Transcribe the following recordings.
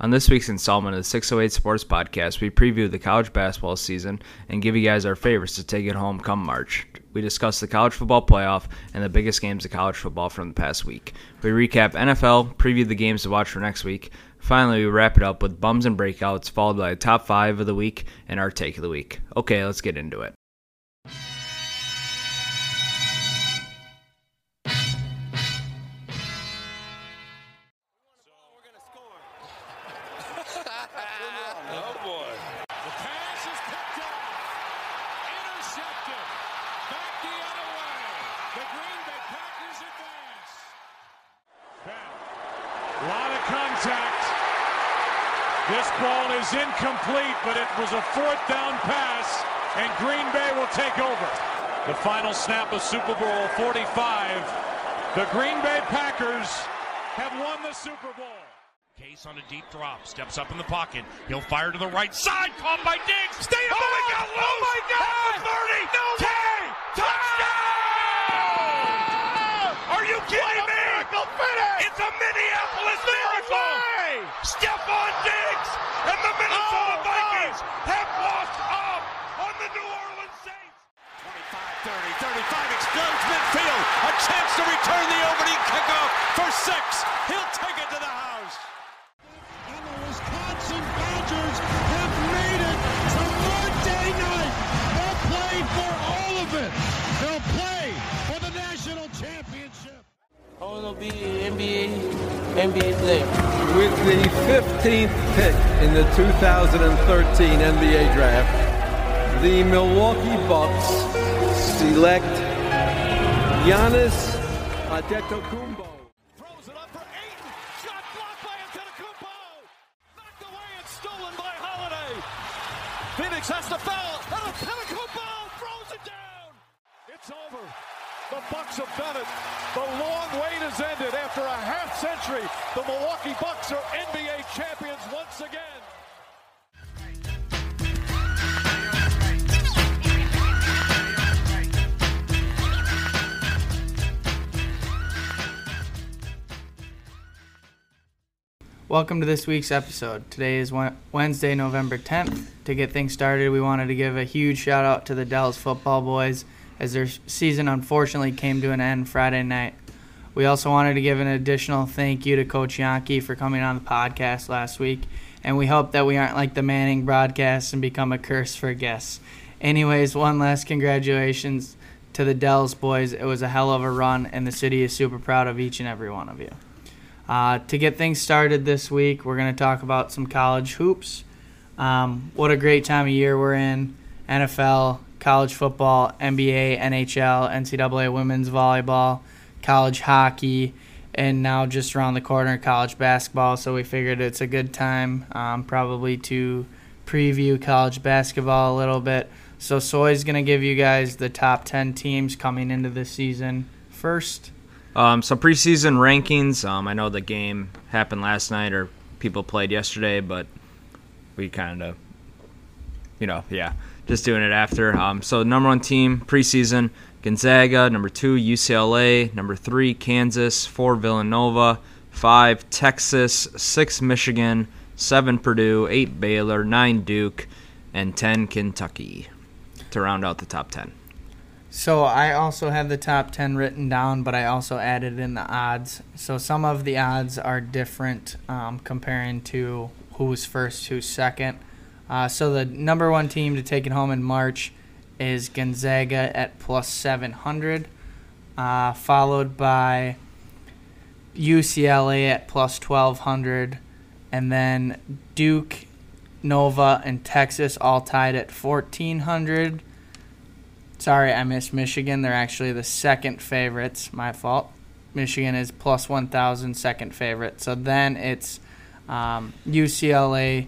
On this week's installment of the 608 Sports Podcast, we preview the college basketball season and give you guys our favorites to take it home come March. We discuss the college football playoff and the biggest games of college football from the past week. We recap NFL, preview the games to watch for next week. Finally, we wrap it up with bums and breakouts, followed by a top five of the week and our take of the week. Okay, let's get into it. Final snap of Super Bowl 45. The Green Bay Packers have won the Super Bowl. Case on a deep drop, steps up in the pocket. He'll fire to the right side, caught by Diggs. Stay up! Oh, my God! Oh my God! Thirty! No way! Touchdown! Are you kidding me? It's a Minneapolis no miracle! Way! Stefon Diggs and the Minnesota oh, Vikings have walked up on the New Orleans Saints. 25, 30, 35, explodes midfield. A chance to return the opening kickoff for six. He'll take it to the house. And the Wisconsin Badgers have made it to Monday night. They'll play for all of it. They'll play for the national championship. Oh, it'll be an NBA, NBA player. With the 15th pick in the 2013 NBA draft, the Milwaukee Bucks select Giannis Antetokounmpo. Throws it up for Ayton. Shot blocked by Antetokounmpo. Knocked away and stolen by Holiday. Phoenix has to foul. And Antetokounmpo throws it down. It's over. The Bucks have done it. The long wait has ended. After a half century, the Milwaukee Bucks are NBA champions once again. Welcome to this week's episode. Today is Wednesday, November 10th. To get things started, we wanted to give a huge shout out to the Dells football boys as their season unfortunately came to an end Friday night. We also wanted to give an additional thank you to Coach Yankee for coming on the podcast last week, and we hope that we aren't like the Manning broadcast and become a curse for guests. Anyways, one last congratulations to the Dells boys. It was a hell of a run, and the city is super proud of each and every one of you. Uh, to get things started this week, we're going to talk about some college hoops. Um, what a great time of year we're in NFL, college football, NBA, NHL, NCAA women's volleyball, college hockey, and now just around the corner, college basketball. So we figured it's a good time um, probably to preview college basketball a little bit. So Soy's going to give you guys the top 10 teams coming into this season first. Um, preseason rankings. Um, I know the game happened last night or people played yesterday, but we kind of, you know, yeah, just doing it after. Um, so number one team preseason Gonzaga, number two UCLA, number three Kansas, four Villanova, five Texas, six Michigan, seven Purdue, eight Baylor, nine Duke, and ten Kentucky to round out the top ten. So I also have the top 10 written down, but I also added in the odds. So some of the odds are different um, comparing to who's first, who's second. Uh, so the number one team to take it home in March is Gonzaga at plus 700, uh, followed by UCLA at plus 1200, and then Duke, Nova, and Texas all tied at 1400. Sorry, I missed Michigan. They're actually the second favorites. My fault. Michigan is plus 1,000, second favorite. So then it's um, UCLA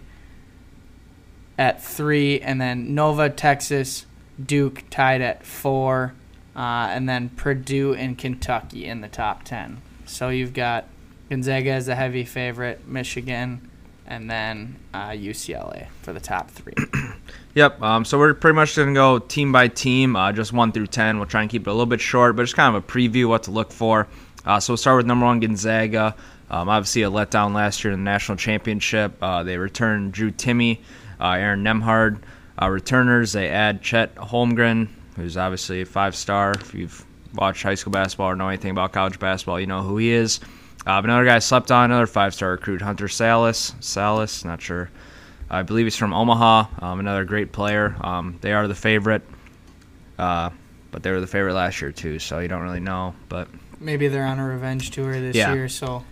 at three, and then Nova, Texas, Duke tied at four, uh, and then Purdue and Kentucky in the top 10. So you've got Gonzaga as a heavy favorite, Michigan, and then uh, UCLA for the top three. Yep. Um, so we're pretty much going to go team by team, uh, just 1 through 10. We'll try and keep it a little bit short, but just kind of a preview what to look for. Uh, so we'll start with number one, Gonzaga. Um, obviously, a letdown last year in the national championship. Uh, they returned Drew Timme, uh, Aaron Nembhard. Uh, returners, they add Chet Holmgren, who's obviously a five star. If you've watched high school basketball or know anything about college basketball, you know who he is. Uh, another guy slept on, another five star recruit, Hunter Sallis. Sallis, not sure. I believe he's from Omaha. Um, another great player. Um, they are the favorite, uh, but they were the favorite last year too, so you don't really know. But Maybe they're on a revenge tour this Yeah. year, so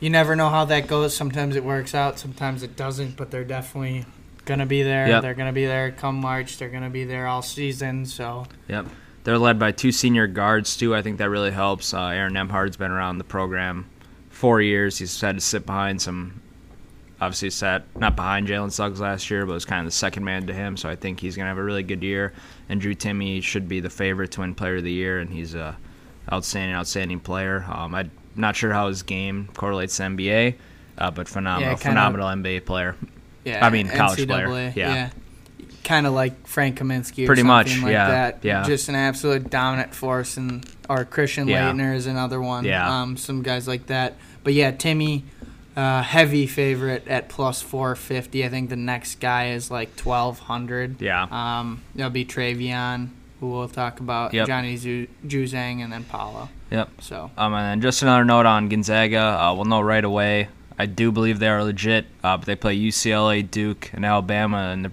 you never know how that goes. Sometimes it works out, sometimes it doesn't, but they're definitely gonna be there. Yep. They're gonna be there come March. They're gonna be there all season. So Yep. They're led by two senior guards too. I think that really helps. Uh, Aaron Nembhard's been around the program four years. He's had to sit behind some. Obviously, sat not behind Jalen Suggs last year, but was kind of the second man to him. So I think he's gonna have a really good year. And Drew Timme should be the favorite to win Player of the Year, and he's a outstanding, outstanding player. Um, I'm not sure how his game correlates to NBA, uh, but phenomenal, Yeah, phenomenal NBA player. yeah, I mean, college NCAA, player. Yeah. Kind of like Frank Kaminsky or Pretty something much, like yeah, that. yeah. Just an absolute dominant force, and or Christian Yeah. Laettner is another one. Yeah. um, some guys like that. But yeah, Timme, uh, heavy favorite at plus four fifty. I think the next guy is like twelve hundred. Yeah. Um, that'll be Trevion, who we'll talk about. Yep. Johnny Zu- Juzang, and then Paolo. Yep. So Um, and then just another note on Gonzaga. Uh, we'll know right away. I do believe they are legit, uh, but they play UCLA, Duke, and Alabama in the,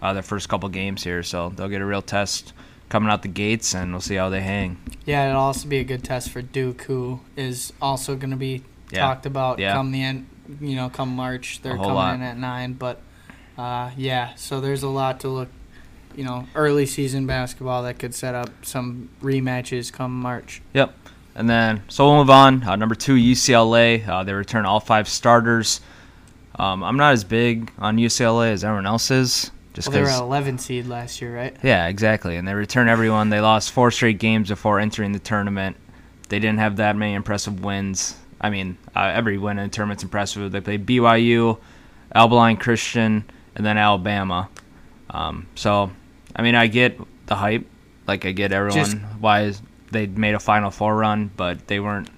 uh, their first couple games here, so they'll get a real test coming out the gates, and we'll see how they hang. yeah, it'll also be a good test for Duke, who is also going to be Yeah. talked about Yeah. come the end. You know, come March, they're coming lot. in at nine. But uh, yeah, so there's a lot to look. You know, early season basketball that could set up some rematches come March. Yep. And then, so we'll move on. Uh, number two, UCLA. Uh, they return all five starters. Um, I'm not as big on UCLA as everyone else is. Just Well, they were an 11 seed last year, right? Yeah, exactly. And they return everyone. They lost four straight games before entering the tournament. They didn't have that many impressive wins. I mean, uh, every win in the tournament's impressive. They played BYU, Abilene Christian, and then Alabama. Um, so, I mean, I get the hype. Like, I get everyone Just- why they made a Final Four run, but they weren't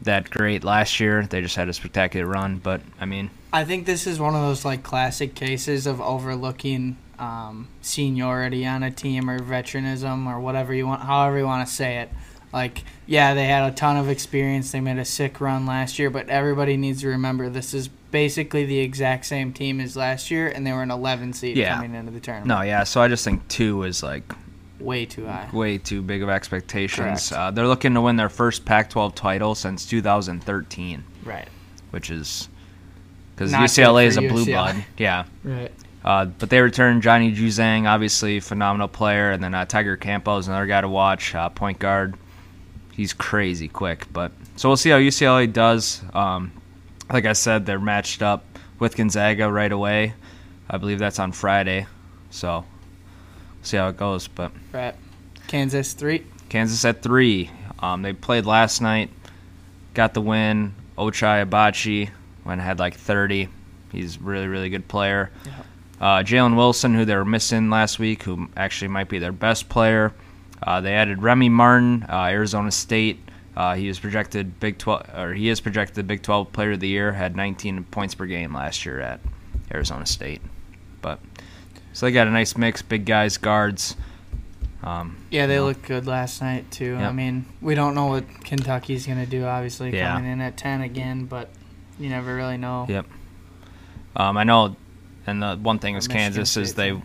that great last year. They just had a spectacular run. But, I mean, I think this is one of those like classic cases of overlooking um, seniority on a team or veteranism or whatever you want, however you want to say it. Like, yeah, they had a ton of experience. They made a sick run last year, but everybody needs to remember this is basically the exact same team as last year, and they were an 11 seed Yeah. coming into the tournament. no, yeah. So I just think two is like Way too high. way too big of expectations. Uh, they're looking to win their first Pac-12 title since 2013, Right. which is because UCLA is for a blue UCLA. blood. Yeah. Right. Uh, but they return Johnny Juzang, obviously phenomenal player, and then uh, Tyger Campbell, another guy to watch, uh, point guard. He's crazy quick, but so we'll see how UCLA does. Um, like I said, they're matched up with Gonzaga right away. I believe that's on Friday, so see how it goes. But Right. Kansas three. Kansas at three. Um, they played last night, got the win. Ochai Agbaji went had like 30. He's really, really good player. Uh, Jalen Wilson, who they were missing last week, who actually might be their best player. Uh, they added Remy Martin, uh, Arizona State. Uh, he was projected Big 12, or he is projected Big 12 Player of the Year. Had 19 points per game last year at Arizona State. But so they got a nice mix, big guys, guards. Um, Yeah, they you know. looked good last night too. I mean, we don't know what Kentucky's gonna do. Obviously, Yeah. coming in at ten again, but you never really know. Yep. Um, I know, and the one thing is Michigan Kansas is they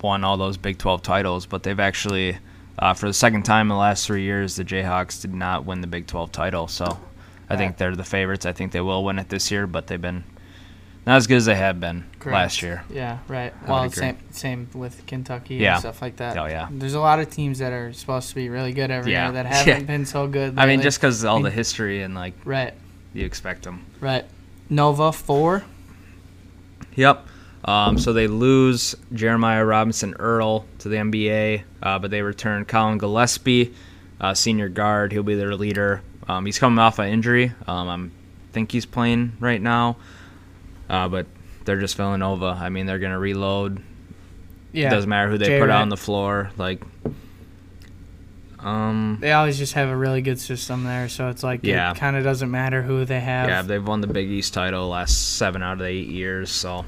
won all those Big 12 titles, but they've actually, uh, for the second time in the last three years, the Jayhawks did not win the Big 12 title. So I think they're the favorites. I think they will win it this year, but they've been not as good as they have been Correct. last year. Yeah, right. I Well, same same with Kentucky Yeah. and stuff like that. Oh, yeah. There's a lot of teams that are supposed to be really good every Yeah. year that haven't Yeah. been so good. I mean, just because all the history and like right, you expect them. right. Nova four. Yep. Um, so they lose Jeremiah Robinson Earl to the NBA, uh, but they return Collin Gillespie, uh, senior guard. He'll be their leader. Um, he's coming off an injury. Um, I think he's playing right now, uh, but they're just Villanova. I mean, they're gonna reload. Yeah. It doesn't matter who they Jay put out on the floor. Like, Um, They always just have a really good system there, so it's like Yeah. it kind of doesn't matter who they have. yeah, they've won the Big East title last seven out of the eight years. So,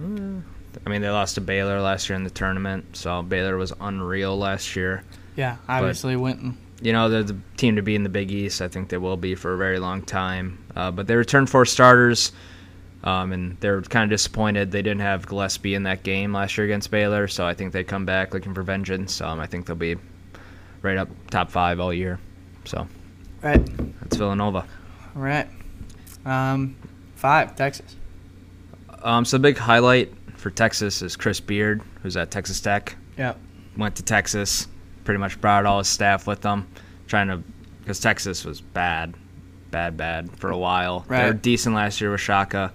I mean, they lost to Baylor last year in the tournament. So Baylor was unreal last year. Yeah, obviously Winton. you know, they're the team to be in the Big East. I think they will be for a very long time. Uh, but they returned four starters, um, and they're kind of disappointed they didn't have Gillespie in that game last year against Baylor. So I think they come back looking for vengeance. Um, I think they'll be right up top five all year. So Right. that's Villanova. All right. Um, five Texas. Um, so the big highlight for Texas is Chris Beard, who's at Texas Tech. Yep. Went to Texas, pretty much brought all his staff with them, trying to, because Texas was bad, bad, bad for a while. They were decent last year with Shaka,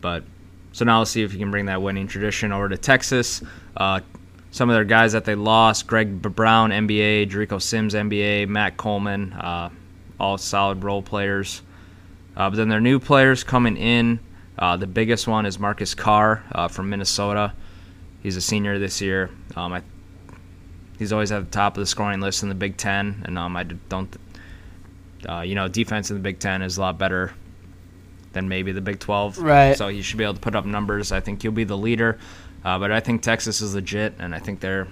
but so now we'll see if you can bring that winning tradition over to Texas. Uh, some of their guys that they lost: Greg Brown, NBA; Jericho Sims, NBA; Matt Coleman, uh, all solid role players. Uh, but then their new players coming in. Uh, the biggest one is Marcus Carr uh, from Minnesota. He's a senior this year. Um, I, he's always at the top of the scoring list in the Big Ten, and um, I don't. Uh, you know, defense in the Big Ten is a lot better than maybe the Big Twelve. Right. So he should be able to put up numbers. I think he'll be the leader. Uh, but I think Texas is legit, and I think they're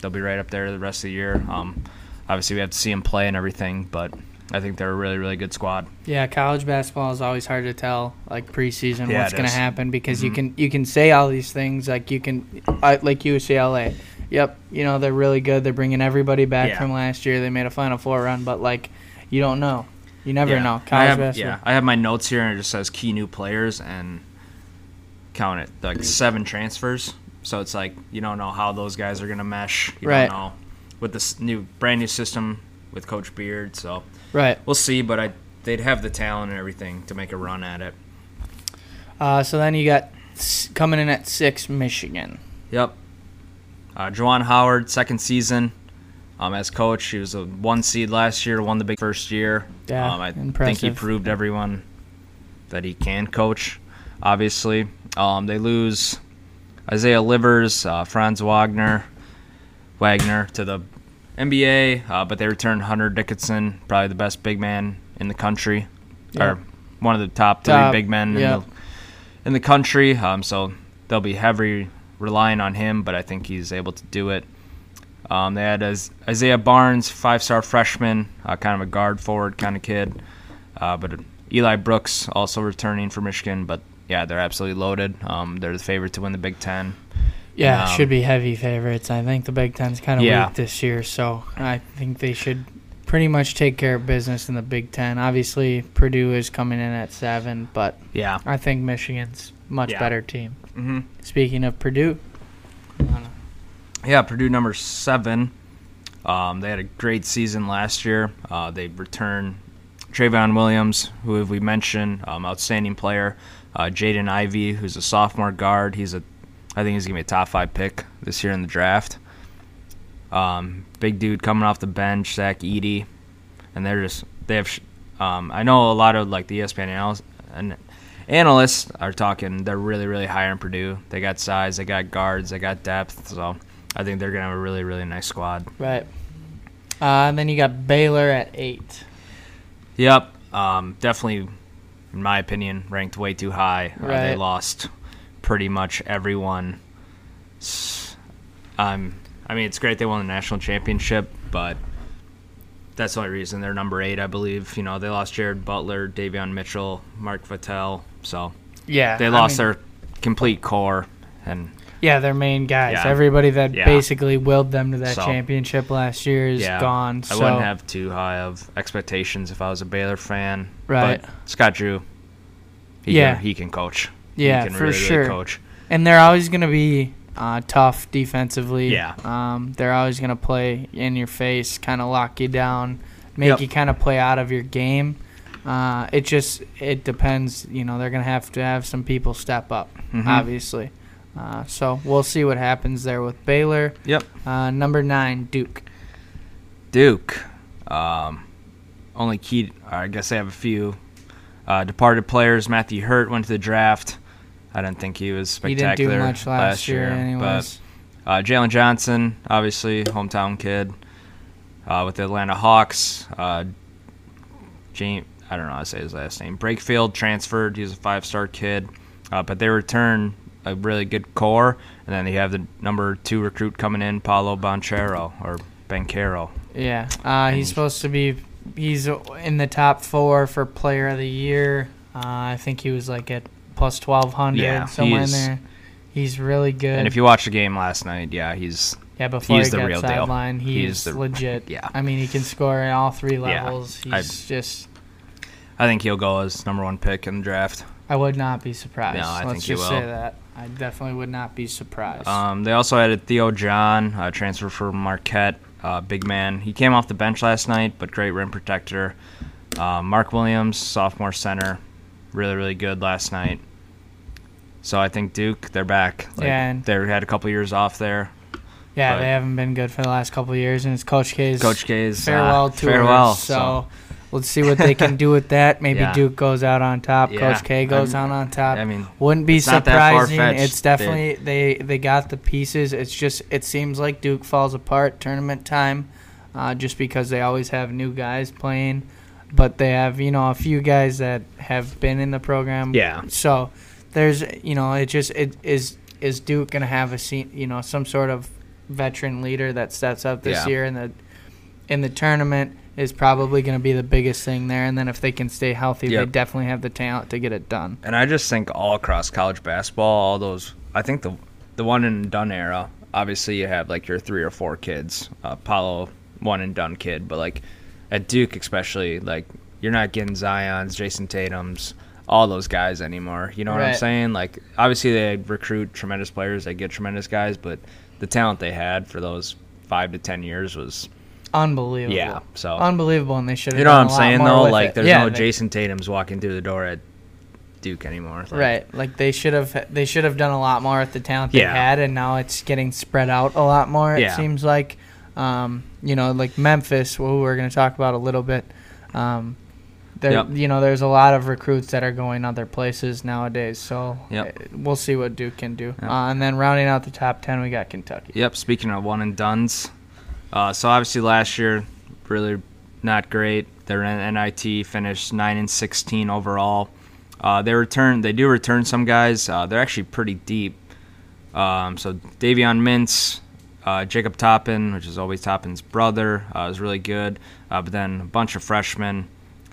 they'll be right up there the rest of the year. Um, obviously, we have to see him play and everything, but I think they're a really really good squad. Yeah, college basketball is always hard to tell, like preseason, Yeah, what's going to happen because you Mhm. can you can say all these things like you can, like UCLA. Yep, you know they're really good. They're bringing everybody back Yeah. from last year. They made a Final Four run, but like you don't know. You never Yeah. know. I College have, basketball. yeah, I have my notes here, and it just says key new players, and count it like seven transfers. So it's like you don't know how those guys are gonna mesh. You Right. don't know with this new brand new system with Coach Beard. So Right. we'll see, but I they'd have the talent and everything to make a run at it. Uh, so then you got coming in at six, Michigan. Yep. Uh, Juwan Howard, second season um, as coach. He was a one seed last year, won the big first year. Yeah, um, I think he proved everyone that he can coach. Obviously, um, they lose Isaiah Livers, uh, Franz Wagner, Wagner to the NBA, uh, but they return Hunter Dickinson, probably the best big man in the country, or one of the top three Top, big men in, the, in the country. Um, so they'll be heavy relying on him, but I think he's able to do it. Um, they had Is- Isaiah Barnes, five-star freshman, uh, kind of a guard forward kind of kid. Uh, but Eli Brooks also returning for Michigan, but yeah, they're absolutely loaded. Um, they're the favorite to win the Big Ten. Yeah, Um, should be heavy favorites. I think the Big Ten's kind of Yeah. weak this year, so I think they should pretty much take care of business in the Big Ten. Obviously, Purdue is coming in at seven, but Yeah. I think Michigan's much Yeah. better team. hmm Speaking of Purdue, Yeah, Purdue number seven. Um, they had a great season last year. Uh, they return Trevion Williams, who have we mentioned, um, outstanding player. Uh, Jaden Ivey, who's a sophomore guard. He's a, I think he's gonna be a top five pick this year in the draft. Um, big dude coming off the bench, Zach Edey, and they're just they have. Um, I know a lot of like the ESPN analysts and analysts are talking. They're really really high on Purdue. They got size, they got guards, they got depth. So I think they're gonna have a really really nice squad. right? Uh, and then you got Baylor at eight. Yep. Um, definitely, in my opinion, ranked way too high. Uh, they lost pretty much everyone. Um, I mean, it's great they won the national championship, but that's the only reason they're number eight, I believe. You know, they lost Jared Butler, Davion Mitchell, Mark Vital, so Yeah, they I lost mean- their complete core, and Yeah, their main guys. Yeah. Everybody that Yeah. basically willed them to that So- championship last year is yeah, gone. I wouldn't have too high of expectations if I was a Baylor fan. Right. But Scott Drew, he Yeah. can, he can coach. Yeah, for really, sure. Really coach. and they're always going to be uh, tough defensively. Yeah. Um, they're always going to play in your face, kind of lock you down, make Yep. you kind of play out of your game. Uh, it just it depends. You know, they're going to have to have some people step up, Mhm. obviously. Uh, so we'll see what happens there with Baylor. Yep. Uh, number nine, Duke. Duke. Um, only key. I guess I have a few uh, departed players. Matthew Hurt went to the draft. I didn't think he was spectacular He didn't do much last, year, anyways. But uh, Jalen Johnson, obviously hometown kid. uh, with the Atlanta Hawks. Uh, James, I don't know how to say his last name. Brakefield transferred. He's a five-star kid, uh, but they return a really good core, and then they have the number two recruit coming in, Paolo Banchero or Bancaro. Yeah, uh, he's supposed to be. He's in the top four for Player of the Year. Uh, I think he was like at plus twelve hundred Yeah, somewhere in there. He's really good. And if you watch the game last night, yeah, he's yeah, before he's he the real deal. he's, He's the- legit. yeah. I mean, he can score in all three Yeah, levels. I- He's just. I think he'll go as number one pick in the draft. I would not be surprised. No, I Let's think he just will. say that. I definitely would not be surprised. Um, they also added Theo John, uh, transfer from Marquette, uh, big man. He came off the bench last night, but great rim protector. Uh, Mark Williams, sophomore center, really really good last night. So I think Duke, they're back. Like, Yeah, and- they had a couple years off there. yeah, but- they haven't been good for the last couple of years, and it's Coach K's Coach K's uh, farewell tour. farewell. So, let's see what they can do with that. Maybe Yeah. Duke goes out on top. Yeah, Coach K goes I'm- out on top. I mean, Wouldn't be it's surprising. It's definitely they they got the pieces. It's just it seems like Duke falls apart tournament time, uh, just because they always have new guys playing, but they have you know a few guys that have been in the program. Yeah. So there's you know it just it is is Duke gonna have a se- you know some sort of veteran leader that steps up this Yeah. year in the in the tournament is probably going to be the biggest thing there and then if they can stay healthy they definitely have the talent to get it done And I just think all across college basketball, all those. I think the the one and done era. Obviously, you have like your three or four kids. Uh, Paolo, one and done kid, but like at Duke, especially, like you're not getting Zion's, Jayson Tatum's, all those guys anymore. You know what I'm saying? Like obviously they recruit tremendous players, they get tremendous guys, but the talent they had for those five to ten years was unbelievable yeah. So unbelievable and they should have you know what I'm saying though? Like it. there's yeah, no they- Jayson Tatum's walking through the door at Duke anymore. Like, right like they should have they should have done a lot more with the talent they Yeah. had and now it's getting spread out a lot more it Yeah. seems like um, you know like Memphis who we're going to talk about a little bit um, there Yep. you know there's a lot of recruits that are going other places nowadays so Yep. uh, we'll see what Duke can do Yep. uh, and then rounding out the top 10 we got Kentucky Yep. Speaking of one and duns, uh, so obviously last year really not great. Their NIT finished nine and sixteen overall. Uh, they return. They do return some guys. Uh, they're actually pretty deep. Um, so Davion Mintz, uh, Jacob Toppin, which is always Toppin's brother, uh, is really good. Uh, but then a bunch of freshmen.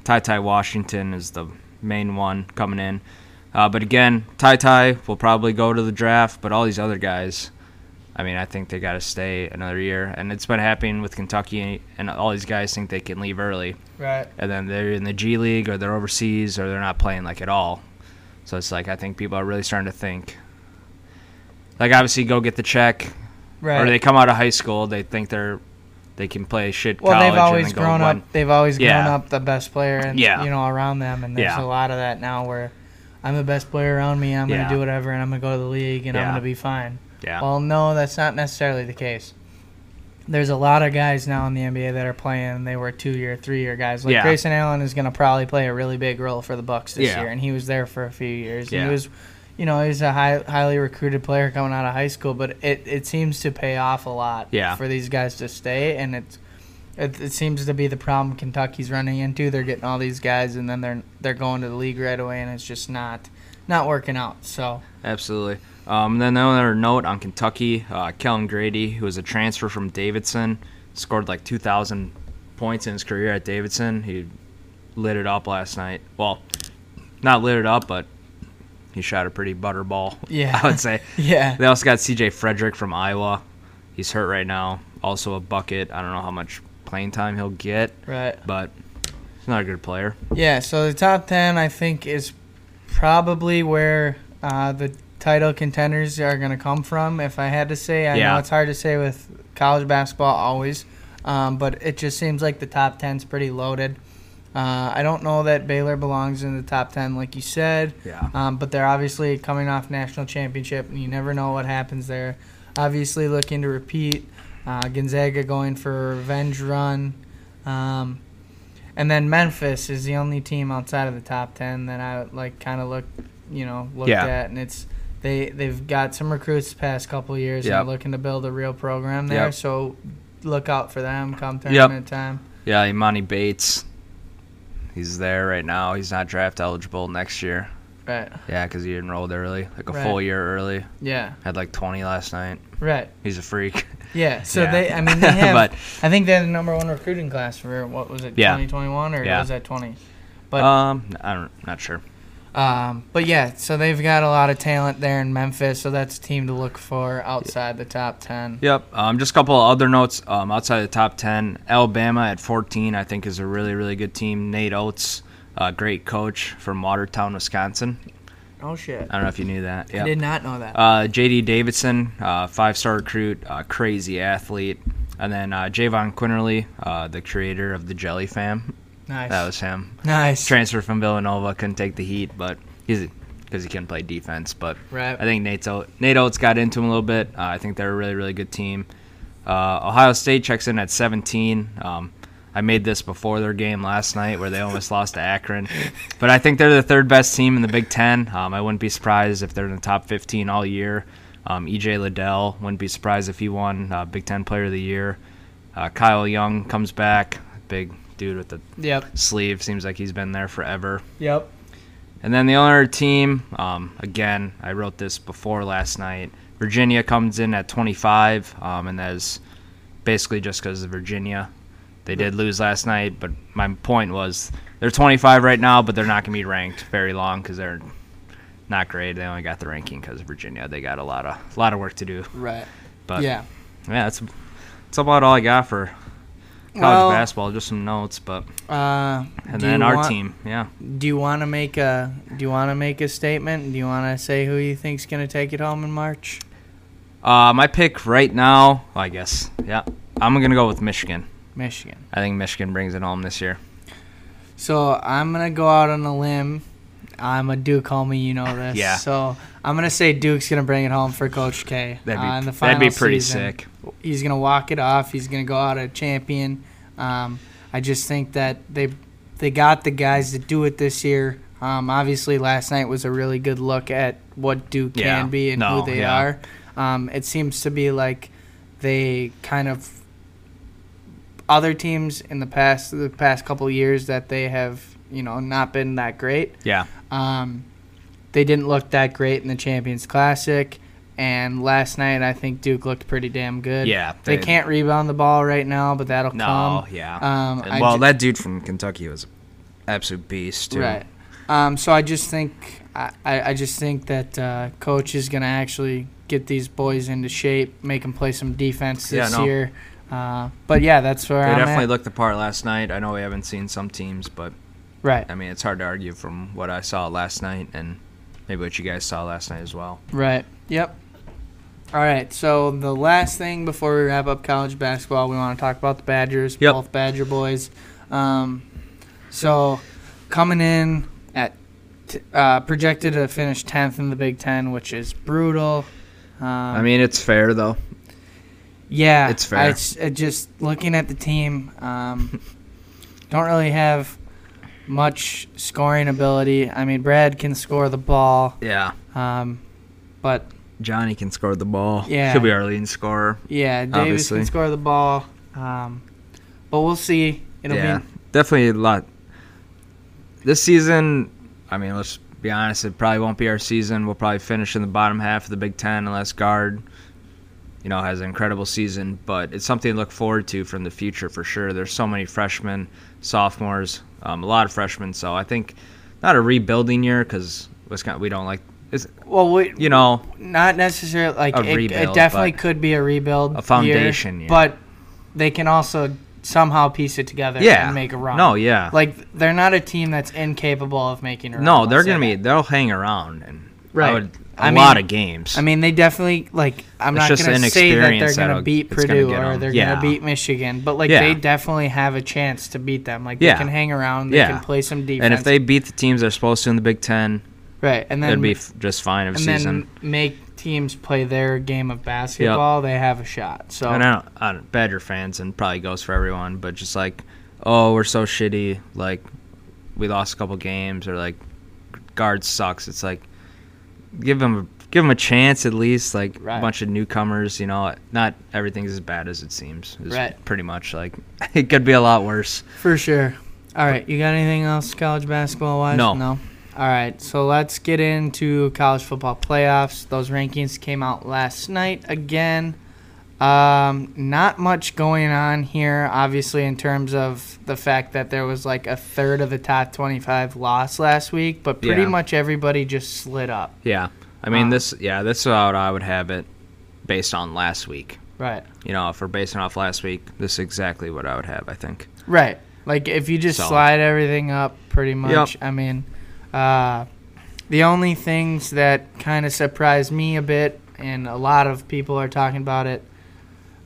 Ty Ty Washington is the main one coming in. Uh, but again, Ty Ty will probably go to the draft, but all these other guys, I mean, I think they got to stay another year. And it's been happening with Kentucky, and all these guys think they can leave early. right And then they're in the G League, or they're overseas, or they're not playing like at all. So it's like, I think people are really starting to think. Like, obviously, go get the check, right or they come out of high school, they think they're. They can play shit Well, they've always grown up. They've always Yeah. grown up the best player, and Yeah. you know around them. And there's Yeah. a lot of that now, where I'm the best player around me. I'm gonna do whatever, and I'm gonna go to the league, and I'm gonna be fine. Yeah. Well, no, that's not necessarily the case. There's a lot of guys now in the NBA that are playing. They were two-year, three-year guys. Like. Grayson Allen is gonna probably play a really big role for the Bucks this year, and he was there for a few years. And Yeah. he was, you know, he's a high, highly recruited player coming out of high school. But it, it seems to pay off a lot Yeah. for these guys to stay, and it's it, it seems to be the problem Kentucky's running into. They're getting all these guys, and then they're they're going to the league right away, and it's just not not working out. So Absolutely. Um, then another note on Kentucky, uh, Kellen Grady, who was a transfer from Davidson, scored like 2,000 points in his career at Davidson. He lit it up last night. Well, not lit it up, but he shot a pretty butter ball. Yeah. I would say. yeah, They also got C.J. Frederick from Iowa. He's hurt right now. Also a bucket. I don't know how much playing time he'll get, right. but he's not a good player. Yeah, so the top 10, I think, is probably where uh, the title contenders are going to come from, if I had to say. I know it's hard to say with college basketball always, um, but it just seems like the top 10 is pretty loaded. Uh, I don't know that Baylor belongs in the top 10, like you said, Yeah. um, but they're obviously coming off national championship, and you never know what happens there. Obviously, looking to repeat. Uh, Gonzaga going for a revenge run. Um, and then Memphis is the only team outside of the top ten that I like kind of look, you know, looked Yeah. at, and it's they they've got some recruits the past couple of years and Yep. are looking to build a real program there. Yep. So look out for them come tournament time. Yeah, Emoni Bates. He's there right now. He's not draft eligible next year. Right. Yeah, because he enrolled early, like a Right. full year early. Yeah. Had like 20 last night. Right. He's a freak. Yeah. So Yeah. they, I mean, they have. But- I think they're the number one recruiting class for what was it, Yeah. 2021 or Yeah. was that 20? But um, I don't, not sure. Um, but yeah, so they've got a lot of talent there in Memphis, so that's a team to look for outside the top ten. Yep. Um, just a couple of other notes um, outside the top 10. Alabama at 14, I think, is a really, really good team. Nate Oates, uh, great coach from Watertown, Wisconsin. Oh shit! I don't know if you knew that. I did not know that. Uh, J.D. Davison, uh, five-star recruit, uh, crazy athlete. And then uh, Jahvon Quinerly, uh, the creator of the Jelly Fam. Nice. That was him. nice. Transferred from Villanova, couldn't take the heat, but he's because he couldn't play defense. But Right. I think Nate's o- Nate Oates got into him a little bit. Uh, I think they're a really, really good team. Uh, Ohio State checks in at 17. Um, I made this before their game last night where they almost lost to Akron. But I think they're the third best team in the Big Ten. Um, I wouldn't be surprised if they're in the top 15 all year. Um, EJ Liddell, wouldn't be surprised if he won uh, Big Ten Player of the Year. Uh, Kyle Young comes back, big dude with the Yep. sleeve. Seems like he's been there forever. Yep. And then the other team, um, again, I wrote this before last night. Virginia comes in at 25, um, and that's basically just because of Virginia. They did lose last night, but my point was they're 25 right now, but they're not going to be ranked very long because they're not great. They only got the ranking because of Virginia. They got a lot of a lot of work to do. Right. But yeah. yeah, that's that's about all I got for Well, basketball. Just some notes, but Uh, and then our want- team, yeah. Do you want to make a Do you want to make a statement? Do you want to say who you think's gonna take it home in March? Uh, my pick right now, I guess, yeah, I'm gonna go with Michigan. Michigan. I think Michigan brings it home this year. So I'm gonna go out on a limb. I'm a Duke homie, you know this. Yeah. So I'm gonna say Duke's gonna bring it home for Coach K. That'd be uh, that'd be pretty season. sick. He's gonna walk it off. He's gonna go out a champion. Um, I just think that they they got the guys to do it this year. Um, obviously, last night was a really good look at what Duke Yeah. can be and No, who they yeah. are. Um, it seems to be like they kind of other teams in the past the past couple years that they have you know not been that great. Yeah, Um, they didn't look that great in the Champions Classic, and last night I think Duke looked pretty damn good. Yeah, they, they- can't rebound the ball right now, but that'll no, come. yeah. Um, And, well, ju- that dude from Kentucky was an absolute beast too. Right. Um, so I just think I, I I just think that uh, coach is gonna actually get these boys into shape, make them play some defense Yeah, this no. year. Uh, but yeah, that's where They I'm definitely at. looked the part last night. I know we haven't seen some teams, but right. I mean, it's hard to argue from what I saw last night and maybe what you guys saw last night as well. Right. Yep. All right. So the last thing before we wrap up college basketball, we want to talk about the Badgers. Yep. Both Badger boys. Um, so coming in at t- uh, projected to finish tenth in the Big Ten, which is brutal. Um, I mean, it's fair though. yeah, it's fair. I, it's- uh, just looking at the team, um, don't really have much scoring ability. I mean, Brad can score the ball, Yeah, um, but Johnny can score the ball. Yeah. he'll be our leading scorer. Yeah, Davis Obviously. can score the ball, um, but we'll see. It'll yeah, be definitely a lot. This season, I mean, let's be honest, it probably won't be our season. We'll probably finish in the bottom half of the Big Ten unless Gard, you know, has an incredible season. But it's something to look forward to from the future for sure. There's so many freshmen, sophomores, um, a lot of freshmen. So I think not a rebuilding year because we don't like. It's, well, we, you know, not necessarily like A it, it definitely could be a rebuild, a foundation year, but they can also somehow piece it together yeah, and make a run. No, yeah, like they're not a team that's incapable of making a run. no, they're gonna be. They'll hang around and Right. I would, a I lot mean- of games. I mean, they definitely like. I'm It's not just gonna say that they're gonna beat it's gonna Purdue get or they're Yeah. gonna beat Michigan, but like Yeah. they definitely have a chance to beat them. Like Yeah. they can hang around, they can play some defense, And if they beat the teams they're supposed to in the Big Ten, right, and then it'd be f- just fine of and season. then make teams play their game of basketball, they have a shot. So and I don't, I don't, Badger fans, and probably goes for everyone, but just like, oh, we're so shitty. Like, we lost a couple games, or like, Gard sucks. It's like, give them give them a chance at least. Like Right. a bunch of newcomers, you know. Not everything's as bad as it seems. Right. Pretty much like it could be a lot worse. For sure. All right, you got anything else college basketball wise? No. No. All right, so let's get into college football playoffs. Those rankings came out last night again. Um, not much going on here, obviously, in terms of the fact that there was like a third of the top 25 lost last week, but pretty Yeah. much everybody just slid up. Yeah. I mean Uh, this. Yeah, this is how I would have it, based on last week. Right. You know, if we're basing off last week, this is exactly what I would have. I think. Right. Like if you just So- slide everything up pretty much. I mean, uh, the only things that kind of surprised me a bit, and a lot of people are talking about it,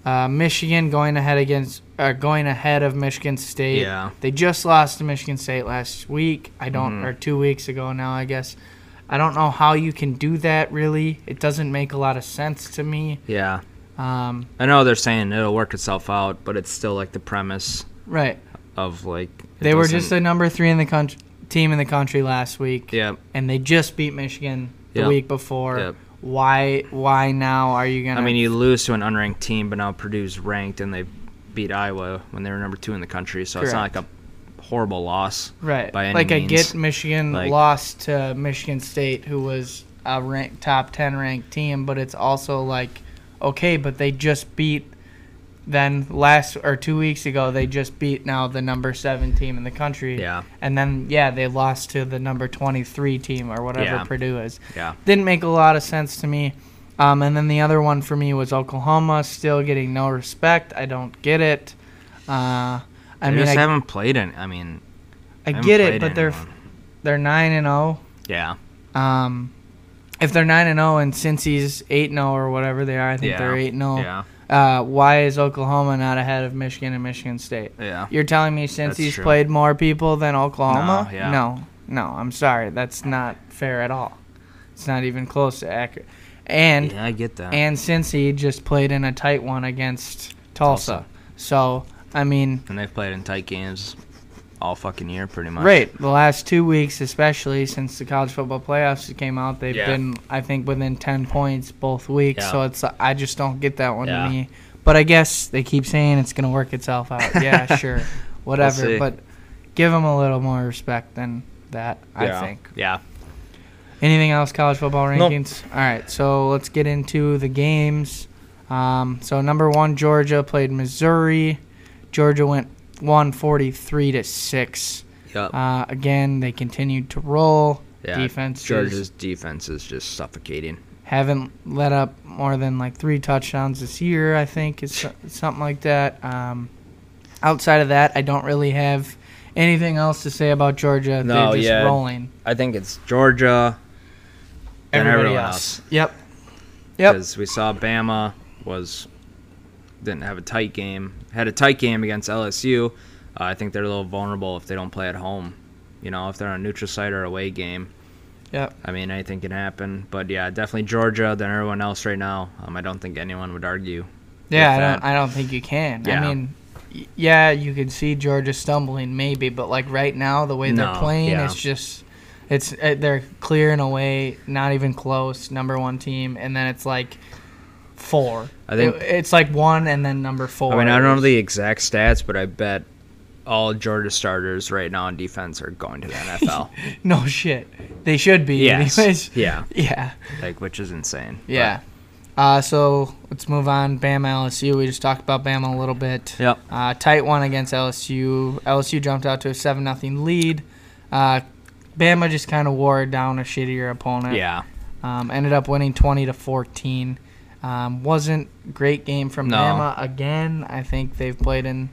uh, Michigan going ahead against uh, going ahead of Michigan State. Yeah. They just lost to Michigan State last week. I don't, Mhm. or two weeks ago now, I guess. I don't know how you can do that. Really, it doesn't make a lot of sense to me. Yeah. Um, I know they're saying it'll work itself out, but it's still like the premise right. of like They were just a number three in the country, team in the country last week. Yep. and they just beat Michigan the Yep. week before. Yep. Why? Why now are you gonna? I mean, you lose to an unranked team, but now Purdue's ranked, and they beat Iowa when they were number two in the country. So it's not like a horrible loss. right? by any like I means. get Michigan Like- lost to Michigan State, who was a ranked top ten ranked team, but it's also like okay, but they just beat. Then last or two weeks ago, they just beat now the number seven team in the country. Yeah. And then yeah, they lost to the number twenty three team or whatever Yeah. Purdue is. Yeah. didn't make a lot of sense to me. Um, and then the other one for me was Oklahoma still getting no respect. I don't get it. Uh, I They mean, just I, haven't played any. I mean, I get it, but they're they're nine and zero. yeah, Um, if they're nine and zero, and Cincy's eight and zero or whatever they are, I think Yeah. they're eight and zero. yeah, Uh, why is Oklahoma not ahead of Michigan and Michigan State? yeah. You're telling me Cincy's true. played more people than Oklahoma? No, yeah. no, no. I'm sorry, that's not fair at all. It's not even close to accurate. And Yeah, I get that. and Cincy just played in a tight one against Tulsa. Tulsa. So I mean, and they've played in tight games all fucking year, pretty much. right, the last two weeks, especially since the college football playoffs came out, they've Yeah. been I think within ten points both weeks. Yeah. So it's I just don't get that one Yeah. to me. But I guess they keep saying it's gonna work itself out. Yeah, sure, whatever. see. but give them a little more respect than that. I think. Yeah. Anything else college football Nope. rankings? All right, so let's get into the games. Um, so number one, Georgia played Missouri. Georgia went 143 to six. Yep. Uh, again, they continued to roll. yeah. defense Georgia's defense is just suffocating. haven't let up more than like three touchdowns this year. I think is something like that. Um, outside of that, I don't really have anything else to say about Georgia. No, They're just yeah. rolling. I think it's Georgia. Everybody everyone else. Yep. Yep. Because we saw Bama was didn't have a tight game. Had a tight game against LSU. Uh, I think they're a little vulnerable if they don't play at home. You know, if they're on a neutral site or away game. Yep. I mean, anything can happen. But yeah, definitely Georgia. than everyone else right now. Um, I don't think anyone would argue. Yeah, I don't. I don't think you can. Yeah. I mean, yeah, you could see Georgia stumbling maybe, but like right now, the way they're playing, yeah. it's just, it's they're clearing away, not even close, number one team, and then it's like four. I think- it's like one and then number four. I mean, I don't know the exact stats, but I bet all Georgia starters right now on defense are going to the NFL. No shit. They should be. yes. Anyways. Yeah. Yeah. Like, which is insane. Yeah. Uh, so let's move on. Bama LSU. We just talked about Bama a little bit. Yep. Uh, tight one against LSU. LSU jumped out to a seven nothing lead. Uh, Bama just kind of wore down a shittier opponent. Yeah. Um, ended up winning twenty to fourteen. Um, wasn't great game from No. Bama again. I think they've played in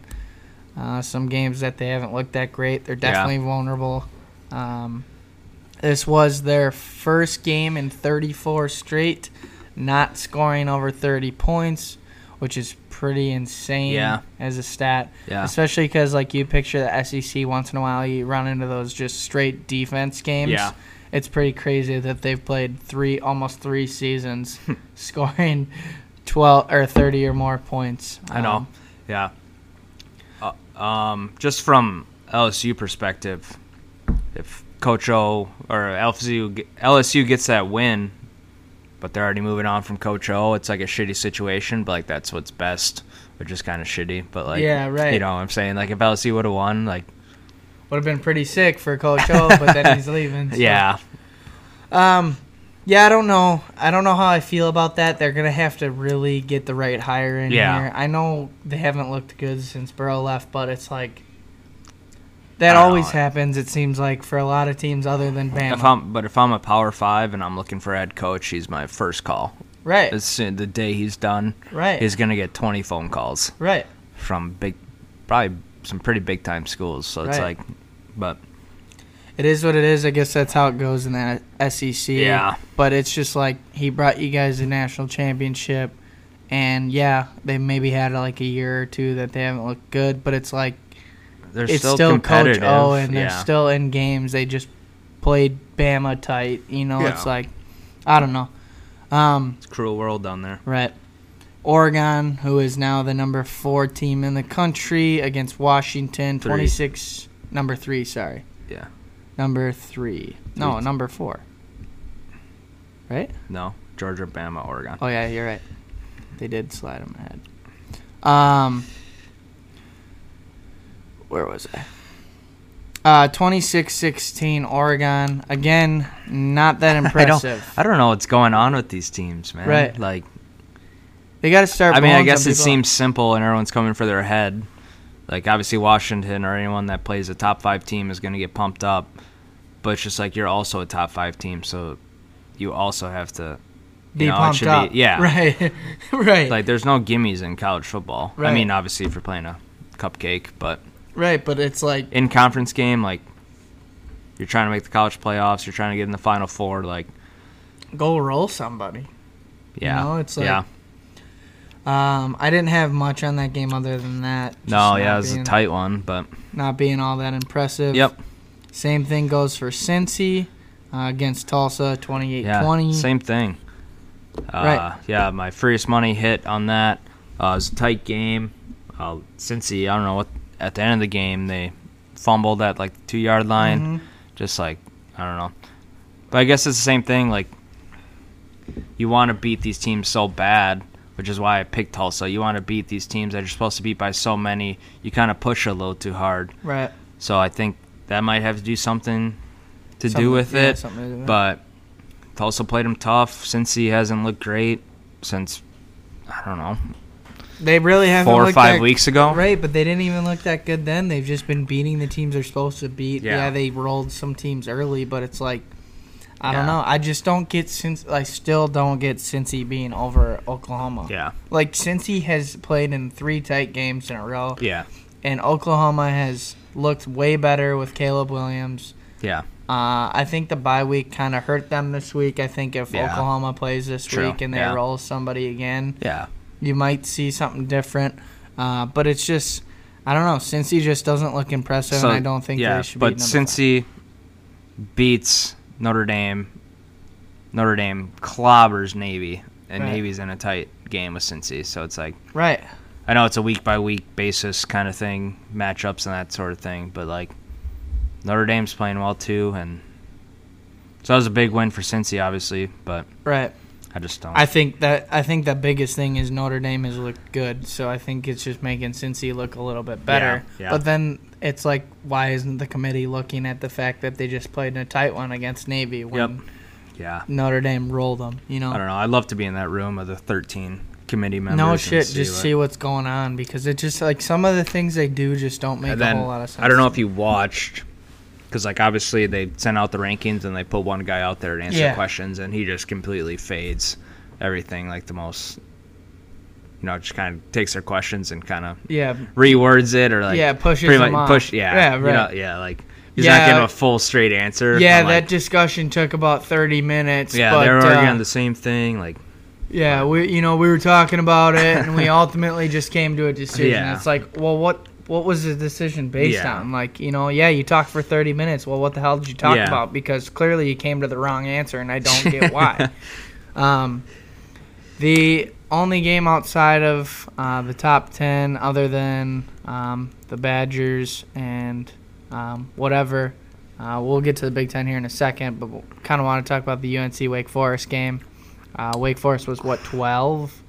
uh, some games that they haven't looked that great. They're definitely vulnerable. Um, this was their first game in 34 straight, not scoring over 30 points, which is pretty insane Yeah. as a stat. Yeah. Especially because, like, you picture the SEC once in a while, you run into those just straight defense games. Yeah. It's pretty crazy that they've played three, almost three seasons, scoring 12 or 30 or more points. I know. Um, yeah. Uh, um, just from LSU perspective, if Coach O or LSU LSU gets that win, but they're already moving on from Coach O. It's like a shitty situation, but like that's what's best, which is kind of shitty. But like, Yeah, right. You know, what I'm saying like if LSU would have won, like, Would have been pretty sick for Coach O, but then he's leaving. so- yeah, Um, yeah, I don't know. I don't know how I feel about that. They're gonna have to really get the right hire in Yeah. here. I know they haven't looked good since Burrow left, but it's like that always know. happens. It seems like for a lot of teams other than Bama. if I'm but if I'm a Power Five and I'm looking for a head coach, he's my first call. right, As soon, the day he's done, right, he's gonna get 20 phone calls right. from big, probably some pretty big time schools. So it's Right. like, but It is what it is. I guess that's how it goes in the SEC. Yeah. But it's just like he brought you guys a national championship, and yeah, they maybe had like a year or two that they haven't looked good, but it's like they're it's still, still, Coach competitive. O, and they're yeah. still in games. They just played Bama tight. You know, it's like I don't know. Um, It's a cruel world down there. right. Oregon, who is now the number four team in the country, against Washington, twenty six, number three. Sorry, Yeah. number three. No, number four. Right? No, Georgia, Bama, Oregon. Oh yeah, you're right. They did slide them ahead. Um, where was I? Uh, 26-16 Oregon. Again, not that impressive. I don't, impressive. I don't know what's going on with these teams, man. Right. Like, They got to start. I mean, I guess it people seems simple and everyone's coming for their head. Like, obviously, Washington or anyone that plays a top five team is going to get pumped up. But it's just like you're also a top five team, so you also have to. up. You be know, pumped should be- up. yeah. Right. right. Like, there's no gimmies in college football. I mean, obviously, if you're playing a cupcake, but right. But it's like in conference game, like, you're trying to make the college playoffs, you're trying to get in the final four, like, go roll somebody. yeah. know, it's like- yeah. Um, I didn't have much on that game other than that. No, yeah, it was being, a tight one, but Not being all that impressive. yep. Same thing goes for Cincy uh, against Tulsa, 28-20. Yeah, same thing. Uh, Right. Yeah, my freest money hit on that. Uh, it was a tight game. Uh, Cincy, I don't know what. At the end of the game, they fumbled at like the two yard line. Mhm. Just like I don't know. But I guess it's the same thing. Like you want to beat these teams so bad, which is why I picked Tulsa. You want to beat these teams that you're supposed to beat by so many. You kind of push a little too hard. Right. So I think that might have to do something to Something- do with yeah, it. something to do with it. But Tulsa played him tough since he hasn't looked great since I don't know They really haven't four or five weeks ago. Right, but they didn't even look that good then. They've just been beating the teams they're supposed to beat. Yeah, Yeah. they rolled some teams early, but it's like I don't know. I just don't get since I still don't get Cincy being over Oklahoma. Yeah, Like Cincy has played in three tight games in a row, yeah, and Oklahoma has looked way better with Caleb Williams. yeah. Uh, I think the bye week kind of hurt them this week. I think if Yeah. Oklahoma plays this True, week and they yeah. roll somebody again, Yeah, you might see something different. Uh, but it's just, I don't know. Cincy just doesn't look impressive, and I don't think yeah, they should but be he beats Notre Dame, Notre Dame clobbers Navy, and Right. Navy's in a tight game with Cincy, so it's like right. I know it's a week by week basis kind of thing, matchups and that sort of thing, but like Notre Dame's playing well too, and so that was a big win for Cincy, obviously, but Right. I just don't. I think that I think the biggest thing is Notre Dame has looked good, so I think it's just making Cincy look a little bit better. Yeah, yeah. But then it's like, why isn't the committee looking at the fact that they just played in a tight one against Navy when Yep. yeah, Notre Dame rolled them? You know. I don't know. I'd love to be in that room of the 13 committee members. No shit, see just what- see what's going on because it just like some of the things they do just don't make And a whole lot of sense. I don't know if you watched, because like obviously they sent out the rankings and they put one guy out there to answer Yeah. questions, and he just completely fades everything like the most. You know, just kind of takes their questions and kind of Yeah, rewords it or like Yeah, pushes pretty much push yeah Yeah, you know, yeah like he's Yeah. not giving a full straight answer. yeah. That like, discussion took about thirty minutes. yeah but, they were uh, arguing on the same thing like Yeah, we you know we were talking about it and we ultimately just came to a decision. Yeah. It's like, well, what what was the decision based Yeah. on? Like, you know, yeah, you talked for 30 minutes. Well, what the hell did you talk Yeah. about? Because clearly you came to the wrong answer and I don't get why. um, the only game outside of uh, the top 10 other than um, the Badgers and um, whatever. Uh, we'll get to the Big Ten here in a second, but we kind of want to talk about the UNC Wake Forest game. Uh, Wake Forest was what 12,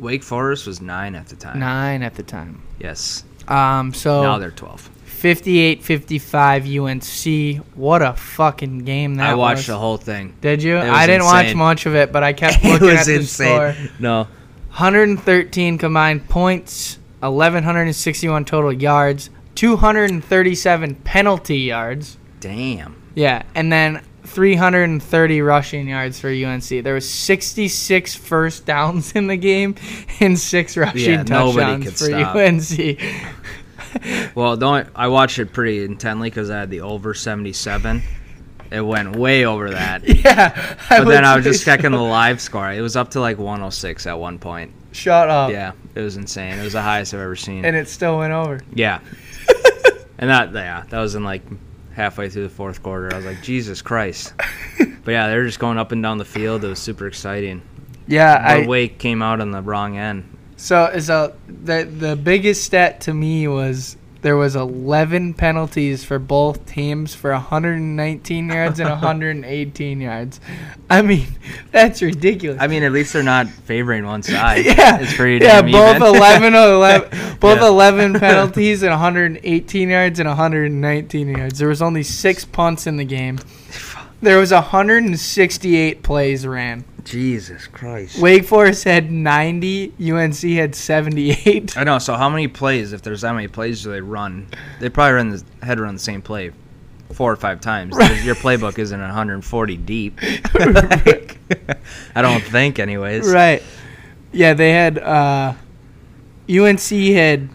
Wake Forest was nine at the time. nine at the time. Yes. Um, so now they're twelve. 58-55 UNC. What a fucking game that was. I watched was. the whole thing. Did you? I didn't watch much of it, but I kept It looking was at the insane. score. No. 113 combined points, 1161 total yards, 237 penalty yards. Damn. Yeah, and then 330 rushing yards for UNC. There was 66 first downs in the game and six rushing Yeah, touchdowns for stop. UNC. Well, don't I watched it pretty intently because I had the over seventy-seven. It went way over that. yeah, But then I was just checking the live score. It was up to like 106 at one point. Shut up. Yeah, it was insane. It was the highest I've ever seen. And it still went over. Yeah. and that yeah, that was in like halfway through the fourth quarter. I was like, Jesus Christ. but yeah, they were just going up and down the field. It was super exciting. Yeah, But I Wake came out on the wrong end. So so the the biggest stat to me was there was 11 penalties for both teams for 119 yards and 118 yards. I mean, that's ridiculous. I mean, at least they're not favoring one side. yeah, It's pretty yeah. Both even. 11, 11 both Yeah. 11 penalties and 118 yards and 119 yards. There was only six punts in the game. There was 168 plays ran. Jesus Christ. Wake Forest had 90. UNC had 78. I know. So how many plays? If there's that many plays, do they run? They probably run the head to run the same play four or five times. Your playbook isn't 140 deep. Like, I don't think, anyways. Right. Yeah, they had uh UNC had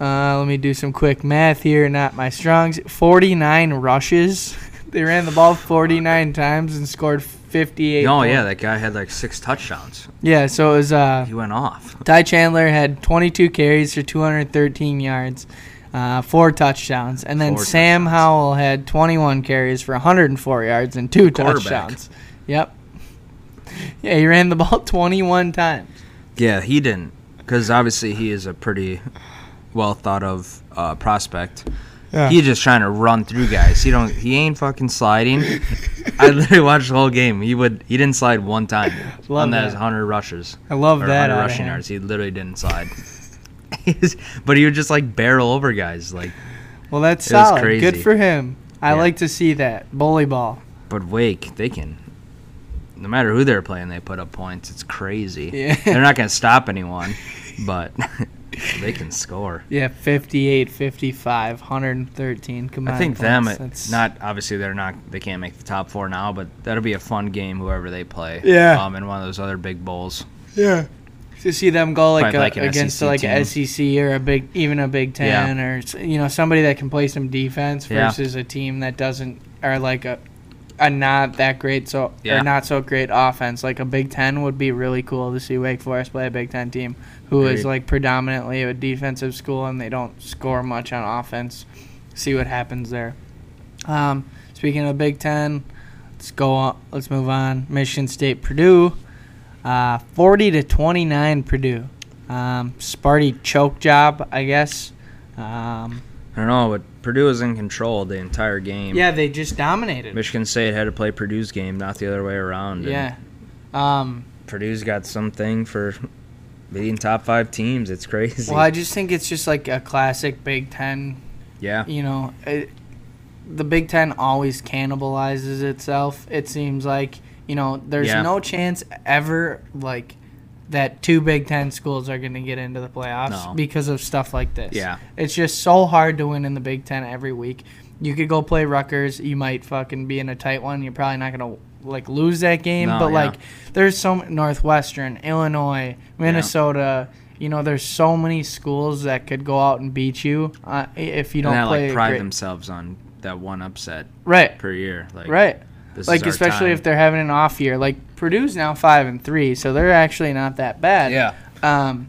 uh let me do some quick math here, not my strongs. 49 rushes. They ran the ball 49 times and scored 58. Oh yeah, that guy had like six touchdowns. Yeah, so it was uh He went off. Ty Chandler had 22 carries for 213 yards, uh, four touchdowns, and then Four Sam touchdowns. Howell had 21 carries for 104 yards and two touchdowns. Yep. Yeah, he ran the ball 21 times. Yeah, he didn't, because obviously he is a pretty well thought of uh, prospect. Yeah. He's just trying to run through guys. He don't. He ain't fucking sliding. I literally watched the whole game. He would. He didn't slide one time Love on those that. hundred rushes. I love or that 100 rushing yards. He literally didn't slide. But he would just like barrel over guys. Like, Well, that's solid. Good for him. I Yeah. like to see that bully ball. but Wake, they can. No matter who they're playing, they put up points. It's crazy. Yeah. They're not gonna stop anyone, but they can score. Yeah, 58, 55, 113 combined. I think them. It, That's- not obviously they're not. They can't make the top four now, but that'll be a fun game. Whoever they play. Yeah. Um, in one of those other big bowls. Yeah. To see them go like, a, like an against SEC like a team. SEC or a big, even a Big Ten, or you know somebody that can play some defense Yeah. versus a team that doesn't, or like a, a not that great so Yeah. or not so great offense. Like a Big Ten would be really cool to see Wake Forest play a Big Ten team who is like predominantly a defensive school and they don't score much on offense. See what happens there. Um, speaking of Big Ten, let's go. On, let's move on. Michigan State, Purdue, uh, forty to twenty nine. Purdue, um, Sparty choke job, I guess. Um, I don't know, but Purdue was in control the entire game. yeah, they just dominated. Michigan State had to play Purdue's game, not the other way around. and yeah. Um, Purdue's got something for beating top five teams. It's crazy. well, I just think it's just like a classic Big Ten yeah. you know, it, the Big Ten always cannibalizes itself. It seems like you know, there's Yeah. no chance ever like that two Big Ten schools are going to get into the playoffs No. because of stuff like this. Yeah. it's just so hard to win in the Big Ten every week. You could go play Rutgers. You might fucking be in a tight one. You're probably not going to like lose that game. No, but yeah. like, there's so Northwestern, Illinois, Minnesota. You know, there's so many schools that could go out and beat you uh, if you don't that play like pride great- themselves on that one upset Right. per year. Like Right. This like especially time. if they're having an off year. Like Purdue's now five and three, so they're actually not that bad. Yeah. Um,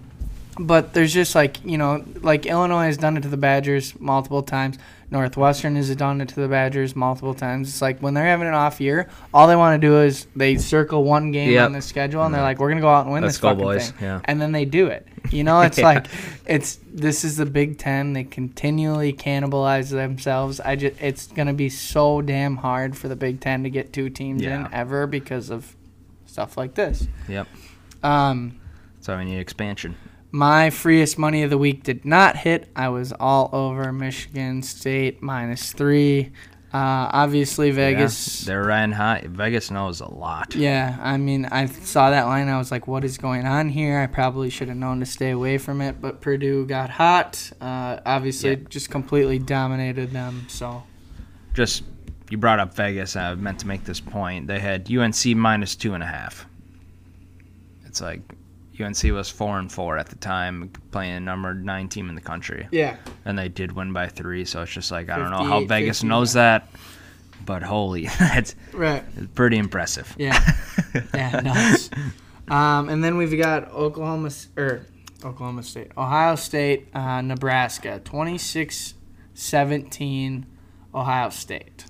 but there's just like you know, like Illinois has done it to the Badgers multiple times. Northwestern has done it to the Badgers multiple times. It's like when they're having an off year, all they want to do is they circle one game Yep. on the schedule, and they're like, "We're gonna go out and win Let's this go, fucking boys." thing," Yeah. and then they do it. You know, it's Yeah. like it's this is the Big Ten. They continually cannibalize themselves. I just it's gonna be so damn hard for the Big Ten to get two teams Yeah. in ever because of stuff like this. Yep. Um, So we need expansion. My freest money of the week did not hit. I was all over Michigan State minus three. Uh, obviously, Vegas. Yeah, they're riding high. Vegas knows a lot. Yeah, I mean, I saw that line. I was like, what is going on here? I probably should have known to stay away from it, but Purdue got hot. Uh, obviously, Yeah. just completely dominated them. So, Just you brought up Vegas. I meant to make this point. They had UNC minus two and a half. It's like UNC was four and four at the time, playing a number nine team in the country, yeah. and they did win by three. So it's just like I don't know how Vegas 50, knows that, but holy, that's Right. It's pretty impressive. Yeah. yeah, nuts. Um, and then we've got Oklahoma, or Oklahoma State, Ohio State, uh, Nebraska, 26 17, Ohio State.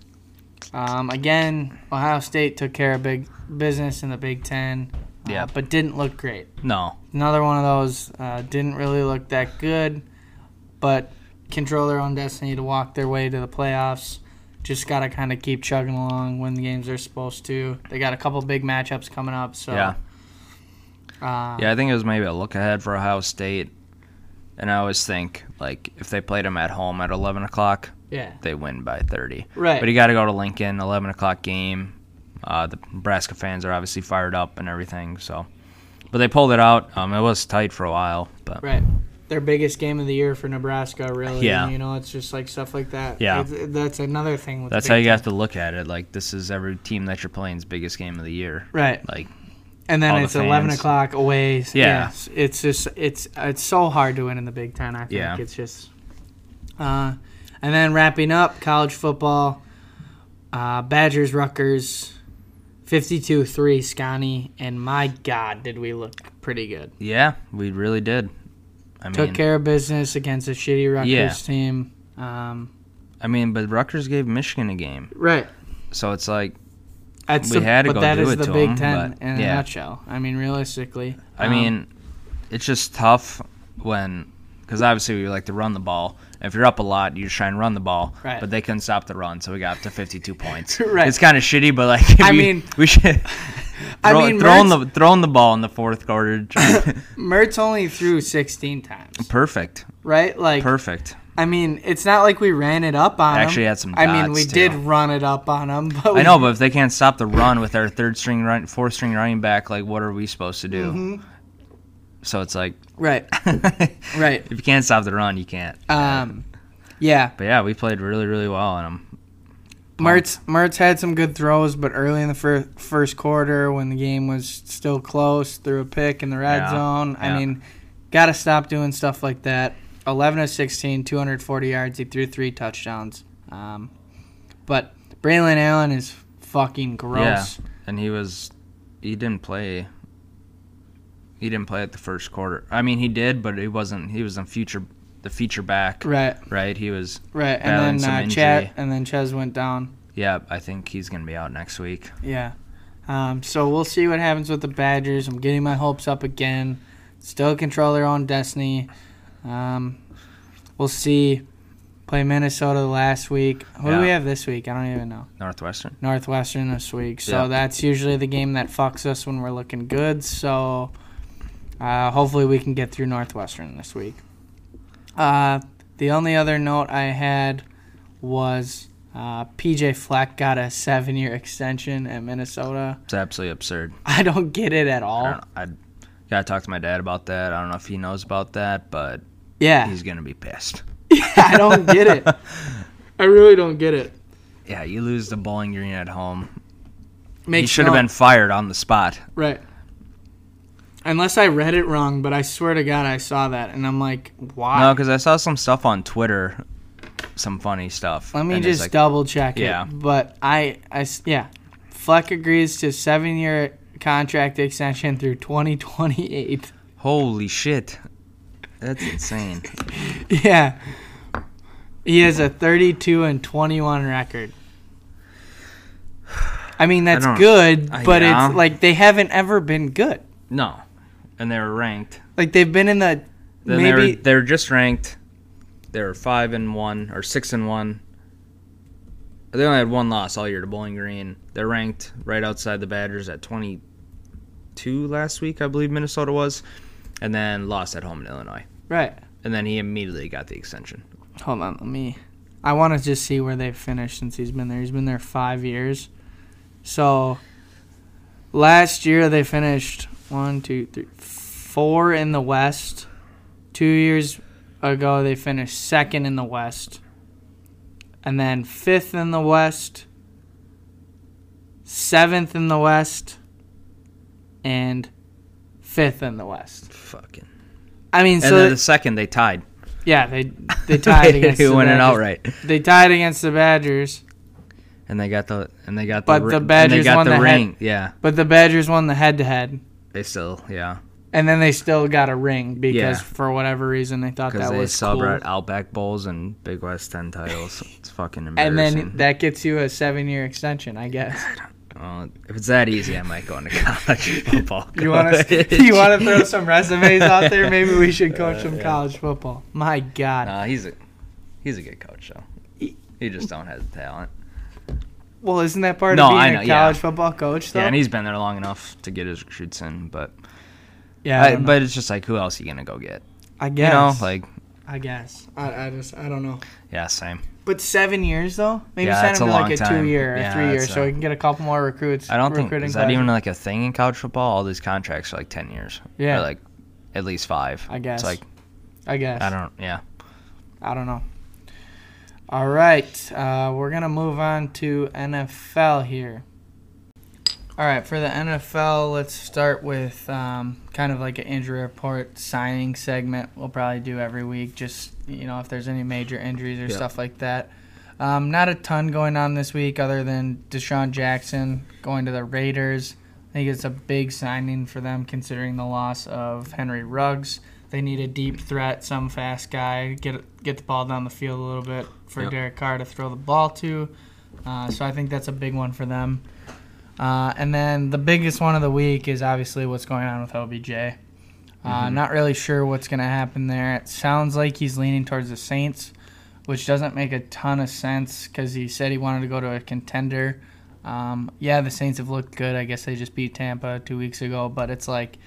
Um, again, Ohio State took care of big business in the Big Ten, uh, but didn't look great. No, Another one of those uh, didn't really look that good, but control their own destiny to walk their way to the playoffs. Just got to kind of keep chugging along, win the games they're supposed to. They got a couple big matchups coming up, so yeah. uh, Yeah, I think it was maybe a look ahead for Ohio State. And I always think, like, if they played them at home at 11 o'clock, yeah, they win by 30. Right. But you got to go to Lincoln, 11 o'clock game. Uh, the Nebraska fans are obviously fired up and everything. So, but they pulled it out. Um, it was tight for a while, but right. Their biggest game of the year for Nebraska, really. Yeah. and, you know, it's just like stuff like that. Yeah. It's- that's another thing. With that's how you Ten. have to look at it. Like, this is every team that you're playing's biggest game of the year. right. Like, And then all the it's eleven o'clock away. so Yeah. it's, it's just it's it's so hard to win in the Big Ten. I think Yeah. it's just. Uh, and then wrapping up college football, uh, Badgers Rutgers, 52-3 Scotty, and my God, did we look pretty good? yeah, we really did. I Took mean, care of business against a shitty Rutgers Yeah. team. Um, I mean, but Rutgers gave Michigan a game, right. so it's like, That's We the- had to but go that do is it the to Big 'em, Ten but, in a yeah. nutshell. I mean, realistically. I um, mean, it's just tough when, because obviously we like to run the ball. If you're up a lot, you just try and run the ball. Right. But they couldn't stop the run, so we got up to 52 points. Right. It's kind of shitty, but like, I you- mean- we should. I throw, mean, throwing Mertz- the throwing the ball in the fourth quarter. Mertz only threw 16 times, perfect, right? Like, perfect. I mean, it's not like we ran it up on Actually him. had some I mean, we too. did run it up on them. but we, I know, but if they can't stop the run with our third string, run, fourth string running back, like what are we supposed to do? Mm-hmm. So it's like, right, right. if you can't stop the run, you can't. Um, yeah, But yeah, we played really, really well, and I'm Mertz Mertz had some good throws, but early in the fir- first quarter, when the game was still close, threw a pick in the red Yeah, zone. I mean, got to stop doing stuff like that. 11 of 16, 240 yards. He threw three touchdowns. Um, but Braylon Allen is fucking gross. Yeah, and he was he didn't play. He didn't play at the first quarter. I mean, he did, but he wasn't. He was on future the feature back. Right, Right. He was. right. And then uh, and then Chez went down. Yeah, I think he's gonna be out next week. Yeah. Um, so we'll see what happens with the Badgers. I'm getting my hopes up again. Still control their own destiny. Um, we'll see. Play Minnesota last week. Who do we have this week? I don't even know. Northwestern. Northwestern this week. So Yeah. that's usually the game that fucks us when we're looking good. So uh, hopefully we can get through Northwestern this week. Uh, the only other note I had was uh, PJ Fleck got a seven year extension at Minnesota. It's absolutely absurd. I don't get it at all. don't. I gotta talk to my dad about that. I don't know if he knows about that, but Yeah, he's gonna be pissed. I don't get it. I really don't get it. Yeah, you lose the Bowling Green at home. Makes he should have been fired on the spot. Right. Unless I read it wrong, but I swear to God I saw that, and I'm like, why? No, because I saw some stuff on Twitter, some funny stuff. Let me just like, double check Yeah. it. But I, yeah, Fleck agrees to seven year contract extension through 2028. Holy shit, that's insane. yeah. He has a 32 and 21 record. I mean, that's good, but yeah. it's like they haven't ever been good. No, and they were ranked. Like they've been in the Then they were maybe they were just ranked. They were five and one or six and one. They only had one loss all year to Bowling Green. They're ranked right outside the Badgers at twenty two last week, I believe Minnesota was, and then lost at home in Illinois. Right. And then he immediately got the extension. Hold on, let me. I want to just see where they've finished since he's been there. He's been there five years. So last year they finished one, two, three, four in the West. Two years ago they finished second in the West. And then fifth in the West, seventh in the West, and fifth in the West. Fucking. I mean, And so then the second they tied. yeah, they they tied against Who the won it outright? They tied against the Badgers, And they got the and they got the But the, Badgers they won the the head- Yeah, but the Badgers won the head to head, they still yeah and then they still got a ring because Yeah. for whatever reason they thought because that they was cool. celebrate Outback Bowls and Big West Ten titles. It's fucking And embarrassing. then that gets you a seven year extension, I guess. Well, if it's that easy, I might go into college football. You want to you want to throw some resumes out there? Maybe we should coach uh, some college football. My God. Nah, he's a he's a good coach though. He just don't have the talent. Well, isn't that part No, of being I a know, yeah. college football coach? Though? Yeah, and he's been there long enough to get his recruits in, but yeah, I but it's just like who else are you gonna go get? I You guess. know, like I guess. I, I just I don't know. yeah, same. But seven years though, maybe Yeah, sign him a to like a time. two year or Yeah, three year, so a- we can get a couple more recruits. I don't think is that classes. even like a thing in college football. All these contracts are like ten years. Yeah. or like at least five. I guess. It's like I guess. I don't. Yeah. I don't know. All right, uh, we're gonna move on to NFL here. All right, for the NFL, let's start with um, kind of like an injury report signing segment. We'll probably do every week, just you know if there's any major injuries or Yeah. stuff like that. Um, not a ton going on this week, other than DeSean Jackson going to the Raiders. I think it's a big signing for them, considering the loss of Henry Ruggs. They need a deep threat, some fast guy, get get the ball down the field a little bit for Yep. Derek Carr to throw the ball to. Uh, so I think that's a big one for them. Uh, and then the biggest one of the week is obviously what's going on with OBJ. Uh, Not really sure what's going to happen there. It sounds like he's leaning towards the Saints, which doesn't make a ton of sense because he said he wanted to go to a contender. Um, yeah, the Saints have looked good. I guess they just beat Tampa two weeks ago, but it's like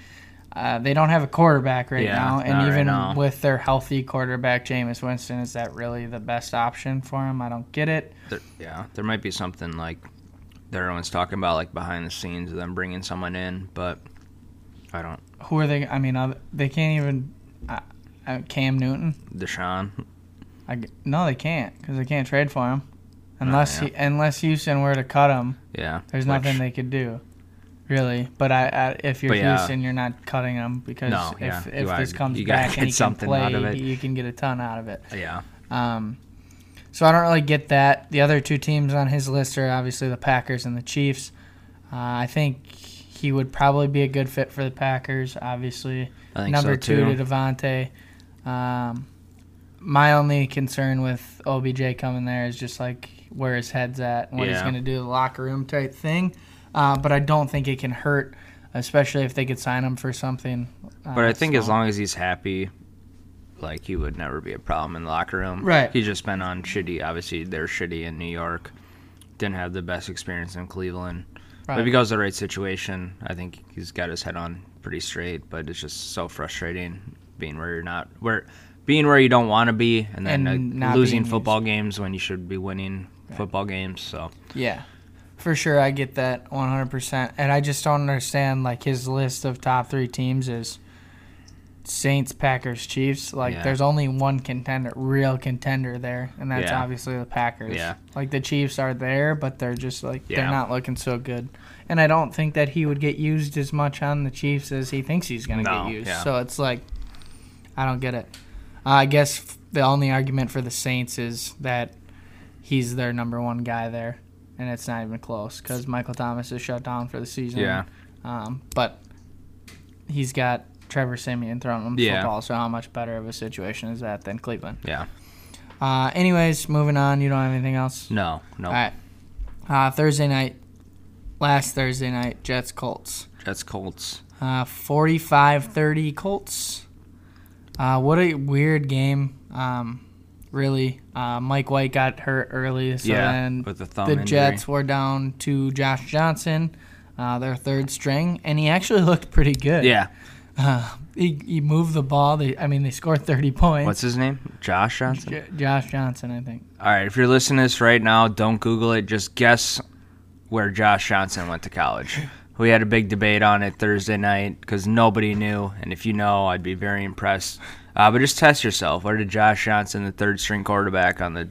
uh, they don't have a quarterback right Yeah, now, and right even now. with their healthy quarterback, Jameis Winston, is that really the best option for him? I don't get it. There, yeah, there might be something like that everyone's talking about, like behind the scenes of them bringing someone in, but I don't. Who are they? I mean, they can't even. Uh, uh, Cam Newton. Deshaun. I no, they can't because they can't trade for him unless yeah. he, unless Houston were to cut him. Yeah. There's which- nothing they could do, really. But I, I if you're But yeah. Houston, you're not cutting him because No, if yeah. if You this are- comes back and he can play, out of it. you can get a ton out of it. Yeah. Um, so I don't really get that. The other two teams on his list are obviously the Packers and the Chiefs. Uh, I think he would probably be a good fit for the Packers. Obviously, I think number so two to Davante. Um, my only concern with OBJ coming there is just like where his head's at, and what he's going to do, the locker room type thing. Uh, but I don't think it can hurt, especially if they could sign him for something. Uh, But I think as long as he's happy, like he would never be a problem in the locker room. Right. He's just been on shitty. Obviously, they're shitty in New York. Didn't have the best experience in Cleveland. Right. But if Right. he goes to the right situation, I think he's got his head on pretty straight. But it's just so frustrating being where you're not where being where you don't want to be, and then And uh, losing football games when you should be winning football games. So Yeah, for sure. I get that 100%. And I just don't understand, like, his list of top three teams is Saints, Packers, Chiefs. Like, Yeah. there's only one contender, real contender there, and that's Yeah. obviously the Packers. Yeah. Like, the Chiefs are there, but they're just, like, they're not looking so good. And I don't think that he would get used as much on the Chiefs as he thinks he's going to No, get used. yeah. So it's like, I don't get it. Uh, I guess the only argument for the Saints is that he's their number one guy there, and it's not even close because Michael Thomas is shut down for the season. Yeah. Um, but he's got Trevor Siemian throwing him the Yeah. football, so how much better of a situation is that than Cleveland? yeah, Uh, anyways, moving on. You don't have anything else? no, no. All right. Uh, Thursday night, last Thursday night, Jets Colts. Jets Colts. Uh, 45-30 Colts. Uh, what a weird game. Um, really. Uh, Mike White got hurt early, so Yeah, then with the the. Jets were down to Josh Johnson. uh, their third string, and he actually looked pretty good. Yeah. he, he moved the ball. They, I mean, they scored 30 points. What's his name? Josh Johnson. J- Josh Johnson, I think. All right, if you're listening to this right now, don't Google it. Just guess where Josh Johnson went to college. We had a big debate on it Thursday night because nobody knew, and if you know, I'd be very impressed. Uh, but just test yourself. Where did Josh Johnson, the third string quarterback on the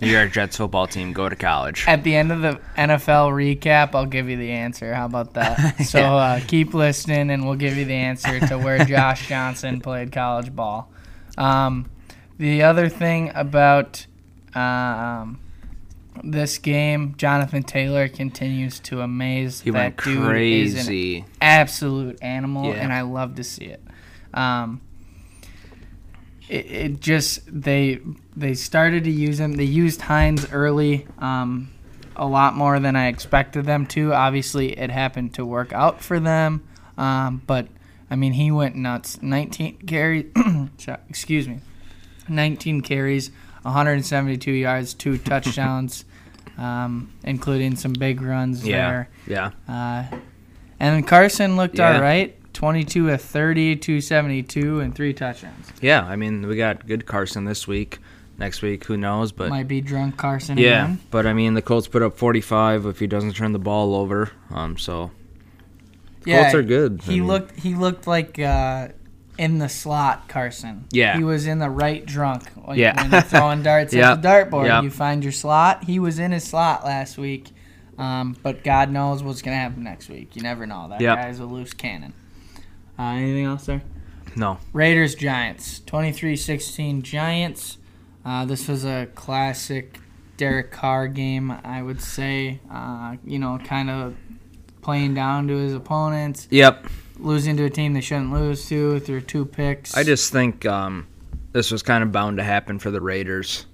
New York Jets football team, go to college? At the end of the NFL recap, I'll give you the answer. How about that? So uh, keep listening, and we'll give you the answer to where Josh Johnson played college ball. Um, the other thing about um, this game, Jonathan Taylor continues to amaze. He that went dude is an crazy. absolute animal, Yeah. and I love to see it. Um, it, it just they they started to use him. They used Hines early, um, a lot more than I expected them to. Obviously, it happened to work out for them, um, but I mean, he went nuts. 19 carries, excuse me, 19 carries, 172 yards, two touchdowns, um, including some big runs Yeah, there. yeah. Uh, and Carson looked Yeah. all right. 22 of 30, 272, and three touchdowns. Yeah, I mean, we got good Carson this week. Next week, who knows? But Might be drunk Carson yeah, again. but I mean, the Colts put up 45 if he doesn't turn the ball over. Um, so the Yeah, Colts are good. I He mean, looked he looked like uh, in the slot Carson. Yeah. He was in the right drunk. Like Yeah. when you're throwing darts Yep. at the dartboard, Yep. you find your slot. He was in his slot last week. Um, but God knows what's gonna happen next week. You never know. That Yep. guy's a loose cannon. Uh, anything else there? no. Raiders Giants 23-16 Giants. Uh, this was a classic Derek Carr game, I would say. Uh, you know, kind of playing down to his opponents, Yep. losing to a team they shouldn't lose to through two picks. I just think um, this was kind of bound to happen for the Raiders.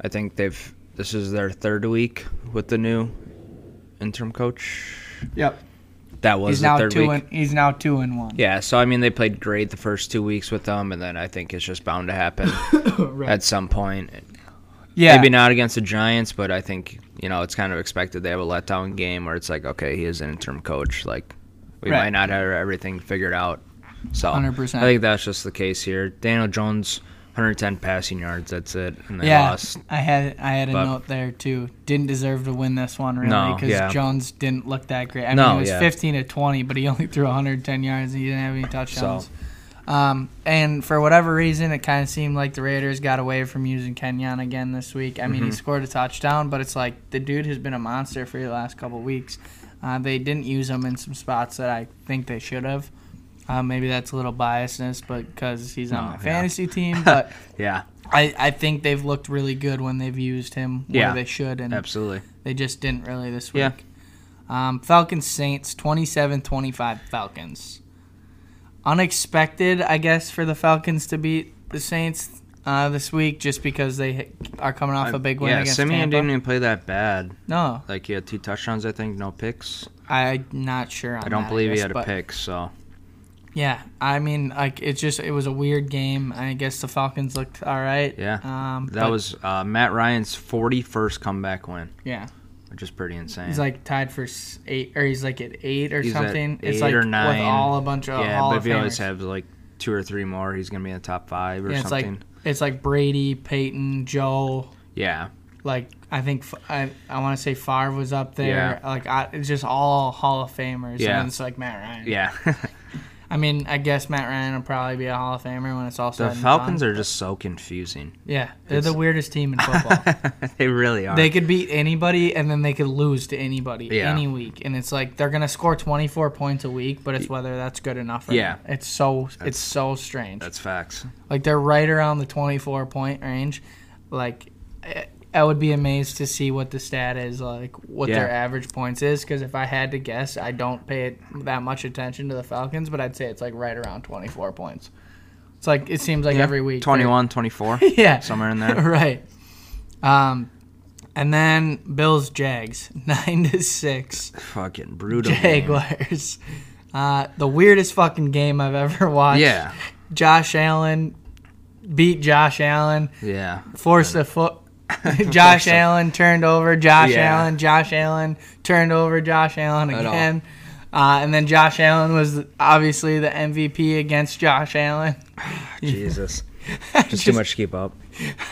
I think they've this is their third week with the new interim coach. yep. That was He's the now third two week. and he's now two and one. yeah, so I mean they played great the first two weeks with them, and then I think it's just bound to happen at some point. Yeah, Maybe not against the Giants, but I think you know it's kind of expected. They have a letdown game where it's like, okay, he is an interim coach. Like we Right. might not have everything figured out. So 100%. I think that's just the case here. Daniel Jones, 110 passing yards. That's it, and they Yeah, lost. I had I had a But- note there too. Didn't deserve to win this one really No, because yeah. Jones didn't look that great. I mean, No, it was yeah. 15 to 20, but he only threw 110 yards and he didn't have any touchdowns. Um, and for whatever reason, it kind of seemed like the Raiders got away from using Kenyan again this week. I mean, Mm-hmm. he scored a touchdown, but it's like the dude has been a monster for the last couple weeks. Uh, they didn't use him in some spots that I think they should have. Uh, maybe that's a little biasness, but because he's on No, my yeah. fantasy team, but Yeah, I, I think they've looked really good when they've used him where Yeah. they should, and absolutely. they just didn't really this week. Yeah. Um, Falcons Saints 27-25 Falcons. Unexpected, I guess, for the Falcons to beat the Saints uh, this week, just because they hit- are coming off a big win yeah, against Siemian didn't even play that bad. no, Like he had two touchdowns, I think, no picks. I'm not sure. On I don't believe he had a pick. So Yeah, I mean, like it's just it was a weird game. I guess the Falcons looked all right. yeah, um, that but- was uh, Matt Ryan's 41st comeback win, yeah. which is pretty insane. He's like tied for eight, or he's like at eight or He's something. it's eight like or nine. with all a bunch of yeah, Hall but of if he always has like two or three more, he's gonna be in the top five or yeah, it's like something. it's like Brady, Peyton, Joe. yeah, Like I think I, I want to say Favre was up there. Yeah. Like I, it's just all Hall of Famers. Yeah. and it's like Matt Ryan. yeah. I mean, I guess Matt Ryan will probably be a Hall of Famer when it's all said the Falcons are just so confusing. yeah, they're the weirdest team in football. they really are. They could beat anybody and then they could lose to anybody Yeah. any week, and it's like they're gonna score 24 points a week, but it's whether that's good enough. For Yeah. them. it's so That's- it's so strange. That's facts. Like they're right around the 24 point range. Like eh, I would be amazed to see what the stat is, like what their average points is. Because if I had to guess, I don't pay it that much attention to the Falcons, but I'd say it's like right around 24 points. It's like it seems like every week. they're- 21, 24, yeah, somewhere in there. right. Um, and then Bills Jags nine to six. Fucking brutal. Jaguars. Uh, the weirdest fucking game I've ever watched. Yeah, Josh Allen beat Josh Allen, yeah. forced a foot. Josh Allen turned over Josh Yeah. Allen. Josh Allen turned over Josh Allen again. Uh, and then Josh Allen was obviously the MVP against Josh Allen. Jesus, I just too much to keep up.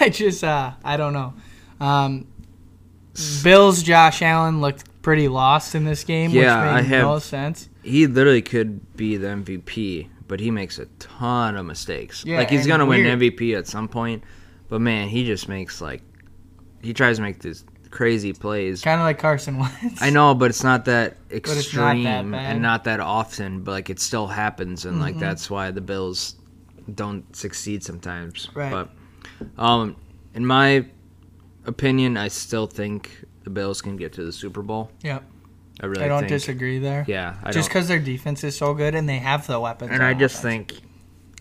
I just, uh, I don't know. Um, Bills Josh Allen looked pretty lost in this game, Yeah, which I made have- no sense. He literally could be the MVP, but he makes a ton of mistakes. Yeah, like he's gonna win. MVP at some point, but man, he just makes like he tries to make these crazy plays. Kind of like Carson Wentz. I know, but it's not that it's not that extreme. Mm-hmm. and not that often. But like it still happens, and like that's why the Bills don't succeed sometimes. Right. But um, in my opinion, I still think the Bills can get to the Super Bowl. Yep. I really I don't think. disagree there. Yeah, I Just because their defense is so good and they have the weapons. And I just offense. think,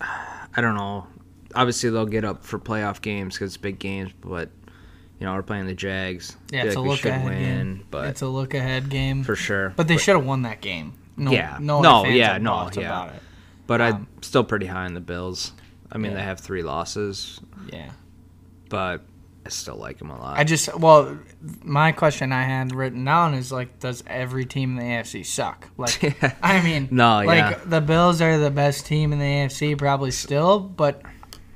I don't know. Obviously, they'll get up for playoff games because it's big games, but you know we're playing the Jags. yeah, it's like a look ahead win, game. but it's a look ahead game. for sure. But they should have won that game. No, Yeah. no, No, yeah, no, yeah. about it. But Um, I'm still pretty high on the Bills. I mean, Yeah. they have three losses, Yeah. but I still like them a lot. I just well, my question I had written down is like, does every team in the AFC suck? Like, I mean, No, like yeah. the Bills are the best team in the AFC probably still, but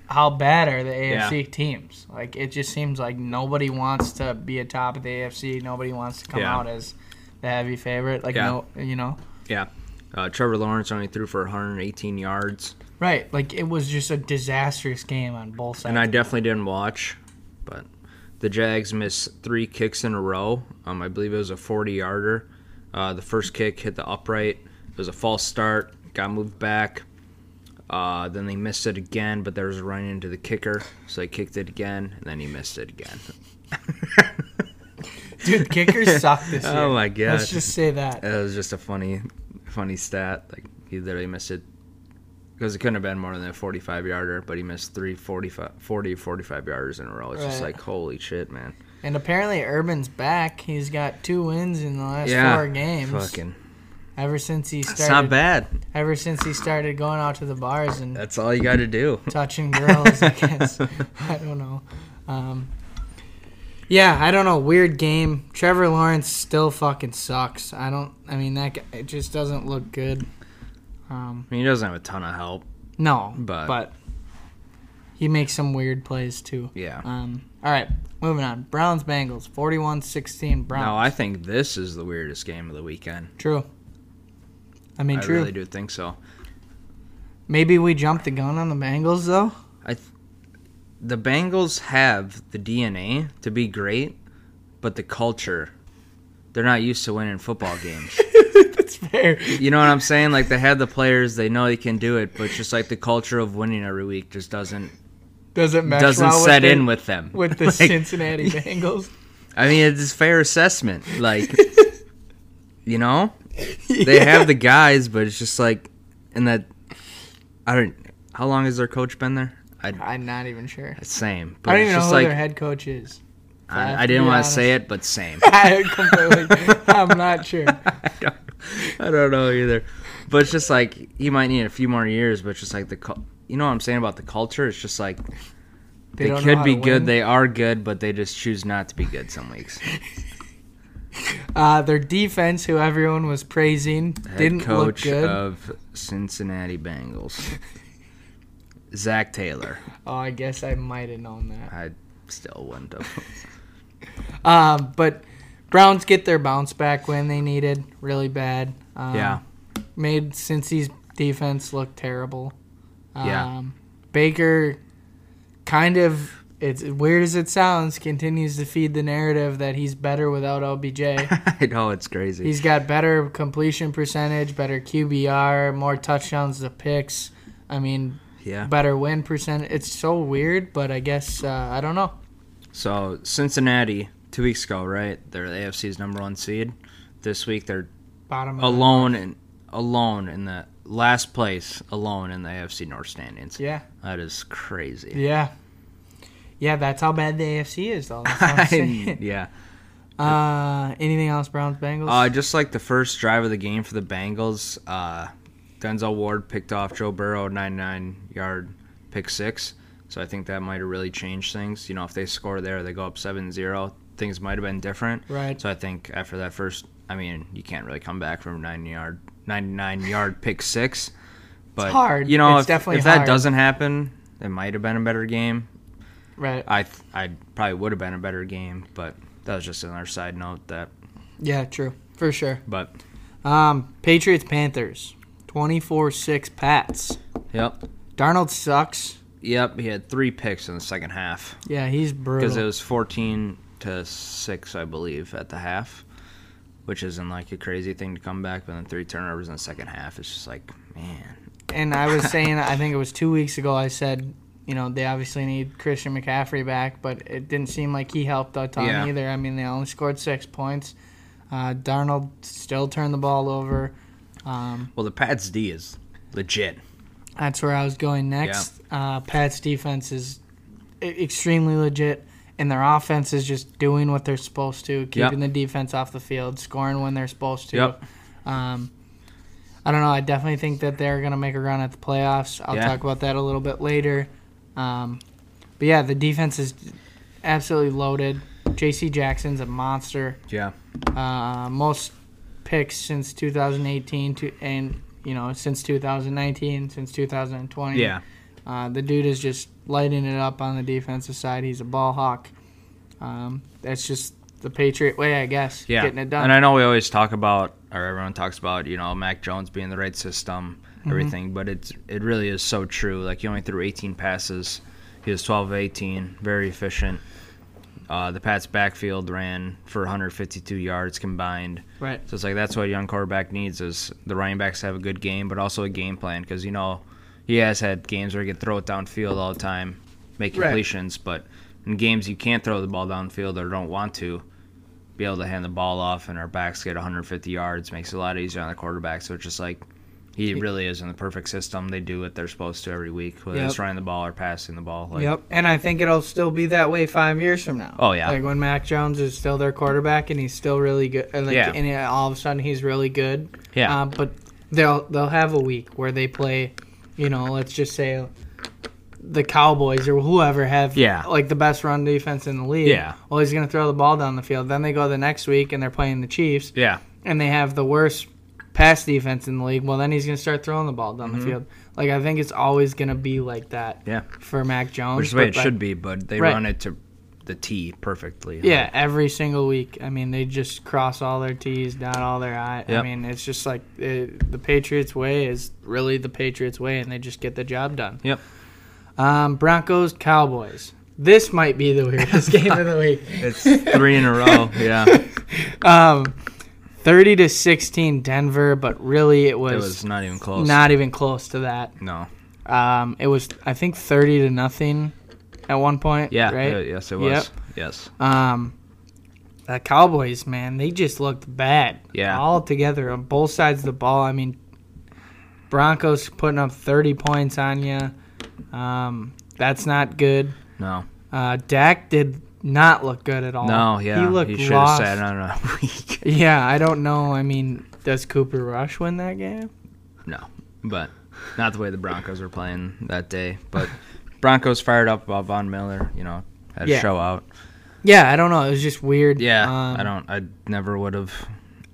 how bad are the AFC teams? Like, it just seems like nobody wants to be atop of the AFC. Nobody wants to come Yeah. out as the heavy favorite. Like, Yeah. no, you know, yeah. Uh, Trevor Lawrence only threw for 118 yards, right? Like, it was just a disastrous game on both sides. and I definitely didn't watch. But the Jags missed three kicks in a row. Um, I believe it was a 40 yarder. Uh, the first kick hit the upright. It was a false start. Got moved back. Uh, then they missed it again, but there was a run into the kicker, so they kicked it again, and then he missed it again. Dude, kickers suck this year. Oh my god! Let's just say that. It was just a funny, funny stat. Like he literally missed it because it couldn't have been more than a 45 yarder, but he missed three 45, 40, 45 yarders in a row. It's just like holy shit, man. And apparently Urban's back. He's got two wins in the last yeah, four games. Fucking, Ever since he started it's not bad. ever since he started going out to the bars and That's all you got to do. touching girls, I guess. I don't know. Um, yeah, I don't know. Weird game. Trevor Lawrence still fucking sucks. I don't. I mean, that guy, it just doesn't look good. Um, I mean, he doesn't have a ton of help. no, But- but he makes some weird plays too. Yeah. Um, all right, moving on. Browns Bengals 41-16 Browns. No, I think this is the weirdest game of the weekend. True. I mean, true. I true. really do think so. Maybe we jumped the gun on the Bengals though. I, th- the Bengals have the DNA to be great, but the culture, they're not used to winning football games. That's fair. You know what I'm saying? Like they have the players, they know they can do it, but just like the culture of winning every week just doesn't Doesn't doesn't well with set the- in with them. with the Like, Cincinnati Bengals. I mean, it's a fair assessment. Like, you know, they have the guys, but it's just like, in that, I don't. How long has their coach been there? I I'm not even sure. same. But I don't it's even know just who like their head coach is. I I, didn't want to say it, but same. I completely. I'm not sure. I don't, I don't know either. But it's just like he might need a few more years. But it's just like the, you know what I'm saying about the culture. It's just like They they, could be good. win. They are good, but they just choose not to be good some weeks. Uh, their defense, who everyone was praising, Head didn't coach look good. of Cincinnati Bengals, Zac Taylor. oh, I guess I might have known that. I still wouldn't have. Um, but Browns get their bounce back when they needed really bad. Um, Yeah. Made Cincy's defense look terrible. Um, Yeah. Baker kind of, it's weird as it sounds, continues to feed the narrative that he's better without OBJ. I know it's crazy. He's got better completion percentage, better QBR, more touchdowns to picks. I mean, yeah. better win percentage. It's so weird, but I guess uh, I don't know. So Cincinnati two weeks ago, right? They're the AFC's number one seed. This week they're Bottom alone and alone in the last place, alone in the AFC North standings. Yeah, That is crazy. yeah, yeah. That's how bad the AFC is, though. That's what I'm saying. yeah. uh, anything else, Browns Bengals? Uh, just like the first drive of the game for the Bengals, uh, Denzel Ward picked off Joe Burrow, 99 yard pick six. So I think that might have really changed things. You know, if they score there, they go up 7 0, things might have been different. Right. So I think after that first, I mean, you can't really come back from a nine yard 99 yard pick six. But hard. You know, It's if, if that doesn't happen, it might have been a better game. Right. I th- I probably would have been a better game, but that was just another side note. That, Yeah, true. For sure. but Um, Patriots Panthers. 24-6 Pats. yep, Darnold sucks. yep. He had three picks in the second half Yeah, he's brutal. because it was 14 to six, I believe, at the half, which isn't like a crazy thing to come back. But then three turnovers in the second half, it's just like, man, and I was saying, I think it was two weeks ago, I said, you know, they obviously need Christian McCaffrey back, but it didn't seem like he helped a ton Yeah. either. I mean, they only scored six points. Uh, Darnold still turned the ball over. Um, well, the Pats D is legit. that's where I was going next. Uh, Pat's defense is extremely legit, and their offense is just doing what they're supposed to, keeping the defense off the field, scoring when they're supposed to. Yep. Um, I don't know. I definitely think that they're going to make a run at the playoffs. I'll Yeah. talk about that a little bit later. Um, but yeah, the defense is absolutely loaded. J.C. Jackson's a monster. Yeah. Uh, most picks since 2018 to, and you know since 2019, since 2020. Yeah. Uh, the dude is just lighting it up on the defensive side. He's a ball hawk. Um, that's just the Patriot way, I guess. Yeah, Getting it done. and I know we always talk about, or everyone talks about, you know, Mac Jones being the right system, Mm-hmm. everything, but it's it really is so true. Like he only threw 18 passes, he was 12 of 18, very efficient. Uh, the Pats backfield ran for 152 yards combined. right. So it's like that's what a young quarterback needs is the running backs have a good game, but also a game plan because you know he has had games where he can throw it downfield all the time, make Right. completions, but in games you can't throw the ball downfield or don't want to, be able to hand the ball off and our backs get 150 yards makes it a lot easier on the quarterback. So it's just like he really is in the perfect system. They do what they're supposed to every week, whether Yep. it's running the ball or passing the ball. Like, Yep, and I think it'll still be that way five years from now. Oh, yeah. like when Mac Jones is still their quarterback and he's still really good. and, Like, Yeah. and uh, all of a sudden he's really good. Yeah. uh, but they'll they'll have a week where they play, you know, let's just say the Cowboys or whoever have Yeah. like the best run defense in the league. Yeah. well he's gonna throw the ball down the field. Then they go the next week and they're playing the Chiefs Yeah. and they have the worst pass defense in the league. Well, then he's gonna start throwing the ball down the field. Like I think it's always gonna be like that. Mm-hmm. Yeah. for Mac Jones, Which is the way it like, should be, but they Right. run it to the T perfectly. Yeah, every single week. I mean, they just cross all their T's, dot all their I. I mean, it's just like it, the Patriots way is really the Patriots way, and they just get the job done. Yep. Um, Broncos, Cowboys. This might be the weirdest game of the week. It's three in a row. Yeah. Um, thirty to sixteen, Denver, but really it was, It was not even close. not even close to that. No. Um, it was I think thirty to nothing at one point. Yeah. right. uh, yes, it was. Yep. Yes. Um, the Cowboys, man, they just looked bad. Yeah. all together on both sides of the ball. I mean, Broncos putting up thirty points on you. Um, that's not good. No. Uh, Dak did not look good at all. No. Yeah. he looked should have lost. sat on a week. Yeah, I don't know. I mean, does Cooper Rush win that game? no. But not the way the Broncos were playing that day. But Broncos fired up about Von Miller. You know, had Yeah. a show out. Yeah, I don't know. It was just weird. Yeah. Um, I don't. I never would have.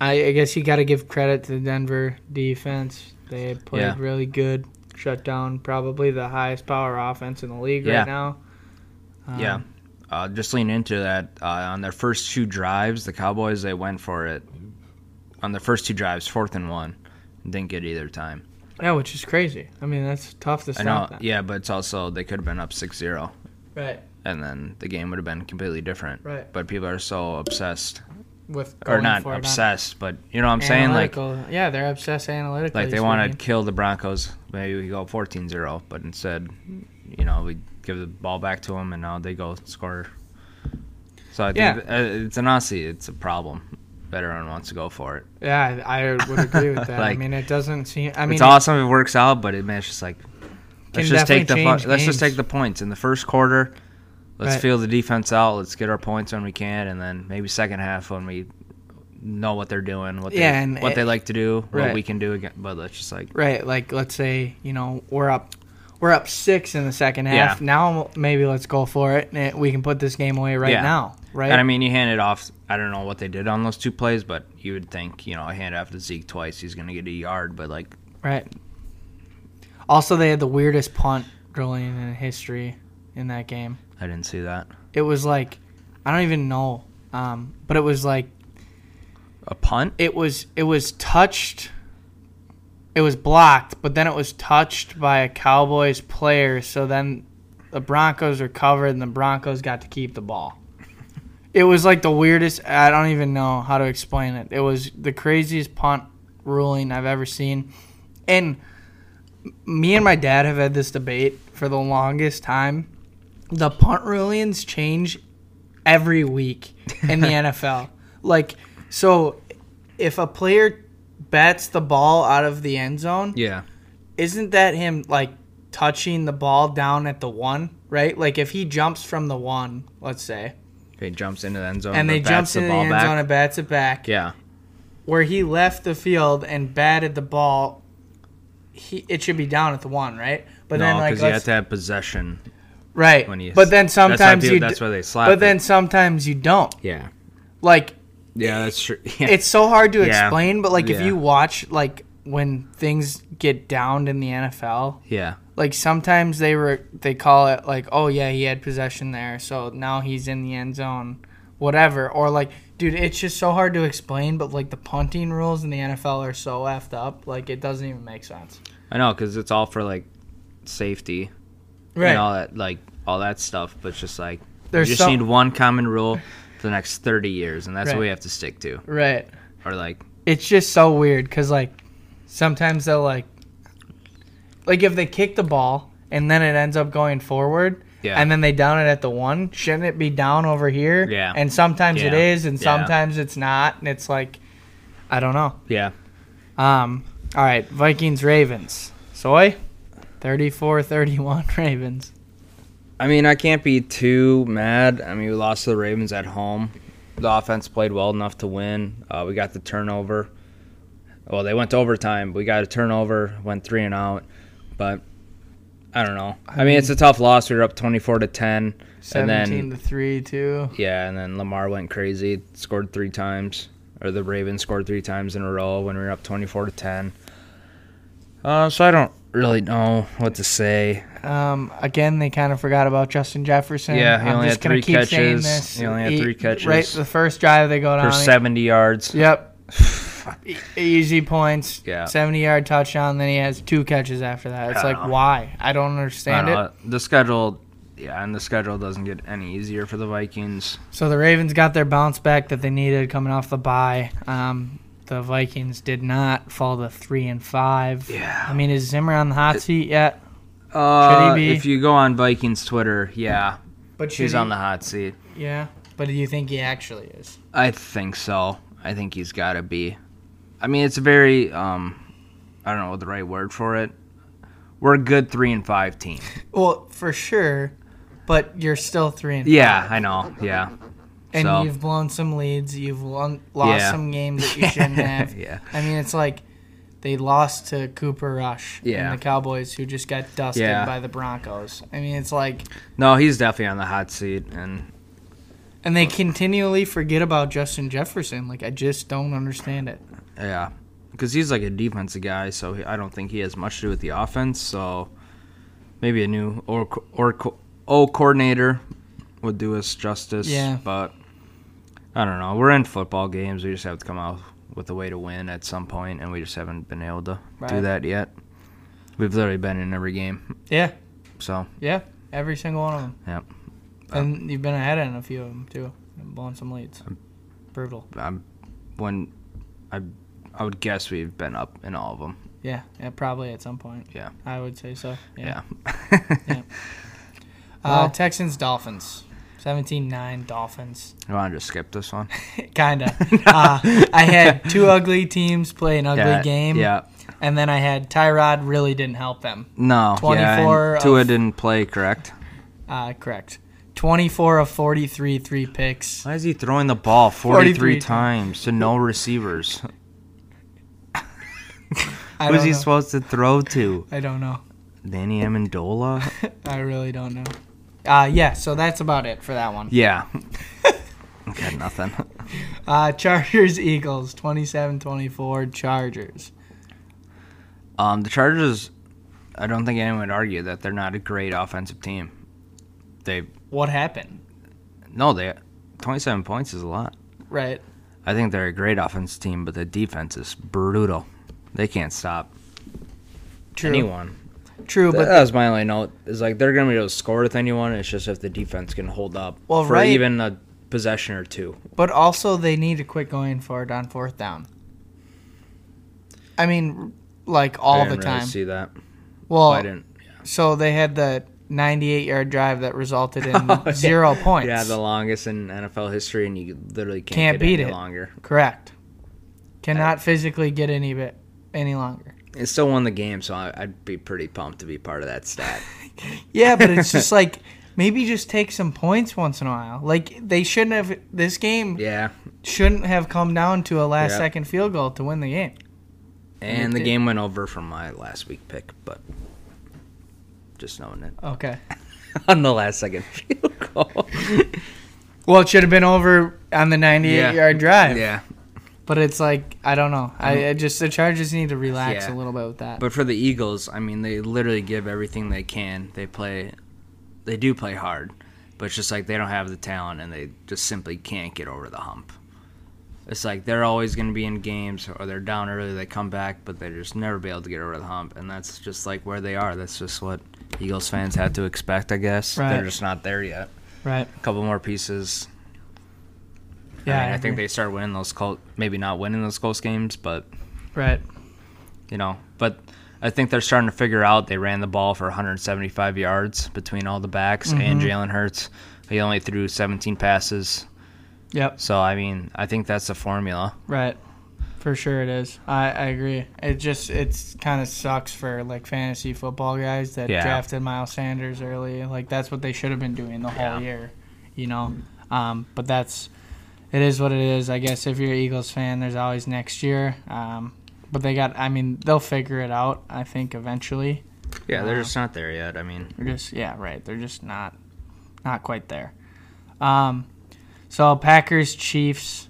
I, I guess you got to give credit to the Denver defense. They played Yeah. really good. Shut down probably the highest power offense in the league Yeah. right now. Um, yeah. Uh, just lean into that. Uh, on their first two drives, the Cowboys they went for it. On their first two drives, fourth and one, didn't get either time. Yeah, which is crazy. I mean, that's tough to stop know. Yeah, but it's also they could have been up 6-0. Right. and then the game would have been completely different. Right. But people are so obsessed, With or not obsessed, but you know what I'm saying? Like, yeah, they're obsessed analytically. like they want to kill the Broncos. Maybe we go 14-0, but instead, you know, we give the ball back to them, and now they go score. So I think Yeah. uh, it's an Aussie. it's a problem. Veteran wants to go for it. Yeah, I I would agree with that. I mean, it doesn't seem. I mean, it's awesome if it works out, but it, man, it's just like let's just take the let's just take the points in the first quarter. Let's Right. feel the defense out. Let's get our points when we can, and then maybe second half when we know what they're doing, what Yeah, they, and what it- they like to do, what Right. we can do again. But let's just like Right, like let's say you know we're up, we're up six in the second half. Yeah. Now maybe let's go for it. and We can put this game away right Yeah. now. right? And I mean, you hand it off. I don't know what they did on those two plays, but you would think, you know, I hand off to Zeke twice, he's going to get a yard. But like, right. Also, they had the weirdest punt drilling in history in that game. I didn't see that. It was like, I don't even know, um, but it was like A punt? it was it was touched. It was blocked, but then it was touched by a Cowboys player. So then the Broncos recovered, and the Broncos got to keep the ball. It was like the weirdest. I don't even know how to explain it. It was the craziest punt ruling I've ever seen, and me and my dad have had this debate for the longest time. The punt rulings change every week in the NFL. Like, so if a player bats the ball out of the end zone, Yeah. isn't that him like touching the ball down at the one, right? Like if he jumps from the one, let's say, If he jumps into the end zone and they bats jumps the into the ball end back. zone and bats it back, Yeah. where he left the field and batted the ball, he it should be down at the one, right? But no, then like because you have to have possession. right, when you- but then sometimes people- you that's why they slap But it. then sometimes you don't. Yeah. Like Yeah, that's true. Yeah. it's so hard to Yeah. explain, but like if you watch like when things get downed in the NFL, yeah. like sometimes they were they call it like oh yeah he had possession there so now he's in the end zone whatever or like dude it's just so hard to explain but like the punting rules in the NFL are so effed up like it doesn't even make sense I know, because it's all for like safety right and all that, like all that stuff. But just like There's you just so- need one common rule for the next thirty years, and that's Right. what we have to stick to. right Or like, it's just so weird because like sometimes they'll like like if they kick the ball and then it ends up going forward Yeah. and then they down it at the one shouldn't it be down over here Yeah. and sometimes it Yeah. is and Yeah. sometimes it's not and it's like i don't know yeah, um all right vikings ravens soy 34-31 ravens I mean, I can't be too mad. I mean, we lost to the Ravens at home. The offense played well enough to win. Uh, we got the turnover. Well, they went to overtime. We got a turnover, went three and out. But I don't know. I, mean, it's a tough loss. We were up twenty-four to ten, and 17 then to 3 too yeah, and then Lamar went crazy, scored three times, or the Ravens scored three times in a row when we were up twenty-four to ten. Uh, so I don't really know what to say. Um, again, they kind of forgot about Justin Jefferson. Yeah, he I'm only just had gonna three keep saying catches. this. He only had three catches. Right, the first drive they go down. for 70 yards. Yep. E- Easy points. Yeah. 70 yard touchdown. Then he has two catches after that. It's I like, don't know. why? I don't I understand don't it. know. The schedule, yeah, and the schedule doesn't get any easier for the Vikings. So the Ravens got their bounce back that they needed coming off the bye. Um, the Vikings did not fall to three and five. Yeah. I mean, is Zimmer on the hot seat yet? Uh? If you go on Vikings Twitter, yeah, But he's should on the hot seat. Yeah. But do you think he actually is? I think so. I think he's got to be. I mean, it's a very, um, I don't know the right word for it. We're a good three and five team. Well, for sure. But you're still three and Yeah, five. I know. Yeah. And so, you've blown some leads. You've won, lost Yeah. some games that you shouldn't have. yeah. I mean, it's like they lost to Cooper Rush Yeah. and the Cowboys, who just got dusted Yeah. by the Broncos. I mean, it's like, No, he's definitely on the hot seat, and and they continually forget about Justin Jefferson. Like, I just don't understand it. Yeah, because he's like a defensive guy, so he, I don't think he has much to do with the offense. So maybe a new or or co- O coordinator would do us justice. Yeah. but I don't know. We're in football games. We just have to come out with a way to win at some point, and we just haven't been able to Right. do that yet. We've literally been in every game, Yeah, so yeah, every single one of them. yeah. And you've been ahead in a few of them too, and blown some leads. Brutal. I'm when I I would guess we've been up in all of them. Yeah, yeah, probably at some point. Yeah. I would say so. Yeah. Yeah. Uh, Well- Texans Dolphins. 17-9 Dolphins. you want to just skip this one? Kinda. uh, I had two ugly teams play an ugly yeah, game. Yeah. And then I had Tyrod really didn't help them. No. 24 yeah, and Tua of- didn't play, correct? Uh, correct. 24 of 43, three picks. Why is he throwing the ball 43, 43 times to no receivers? Who's he know. supposed to throw to? I don't know. Danny Amendola? I really don't know. Uh, yeah, so that's about it for that one. yeah. Got nothing. Uh, Chargers Eagles 27-24 Chargers. Um, the Chargers, I don't think anyone would argue that they're not a great offensive team. They What happened? no, they 27 points is a lot. Right. I think they're a great offensive team, but the defense is brutal. They can't stop True. anyone. True, But that was my only note. Is like they're gonna be able to score with anyone. It's just if the defense can hold up Well, for right. even a possession or two. but also they need to quit going for it on fourth down. I mean, like all I the didn't really time. see that. Well, I didn't. so they had the 98 yard drive that resulted in oh, zero points. Oh, Yeah, the longest in NFL history, and you literally can't, Can't get beat any it. longer. Correct. Cannot uh, physically get any bit any longer. It still won the game, so I, I'd be pretty pumped to be part of that stat. Yeah, but it's just like maybe just take some points once in a while. Like they shouldn't have. This game yeah, shouldn't have come down to a last Yep. second field goal to win the game. and the did. game went over from my last week pick, but just knowing it Okay. on the last second field goal. Well, it should have been over on the 98 Yeah. yard drive. yeah, But it's like I don't know. I, mm. I just the Chargers need to relax Yeah. a little bit with that. but for the Eagles, I mean, they literally give everything they can. They play, they do play hard, but it's just like they don't have the talent, and they just simply can't get over the hump. It's like they're always going to be in games, or they're down early, they come back, but they just never be able to get over the hump, and that's just like where they are. That's just what Eagles fans had to expect, I guess. Right. They're just not there yet. right. A couple more pieces. Yeah, I, mean, I I think they start winning those close, maybe not winning those close games, but Right. you know, but I think they're starting to figure out. They ran the ball for 175 yards between all the backs Mm-hmm. and Jalen Hurts. He only threw 17 passes. Yep. So I mean, I think that's the formula. Right. For sure it is. I, I agree. It just it's kind of sucks for like fantasy football guys that Yeah. drafted Miles Sanders early. Like that's what they should have been doing the whole Yeah. year, you know. Um, but that's it is what it is. I guess if you're an Eagles fan, there's always next year. Um, but they got. I mean, they'll figure it out. I think eventually. Yeah, they're Wow. just not there yet. I mean, They're just yeah, right. They're just not not quite there. Um, so Packers Chiefs.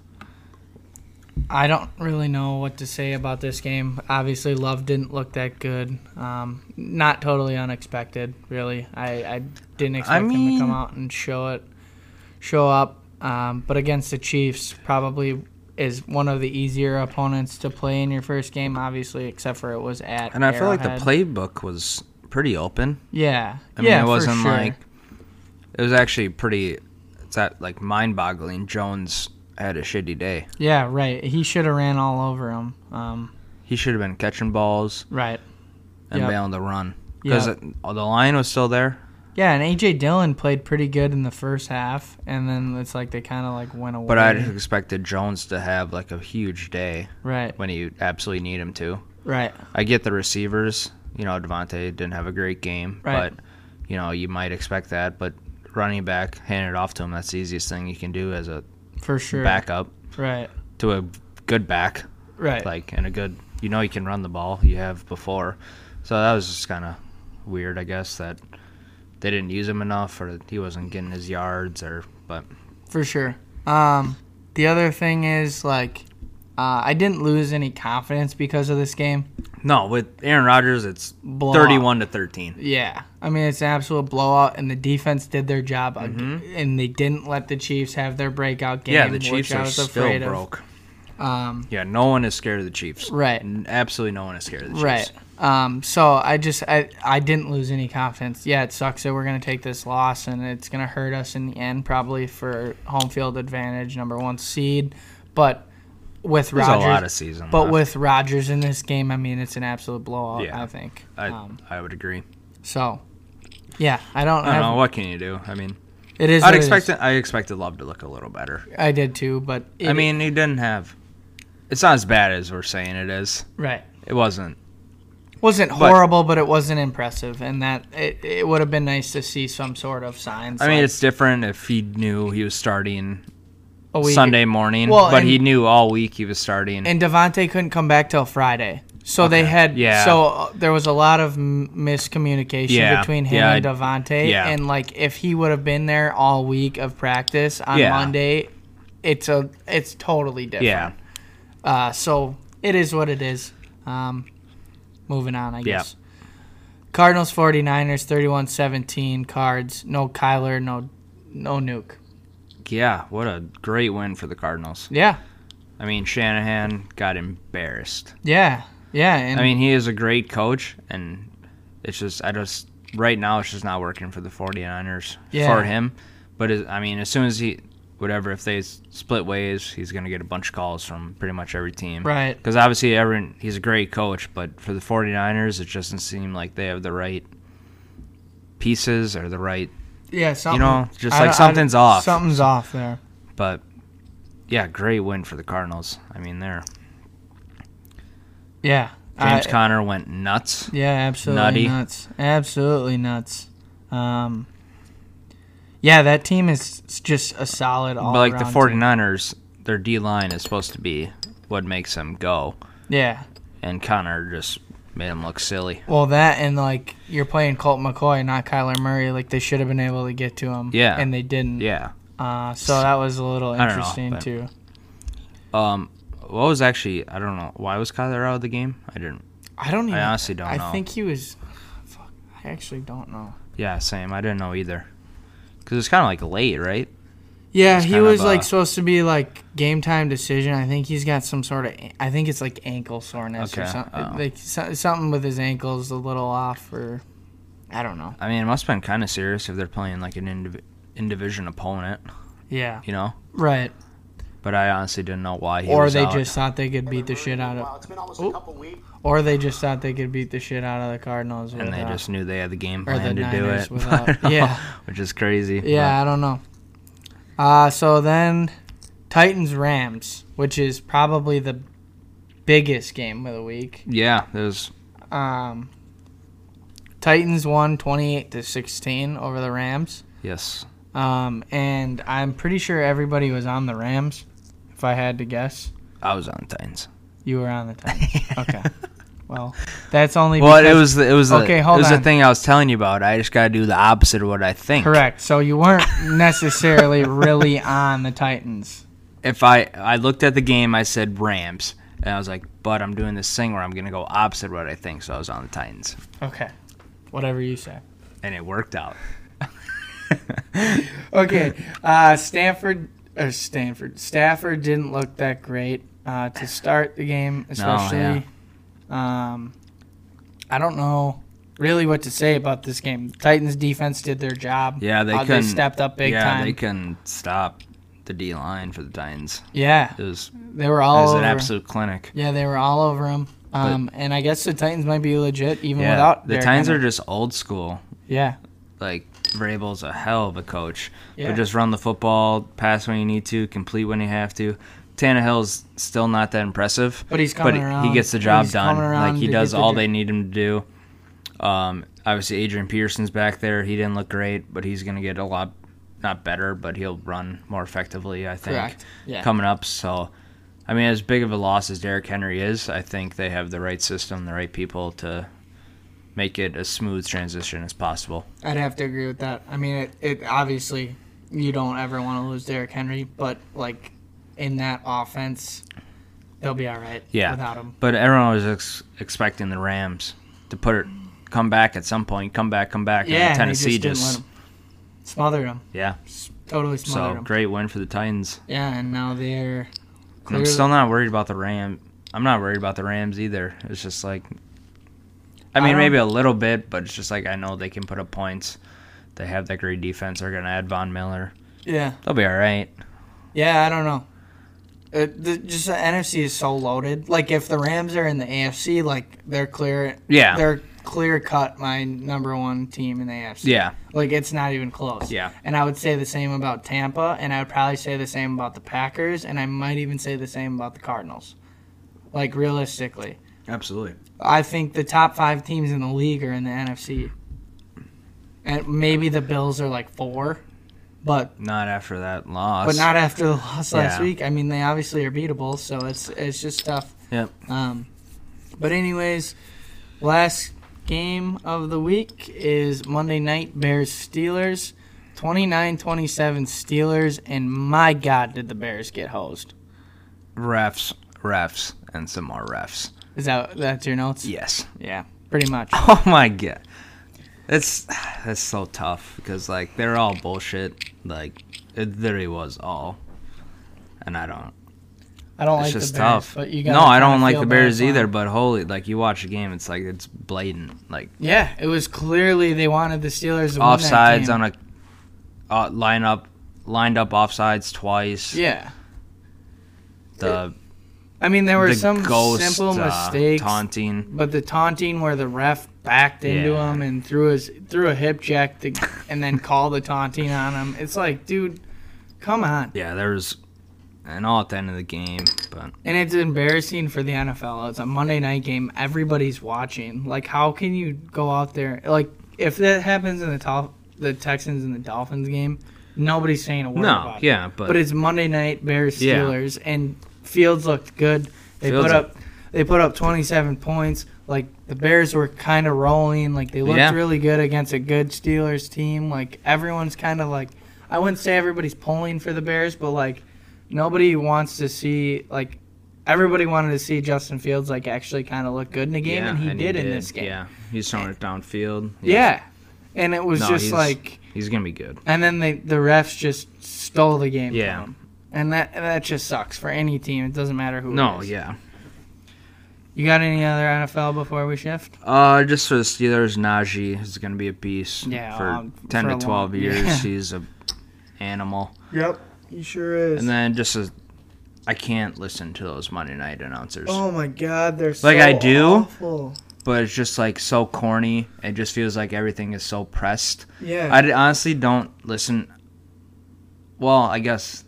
I don't really know what to say about this game. Obviously, Love didn't look that good. Um, not totally unexpected, really. I, I didn't expect him to come out and show it, show up. Um, but against the Chiefs, probably is one of the easier opponents to play in your first game. Obviously, except for it was at. and I feel like the playbook was pretty open. Yeah, I mean, yeah, it for wasn't sure. like it was actually pretty. It's that like mind-boggling. Jones had a shitty day. Yeah, right. He should have ran all over him. Um, He should have been catching balls right. and Yep. bailing the run because Yep. the line was still there. Yeah, and AJ Dillon played pretty good in the first half, and then it's like they kind of like went away. But I'd expected Jones to have like a huge day right, when you absolutely need him to. right, I get the receivers. You know, Davante didn't have a great game, Right. but you know you might expect that. But running back, hand it off to him. That's the easiest thing you can do as a for sure. backup Right, to a good back, right. like and a good. You know, you can run the ball. You have before, so that was just kind of weird, I guess that they didn't use him enough, or he wasn't getting his yards, or but For sure. Um, the other thing is like, uh, I didn't lose any confidence because of this game. no, with Aaron Rodgers, it's Blowout. thirty-one to thirteen. Yeah, I mean it's an absolute blowout, and the defense did their job, Mm-hmm. and they didn't let the Chiefs have their breakout game. Yeah, the Chiefs are still broke. Um, Yeah, no one is scared of the Chiefs. Right. Absolutely no one is scared of the Chiefs. Right. Um, so I just I, I didn't lose any confidence. Yeah, it sucks that we're gonna take this loss and it's gonna hurt us in the end, probably for home field advantage, number one seed. But with There's Rodgers, a lot of season but left. with Rodgers in this game, I mean it's an absolute blowout. Yeah. I think. I, um, I would agree. so, yeah, I don't. I don't have, know what can you do. I mean, It is. I'd it expect is. I expected Love to look a little better. I did too, but I mean, he didn't have. It's not as bad as we're saying it is. right. It wasn't. Wasn't horrible, but it wasn't impressive, and that it, it would have been nice to see some sort of signs. I mean, like it's different if he knew he was starting a week- Sunday morning, Well, but and- he knew all week he was starting. and Davante couldn't come back till Friday. So they had Yeah. so uh, there was a lot of m- miscommunication Yeah. between him Yeah, and Davante, yeah. and like if he would have been there all week of practice on. Monday, it's a it's totally different. Yeah. Uh, so it is what it is. Um, moving on, I Yeah. guess. Cardinals 49ers 31-17 cards. No Kyler, no no Nuk. Yeah, what a great win for the Cardinals. Yeah. I mean, Shanahan got embarrassed. Yeah. Yeah, and I mean, he is a great coach, and it's just, I just, right now, it's just not working for the 49ers Yeah. for him. But, I mean, as soon as he, whatever, if they split ways, he's going to get a bunch of calls from pretty much every team. Right. Because obviously, everyone, he's a great coach, but for the 49ers, it just doesn't seem like they have the right pieces or the right, yeah, something, You know, just I like I something's don't- off. Something's off there. but yeah, great win for the Cardinals. I mean, they're. Yeah. James I- Conner went nuts. Yeah, absolutely Nutty. nuts. Absolutely nuts. Um, yeah, that team is just a solid all But like the around 49ers, their D line is supposed to be what makes them go. Yeah. And Conner just made him look silly. Well, that and like you're playing Colt McCoy, not Kyler Murray. Like they should have been able to get to him. Yeah. And they didn't. Yeah. Uh, so that was a little I don't know, interesting but- too. Um, what was actually I don't know why was Kyler out of the game? I didn't. I don't even. I honestly don't know. I know. think he was. Fuck. I actually don't know. Yeah, same. I didn't know either. Cause it's kind of like late, right? Yeah, It's he was of, like uh, supposed to be like game time decision. I think he's got some sort of. I think it's like ankle soreness or something. oh. Like so, something with his ankles a little off, or I don't know. I mean, it must have been kind of serious if they're playing like an indiv- in division opponent, Yeah, you know. right. But I honestly didn't know why he Or was they out. just thought they could beat the shit out of. It's been almost Oop. a couple weeks. Or they just thought they could beat the shit out of the Cardinals. and they just knew they had the game or the plan to do it. without- yeah. which is crazy. Yeah, I don't know. Uh, so then Titans Rams, which is probably the biggest game of the week. Yeah, there's Um, Titans won 28 to 16 over the Rams. yes. Um, and I'm pretty sure everybody was on the Rams. If I had to guess, I was on Titans. You were on the Titans. okay. Well, that's only Well, because it was the, it was Okay, it hold was the thing I was telling you about. I just got to do the opposite of what I think. correct. So you weren't necessarily really on the Titans. If I I looked at the game, I said Rams, and I was like, but I'm doing this thing where I'm gonna go opposite of what I think. So I was on the Titans, Okay. Whatever you say. and it worked out. Okay. Uh, Stanford or Stanford Stafford didn't look that great uh, to start the game, especially. Um, I don't know really what to say about this game. Titans defense did their job. Yeah, they Uh, couldn't. stepped up big yeah, time. they couldn't stop the D line for the Titans. yeah, It was they were it all was over. an absolute clinic. yeah, they were all over him. Um, and I guess the Titans might be legit even Yeah, without the Titans are just old school. yeah. Like Vrabel's a hell of a coach. Yeah. But just run the football, pass when you need to, complete when you have to. Tannehill's still not that impressive, But he's coming but around. he gets the job He's done. Like he does the all they need him to do. Um, obviously, Adrian Peterson's back there. He didn't look great, but he's gonna get a lot, not better, but he'll run more effectively. I think Correct. Yeah. coming up. So, I mean, as big of a loss as Derrick Henry is, I think they have the right system, the right people to make it a smooth transition as possible. I'd have to agree with that. I mean, it, it obviously you don't ever want to lose Derrick Henry, but like in that offense, they'll be all right Yeah, without him. But everyone was ex- expecting the Rams to put it, come back at some point, come back, come back. Yeah, and and Tennessee they just, just, didn't let him. smothered them. yeah. totally smothered them. So him. great win for the Titans. Yeah, and now they're. And I'm still not worried about the Ram. I'm not worried about the Rams either. It's just like, I I mean, don't- maybe a little bit, but it's just like I know they can put up points. They have that great defense. They're gonna add Von Miller. Yeah, They'll be all right. yeah, I don't know. It, the, just the NFC is so loaded. Like if the Rams are in the AFC, like they're clear. Yeah. they're clear cut my number one team in the AFC. Yeah, Like it's not even close. Yeah. And I would say the same about Tampa, and I would probably say the same about the Packers, and I might even say the same about the Cardinals. Like realistically, absolutely. I think the top five teams in the league are in the NFC, and maybe the Bills are like four, but Not after that loss. but not after the loss last week. I mean, they obviously are beatable, so it's it's just tough. Yep. Um, but anyways, last game of the week is Monday night Bears Steelers. 29-27 Steelers, and my God, did the Bears get hosed? Refs, refs, and some more refs. Is that that's your notes? Yes. Yeah, pretty much. Oh my god. It's that's so tough because like they're all bullshit. Like it literally was all, and I don't. I don't It's like just the Bears, tough. but you no, I don't like the Bears either. But holy, like you watch the game, it's like it's blatant. Like Yeah, it was clearly they wanted the Steelers to offsides on a uh, lineup, lined up offsides twice. Yeah, The I mean there were the some ghost simple uh, mistakes, taunting. but the taunting where the ref backed into Yeah. him and threw his threw a hip check to, and then called the taunting on him. It's like, dude, come on. Yeah, there's and all at the end of the game, but And it's embarrassing for the NFL. It's a Monday night game. Everybody's watching. Like, how can you go out there? Like, if that happens in the top, the Texans and the Dolphins game, nobody's saying a word no, about it. yeah, but, But it's Monday night Bears Yeah. Steelers, and Fields looked good. They Fields put up, they put up 27 points. Like the Bears were kind of rolling. Like they looked Yeah. really good against a good Steelers team. Like everyone's kind of like, I wouldn't say everybody's pulling for the Bears, but like nobody wants to see like everybody wanted to see Justin Fields like actually kind of look good in the game, yeah, and he did in this game. Yeah, he's throwing it downfield. Yeah. And it was No, just he's- like, he's gonna be good. and then they, the refs just stole the game Yeah. From him. And that that just sucks for any team. It doesn't matter who. No, is. yeah. You got any other NFL before we shift? Uh, just for the Steelers, Najee is gonna be a beast. Yeah, for um, ten for to twelve long- years, yeah. he's a animal. Yep, he sure is. And then just as I can't listen to those Monday night announcers, oh my God, they're so Like I do. awful. but it's just like so corny. It just feels like everything is so pressed. Yeah, I honestly don't listen. Well, I guess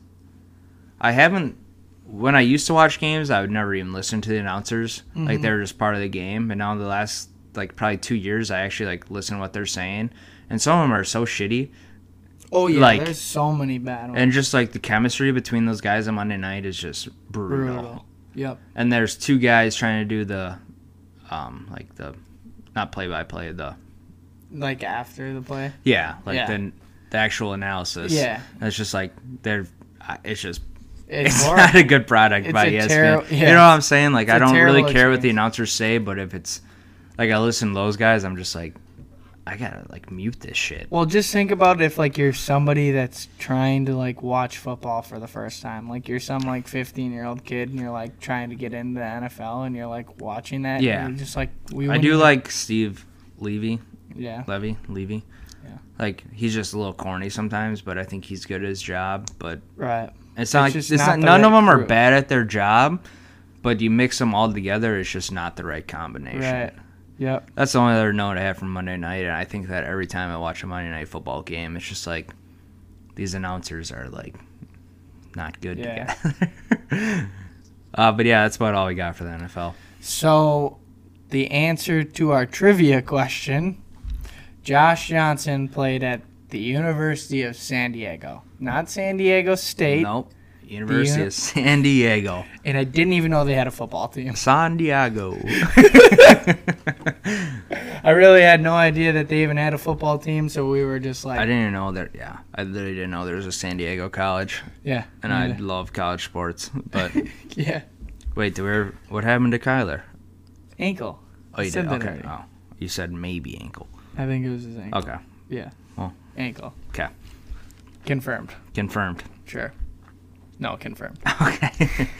I haven't. When I used to watch games, I would never even listen to the announcers. Mm-hmm. Like they were just part of the game. And now in the last like probably two years, I actually like listen to what they're saying. And some of them are so shitty. oh yeah, like- there's so many bad ones. And just like the chemistry between those guys on Monday night is just brutal. Brutal. Yep. And there's two guys trying to do the, um, like the, not play by play, the Like after the play. yeah, like Yeah. the the actual analysis. Yeah. And it's just like they're. It's just It's, it's not a good product It's by ESPN. terri- You know what I'm saying? Like It's I don't really care what the announcers say, but if it's like I listen to those guys, I'm just like, I gotta like mute this shit. Well, just think about if like you're somebody that's trying to like watch football for the first time. Like you're some like 15 year old kid and you're like trying to get into the NFL and you're like watching that. Yeah. just like we. I do even- like Steve Levy, Yeah. Levy, Levy. Yeah. Like he's just a little corny sometimes, but I think he's good at his job. But Right. It's not It's like it's not not, none of right them are crew. bad at their job, but you mix them all together, it's just not the right combination. Right. Yep. That's the only other note I have from Monday night, and I think that every time I watch a Monday night football game, it's just like these announcers are like not good Yeah. together. uh, but yeah, that's about all we got for the NFL. So, the answer to our trivia question Josh Johnson played at the University of San Diego, not San Diego State. Nope. University uni- of San Diego. And I didn't even know they had a football team. San Diego. I really had no idea that they even had a football team, so we were just like, I didn't even know that. Yeah, I literally didn't know there was a San Diego college, yeah. and I love college sports. But yeah. wait, do we ever, what happened to Kyler? Ankle. Oh, you said did. Okay. Oh, you said maybe ankle. I think it was his ankle. Okay. Yeah. Well. Ankle. Okay. Confirmed. Confirmed. Sure. No, confirmed. Okay.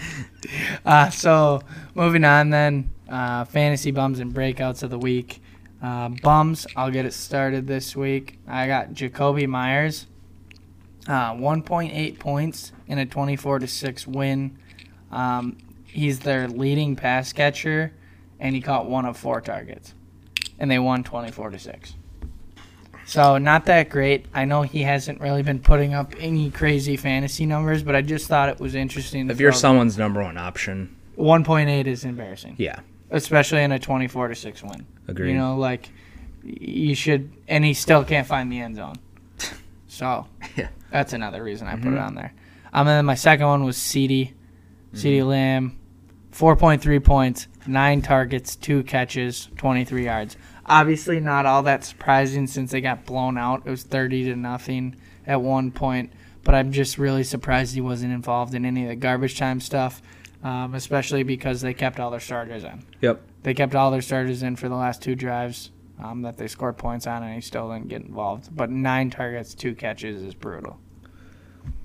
Uh, so moving on then, uh, fantasy bums and breakouts of the week. Uh, bums, I'll get it started this week. I got Jakobi Meyers, uh, 1.8 points in a 24 to six win. Um, he's their leading pass catcher, and he caught one of four targets, and they won 24 to six. So not that great. I know he hasn't really been putting up any crazy fantasy numbers, but I just thought it was interesting. if you're someone's number one option, 1.8 is embarrassing, yeah, especially in a 24 to 6 win. agreed. You know, like you should and he still can't find the end zone. So, Yeah. that's another reason I put it on there. Um and then my second one was CeeDee. CeeDee Lamb 4.3 points, 9 targets, 2 catches, 23 yards. Obviously not all that surprising since they got blown out. It was 30 to nothing at one point, but I'm just really surprised he wasn't involved in any of the garbage time stuff, um, especially because they kept all their starters in. Yep. They kept all their starters in for the last two drives um, that they scored points on, and he still didn't get involved. But nine targets, two catches is brutal.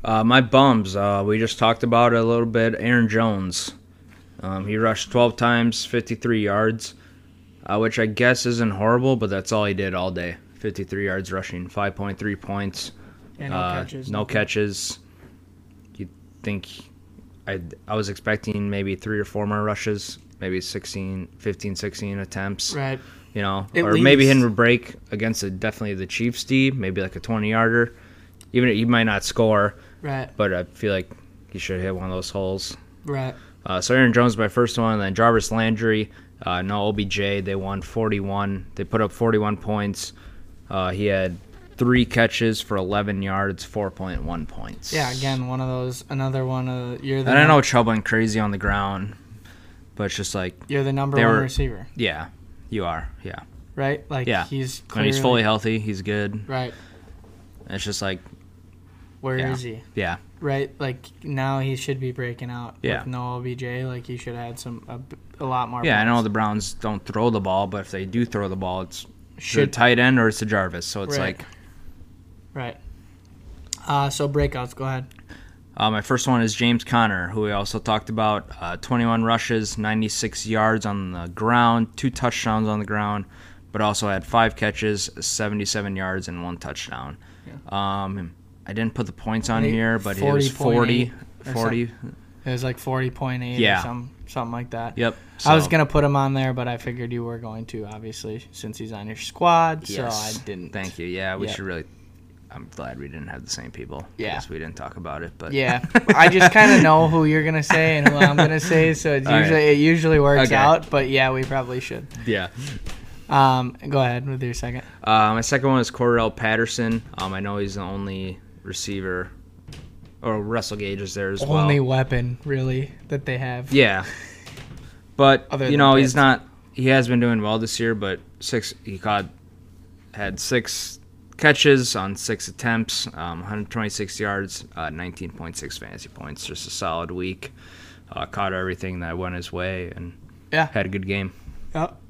Uh, my bums. Uh, we just talked about it a little bit. Aaron Jones. Um, he rushed 12 times, 53 yards, uh, which I guess isn't horrible, but that's all he did all day. 53 yards rushing, 5.3 points. Yeah, no Uh, catches. No catches. You think I I was expecting maybe three or four more rushes, maybe 16, 15, 16 attempts. Right. You know, At or maybe hitting a break against a, definitely the Chiefs D, maybe like a 20 yarder. Even he might not score, Right. but I feel like he should hit one of those holes. Right. Uh, so Aaron Jones, my first one, then Jarvis Landry, uh, no OBJ. They won 41. They put up 41 points. Uh, he had three catches for 11 yards, 4.1 points. Yeah, again, one of those. Another one of you're the And I know Chubb went crazy on the ground, but it's just like, you're the number one were- receiver, yeah, you are, yeah. right? Like Yeah. he's When he's fully healthy, he's good. right. It's just like, Where is Yeah. he? yeah, Right, like now he should be breaking out. Yeah. With no OBJ, like he should have had some a lot more. yeah. I know the Browns don't throw the ball, but if they do throw the ball, it's should tight end or it's a Jarvis. So it's Right. like, right. Uh, so breakouts. Go ahead. Uh, my first one is James Conner, who we also talked about. Uh, 21 rushes, 96 yards on the ground, two touchdowns on the ground, but also had five catches, 77 yards, and one touchdown. Um, I didn't put the points on Eight- here, but he was 40.8 40. or 40. It was like forty point eight Yeah. or some something like that. Yep. I was gonna put him on there, but I figured you were going to, obviously, since he's on your squad. Yes. So I didn't. Thank you. Yeah, we Yep. should really. I'm glad we didn't have the same people. Yeah. I guess we didn't talk about it, but Yeah, I just kind of know who you're gonna say and who I'm gonna say, so it's All right. usually it usually works Okay. out. But yeah, we probably should. yeah. Um, go ahead with your second. Uh, my second one is Cordell Patterson. Um, I know he's the only receiver, or Russell Gage is there as well. Only weapon really that they have. Yeah. But Other you know, he's not he has been doing well this year, but six he caught had six catches on six attempts, um, 126 yards, uh, 19.6 fantasy points. Just a solid week. Uh, caught everything that went his way and Yeah. had a good game. Yep.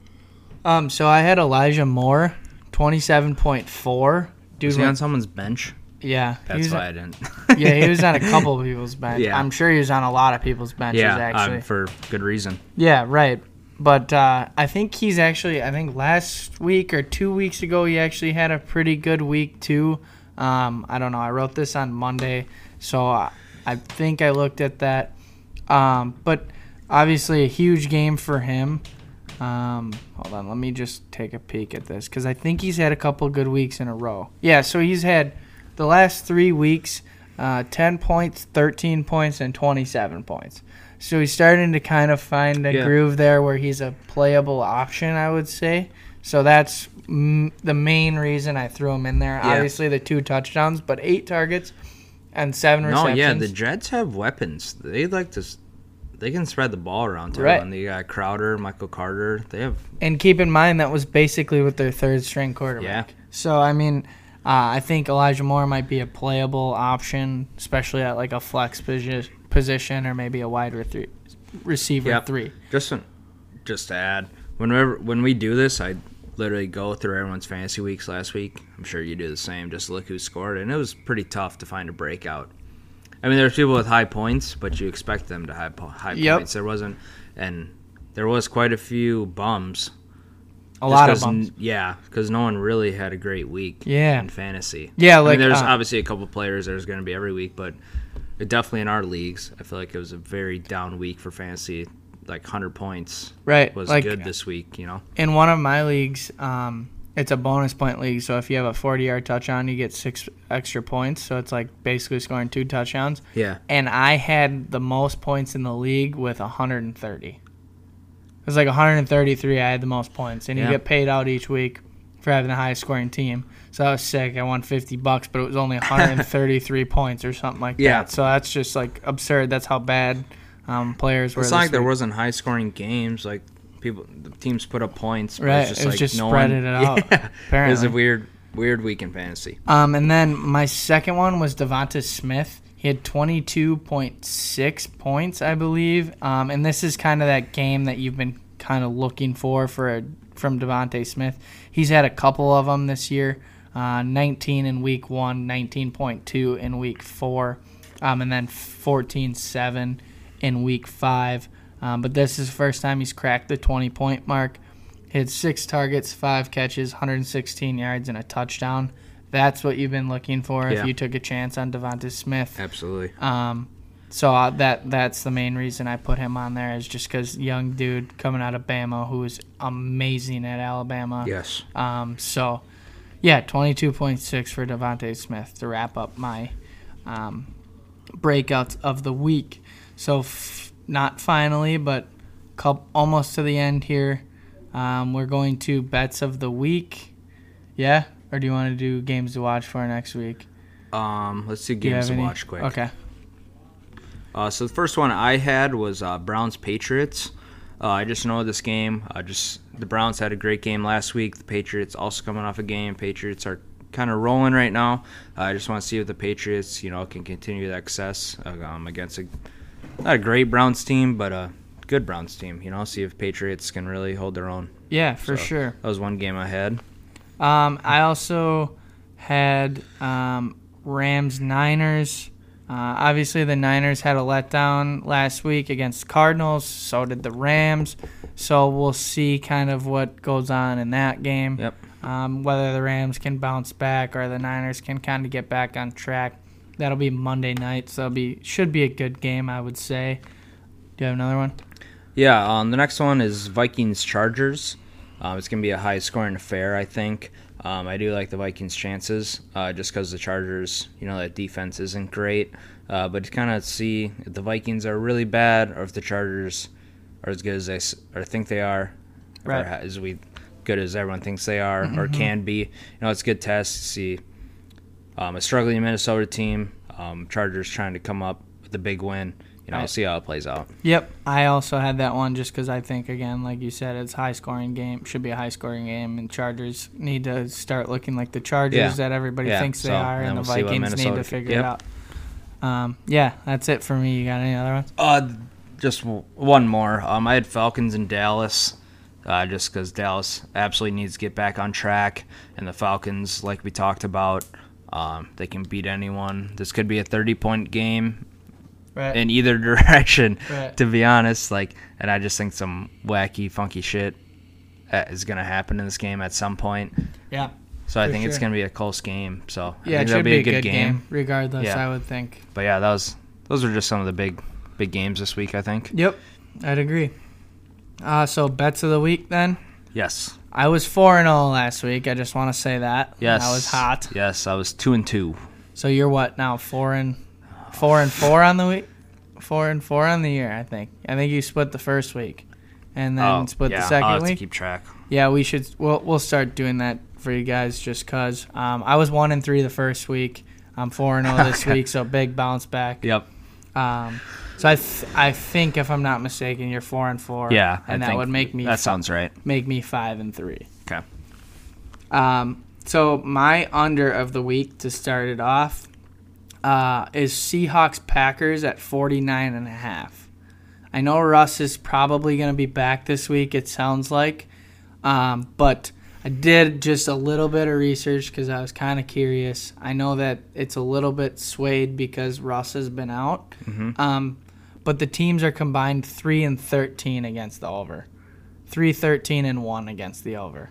Um, so I had Elijah Moore, twenty-seven point four. Dude, Was he went- on someone's bench? Yeah, That's was, why I didn't. yeah, he was on a couple of people's bench. Yeah. I'm sure he was on a lot of people's benches yeah, actually. um, for good reason. Yeah, right. But uh, I think he's actually. I think last week or two weeks ago, he actually had a pretty good week too. Um, I don't know. I wrote this on Monday, so I, I think I looked at that. Um, but obviously, a huge game for him. Um, hold on, let me just take a peek at this because I think he's had a couple good weeks in a row. Yeah, so he's had the last three weeks, uh, ten points, thirteen points, and twenty-seven points. So he's starting to kind of find a Yeah. groove there where he's a playable option, I would say. So that's mm, the main reason I threw him in there. Yeah. Obviously, the two touchdowns, but eight targets and seven No, receptions. yeah, the Jets have weapons. They like to. s- They can spread the ball around too. Right. And they got Crowder, Michael Carter. They have And keep in mind that was basically with their third string quarterback. Yeah. So I mean, uh, I think Elijah Moore might be a playable option, especially at like a flex posi- position or maybe a wide re- receiver Yep. three. Just an, just to add, whenever when we do this, I literally go through everyone's fantasy weeks last week. I'm sure you do the same. Just look who scored, and it was pretty tough to find a breakout. I mean, there's people with high points, but you expect them to have po- high Yep. points. There wasn't, and there was quite a few bums. A Just lot of bums. n- yeah, because no one really had a great week. Yeah. in fantasy. Yeah, I like, mean, there's uh, obviously a couple players there's going to be every week, but it definitely in our leagues, I feel like it was a very down week for fantasy. Like 100 points Right, was like- good this week. You know, In one of my leagues, um, it's a bonus point league. So if you have a 40 yard touchdown, you get six extra points. So it's like basically scoring two touchdowns. yeah, And I had the most points in the league with 130. It was like 133. I had the most points, and you get paid out each week for having the highest scoring team. So that was sick. I won 50 bucks, but it was only 133 points or something like Yeah. that. So that's just like absurd. That's how bad um, players were. it's not like there wasn't high scoring games. Like people, the teams put up points, but Right, just it was like just no spreading one, it out, Yeah, it was a weird. weird week in fantasy. Um, and then my second one was Devonta Smith. He had 22.6 points, I believe. Um, and this is kind of that game that you've been kind of looking for for a, from Devonta Smith. He's had a couple of them this year. Uh, 19 in week one, 19.2 in week four, um, and then 14.7 in week five. Um, but this is the first time he's cracked the 20 point mark. Had six targets, five catches, 116 yards, and a touchdown. That's what you've been looking for Yeah. if you took a chance on Devonta Smith. Absolutely. Um, so uh, that that's the main reason I put him on there is just because young dude coming out of Bama who is amazing at Alabama. yes. Um, so yeah, twenty two point six for DeVonta Smith to wrap up my um, breakouts of the week. So f- not finally, but coup almost to the end here. Um, we're going to bets of the week. Yeah, or do you want to do games to watch for next week? Um, let's do Do games to any? watch quick. Okay. Uh, so the first one I had was uh, Browns Patriots. Uh, I just know this game. I just the Browns had a great game last week. The Patriots also coming off a game. Patriots are kind of rolling right now. Uh, I just want to see if the Patriots, you know, can continue that success uh, um, against a not a great Browns team, but a good Browns team. You know, see if Patriots can really hold their own. Yeah, for So, sure. That was one game I had. Um, I also had um, Rams Niners. Uh, obviously, the Niners had a letdown last week against Cardinals. So did the Rams. So we'll see kind of what goes on in that game. Yep. Um, whether the Rams can bounce back or the Niners can kind of get back on track. That'll be Monday night, so it'll be should be a good game, I would say. Do you have another one? Yeah, um, the next one is Vikings Chargers. Um, it's going to be a high scoring affair, I think. Um, I do like the Vikings' chances uh, just because the Chargers, you know, that defense isn't great. Uh, but to kind of see if the Vikings are really bad or if the Chargers are as good as they or think they are, Right. or as we good as everyone thinks they are or can be. You know, it's a good test to see um, a struggling Minnesota team, um, Chargers trying to come up with a big win. You know, Right. see how it plays out. Yep, I also had that one just because I think again, like you said, it's high scoring game. Should be a high scoring game, and Chargers need to start looking like the Chargers Yeah. that everybody Yeah, thinks they so, are, and and the we'll see Vikings need to figure yep. it out. Um, yeah, that's it for me. You got any other ones? Uh, just w- one more. Um, I had Falcons in Dallas, uh, just because Dallas absolutely needs to get back on track, and the Falcons, like we talked about, um, they can beat anyone. This could be a thirty-point game Right. in either direction, Right. to be honest. Like, and I just think some wacky, funky shit uh, is gonna happen in this game at some point. yeah. So I think it's gonna be a close game. So I Yeah, think it that'll should be, a good, game. regardless. Yeah. I would think. But yeah, that was those are just some of the big, big games this week. I think. Yep, I'd agree. Uh, so bets of the week then. Yes. I was four and zero last week. I just want to say that. Yes. I was hot. Yes, I was two and two. So you're what now? Four and four and four on the week. Four and four on the year. I think. I think you split the first week, and then split Oh, yeah, the 2nd I'll week. keep track. Yeah, we should. We'll we'll start doing that for you guys just cause. Um, I was one and three the first week. I'm four and zero this week, so big bounce back. Yep. Um, so I th- I think if I'm not mistaken, you're four and four. Yeah, and I that would make me That sounds right. make me five and three. Okay. Um, so my under of the week to start it off uh, is Seahawks Packers at 49 and a half. I know Russ is probably going to be back this week. It sounds like, um, but I did just a little bit of research because I was kind of curious. I know that it's a little bit swayed because Russ has been out, um, but the teams are combined three and 13 against the over, three 13 and one against the over.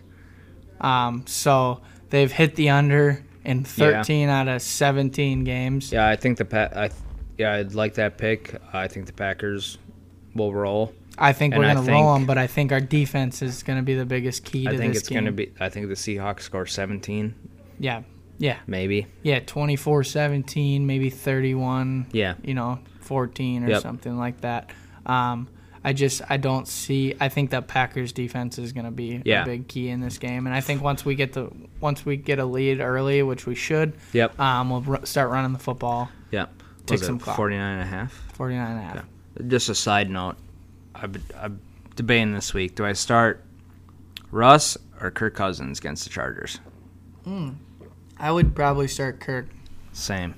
Um, so they've hit the under in 13 out of 17 games. Yeah, I think the pa- I, yeah, I'd like that pick. I think the Packers will roll. I think And we're going to roll them, but I think our defense is going to be the biggest key to I think this it's game. gonna be. I think the Seahawks score 17, Yeah. Yeah. maybe. Yeah, 24-17, maybe 31, Yeah. you know, 14 or Yep. something like that. Um, I just I don't see. I think that Packers defense is going to be Yeah. a big key in this game, and I think once we get the once we get a lead early, which we should, Yep. um, we'll ru- start running the football. Yep. Take some it clock. 49 and a half? 49 and a half. Just a side note. I've, I'm debating this week. Do I start Russ or Kirk Cousins against the Chargers? I would probably start Kirk. Same.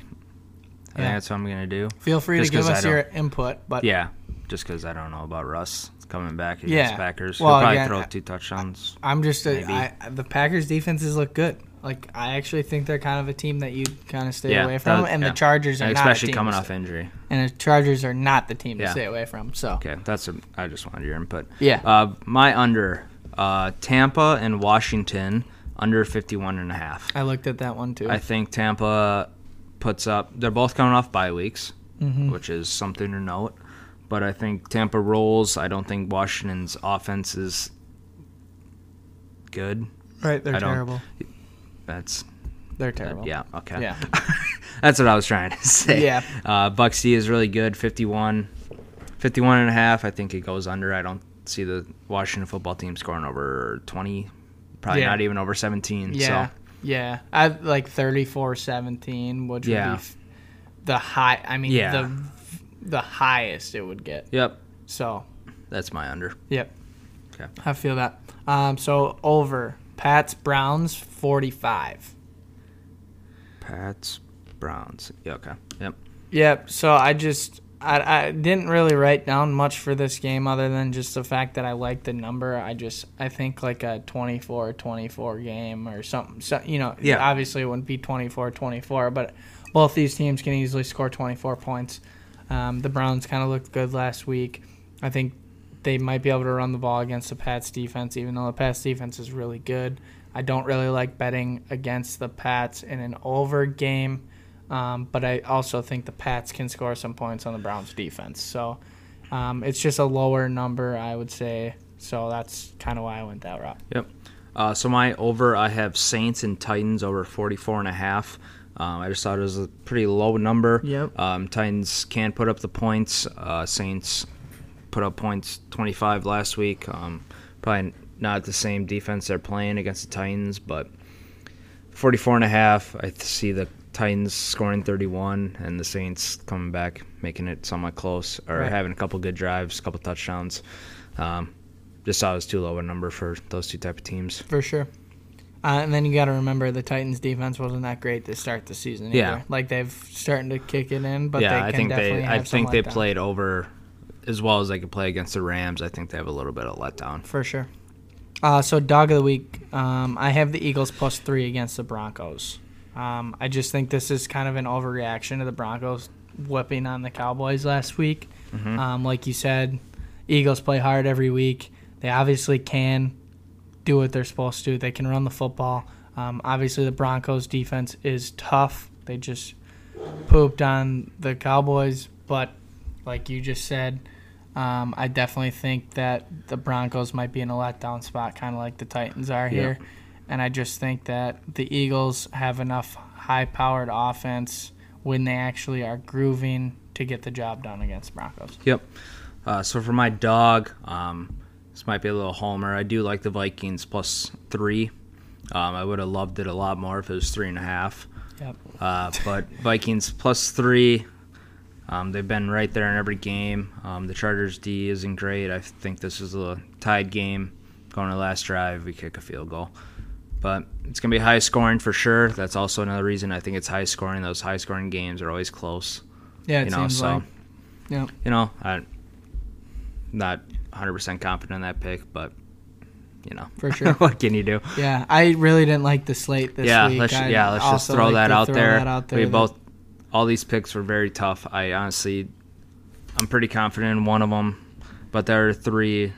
I Yeah. think that's what I'm gonna do. Feel free Just to give us your input, but Yeah, just because I don't know about Russ coming back against Yeah. Packers. Well, He'll probably again, throw two touchdowns. I'm just a. I, the Packers defenses look good. Like I actually think they're kind of a team that you kind of stay Yeah, away from, that- and yeah. the Chargers are And especially team coming off injury. and the Chargers are not the team to stay away from. So Okay, that's a, I just wanted your input. Yeah. Uh, my under uh, Tampa and Washington under 51 and a half. I looked at that one too. I think Tampa puts up. They're both coming off bye weeks, Mm-hmm. which is something to note. But I think Tampa rolls. I don't think Washington's offense is good. right, they're terrible. That's They're terrible. yeah. Okay. Yeah. That's what I was trying to say. Yeah. Uh, Bucks D is really good. 51, 51 and a half. I think it goes under. I don't see the Washington football team scoring over 20, probably Yeah. not even over 17. Yeah. So, Yeah. I like 34-17, which Yeah. would be the high. I mean, Yeah. the the highest it would get. yep. So That's my under. Yep. Okay. I feel that. Um, so over Pats Browns forty five. Pats, Browns. Yeah, okay. Yep. Yep. So I just I, I didn't really write down much for this game other than just the fact that I like the number. I just I think like a 24-24 game or something. So, you know, Yeah. obviously it wouldn't be 24-24, but both these teams can easily score 24 points. Um, the Browns kind of looked good last week. I think they might be able to run the ball against the Pats defense, even though the Pats defense is really good. I don't really like betting against the Pats in an over game, um, but I also think the Pats can score some points on the Browns defense. So um, it's just a lower number, I would say. So that's kind of why I went that route. Yep. Uh, so my over, I have Saints and Titans over 44 and a half. Um, I just thought it was a pretty low number. Yep. Um, Titans can't put up the points. Uh, Saints put up points 25 last week. Um, probably not the same defense they're playing against the Titans, but 44 and a half. I see the Titans scoring 31 and the Saints coming back, making it somewhat close, or Right. having a couple good drives, a couple touchdowns. Um, just thought it was too low a number for those two type of teams. For sure. Uh, and then you got to remember the Titans defense wasn't that great to start the season. Either. Yeah. like they've starting to kick it in, but yeah, they I think definitely they I think they letdown. played over as well as they could play against the Rams. I think they have a little bit of letdown. for sure. Uh, so dog of the week, um, I have the Eagles plus three against the Broncos. Um, I just think this is kind of an overreaction to the Broncos whipping on the Cowboys last week. Mm-hmm. Um, like you said, Eagles play hard every week. They obviously can do what they're supposed to. They can run the football. Um, obviously, the Broncos defense is tough. They just pooped on the Cowboys, but like you just said, um, I definitely think that the Broncos might be in a letdown spot, kind of like the Titans are here. And I just think that the Eagles have enough high-powered offense when they actually are grooving to get the job done against Broncos. Yep. Uh, so for my dog, um, this might be a little homer. I do like the Vikings plus three. Um, I would have loved it a lot more if it was three and a half. Yep. Uh, but Vikings plus three. Um, they've been right there in every game. Um, the Chargers D isn't great. I think this is a tied game. Going to the last drive, we kick a field goal. But it's going to be high scoring for sure. That's also another reason I think it's high scoring. Those high scoring games are always close. Yeah, it you know, seems so like. Yep. you know, I'm not 100% confident in that pick, but you know, For sure. what can you do? Yeah, I really didn't like the slate this yeah, week. let's I yeah, let's just throw like that out throw there. that out there We that- both all these picks were very tough. I honestly I'm pretty confident in one of them, but there are three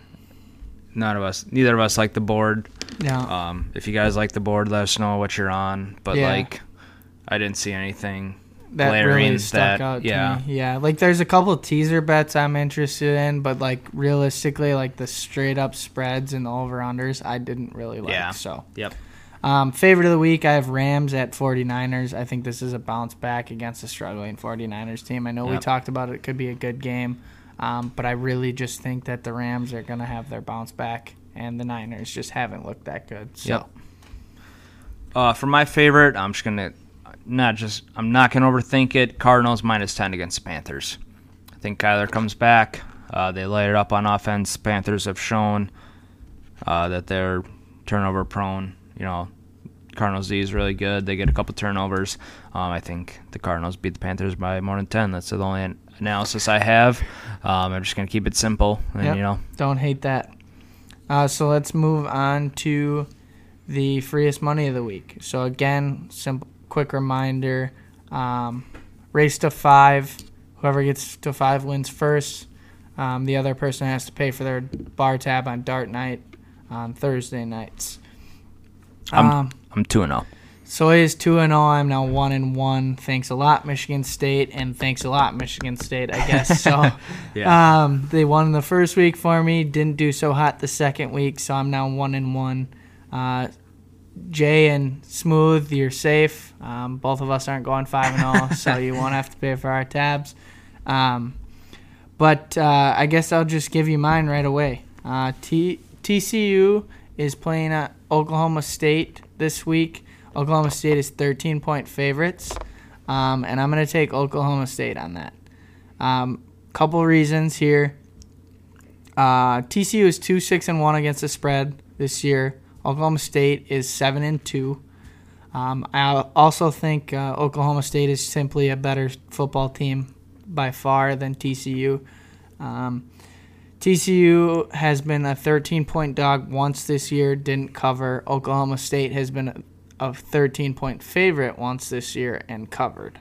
none of us neither of us like the board. Yeah. Um if you guys like the board, let us know what you're on, but Yeah. like I didn't see anything that really stuck that out to yeah. me. Yeah, like there's a couple teaser bets I'm interested in, but like realistically, like the straight up spreads and the over unders, I didn't really like. Yeah. So, Yep. um, favorite of the week, I have Rams at 49ers. I think this is a bounce back against a struggling 49ers team. I know we talked about it; it could be a good game, um, but I really just think that the Rams are gonna have their bounce back, and the Niners just haven't looked that good. So. Yep. Uh, for my favorite, I'm just gonna not just I'm not gonna overthink it. Cardinals minus ten against Panthers. I think Kyler comes back. Uh, they light it up on offense. Panthers have shown uh, that they're turnover prone. You know, Cardinals D is really good. They get a couple turnovers. Um, I think the Cardinals beat the Panthers by more than ten. That's the only an- analysis I have. Um, I'm just gonna keep it simple, and Yep. you know, Don't hate that. Uh, so let's move on to the freest money of the week. So again, simple, quick reminder: um, race to five. Whoever gets to five wins first. Um, the other person has to pay for their bar tab on Dart Night on Thursday nights. I'm- Um, I'm two and oh. zero. so it is two and zero. I'm now one and one. Thanks a lot, Michigan State, and thanks a lot, Michigan State. I guess so. Yeah. Um, they won the first week for me. Didn't do so hot the second week, so I'm now one and one. Uh, Jay and Smooth, you're safe. Um, both of us aren't going five and zero, so you won't have to pay for our tabs. Um, but uh, I guess I'll just give you mine right away. Uh, T- TCU is playing at Oklahoma State this week. Oklahoma State is 13 point favorites, um, and I'm going to take Oklahoma State on that. Um, couple reasons here. Uh, TCU is two six and one against the spread this year. Oklahoma State is seven and two. Um, I also think uh, Oklahoma State is simply a better football team by far than TCU. Um, TCU has been a 13 point dog once this year, didn't cover. Oklahoma State has been a, a 13 point favorite once this year and covered.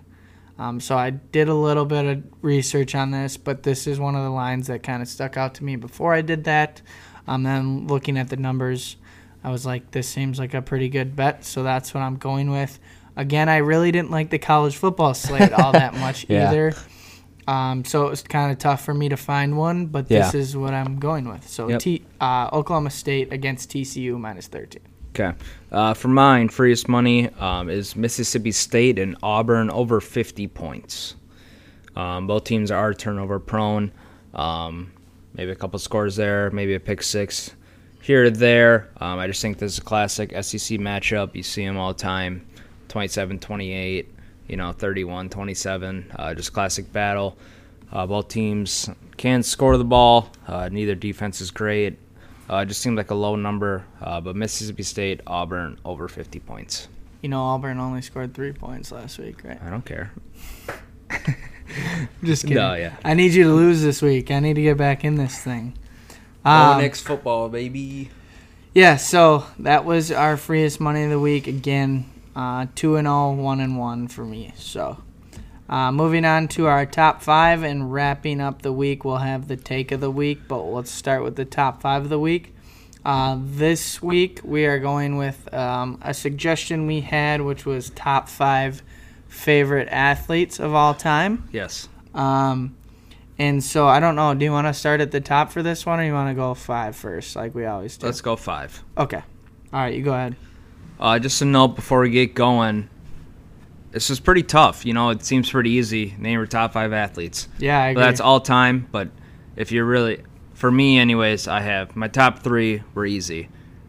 Um, so I did a little bit of research on this, but this is one of the lines that kind of stuck out to me before I did that. Um, then looking at the numbers, I was like, this seems like a pretty good bet, so that's what I'm going with. Again, I really didn't like the college football slate all that much Yeah. either. Um, so it was kind of tough for me to find one, but this is what I'm going with. So Yep. T, uh, Oklahoma State against TCU minus 13. Okay. Uh, for mine, freest money um, is Mississippi State and Auburn over 50 points. Um, both teams are turnover prone. Um, maybe a couple scores there, maybe a pick six here or there. Um, I just think this is a classic SEC matchup. You see them all the time 27 28, you know, 31 27. Uh, just classic battle. Uh, both teams can score the ball. Uh, neither defense is great. Uh, just seemed like a low number, uh, but Mississippi State, Auburn over 50 points. You know, Auburn only scored three points last week, right? I don't care. Just kidding. No, yeah. I need you to lose this week. I need to get back in this thing. Oh, Um, next football, baby. Yeah, so that was our freest money of the week. Again, uh, 2 and all, 1 and 1 for me. So, uh, moving on to our top five and wrapping up the week, we'll have the take of the week, but let's start with the top five of the week. Uh, this week, we are going with um, a suggestion we had, which was top five favorite athletes of all time. Yes. Um, and so I don't know. Do you want to start at the top for this one, or you want to go five first, like we always do? Let's go five. Okay. All right, you go ahead. Uh, just a note before we get going. This is pretty tough. You know, it seems pretty easy. Name your top five athletes. Yeah, I agree. But that's all time. But if you're really, for me, anyways, I have my top three were easy.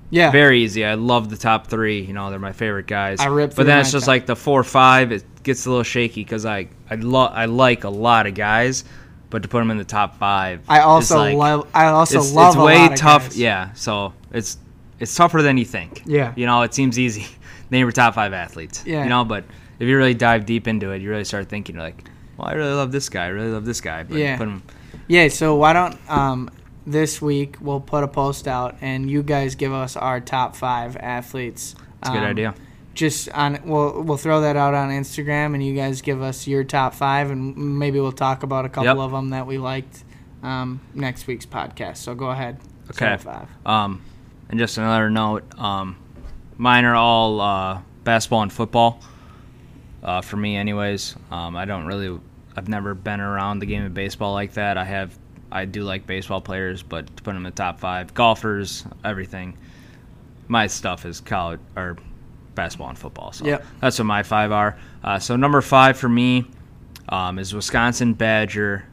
yeah. Very easy. I love the top three. You know, they're my favorite guys. I rip But then it's just top- like the four, five. It gets a little shaky because I I love I like a lot of guys, but to put them in the top five, I also like- love. I also it's, love it's way tough. guys. Yeah, so it's it's tougher than you think. Yeah. you know, it seems easy. Name your top five athletes. Yeah. you know, but if you really dive deep into it, you really start thinking like, well, I really love this guy. I really love this guy. But Yeah. put him. Yeah. So why don't um this week we'll put a post out and you guys give us our top five athletes. It's a good Um, idea. Just on we'll we'll throw that out on Instagram and you guys give us your top five and maybe we'll talk about a couple Yep. of them that we liked um, next week's podcast. So go ahead. Okay. Five. Um, and just another note, um, mine are all uh, basketball and football. Uh, for me, anyways. Um, I don't really. I've never been around the game of baseball like that. I have. I do like baseball players, but to put them in the top five, golfers, everything. My stuff is college or basketball and football. So Yep. that's what my five are. Uh, so number five for me um, is Wisconsin Badger,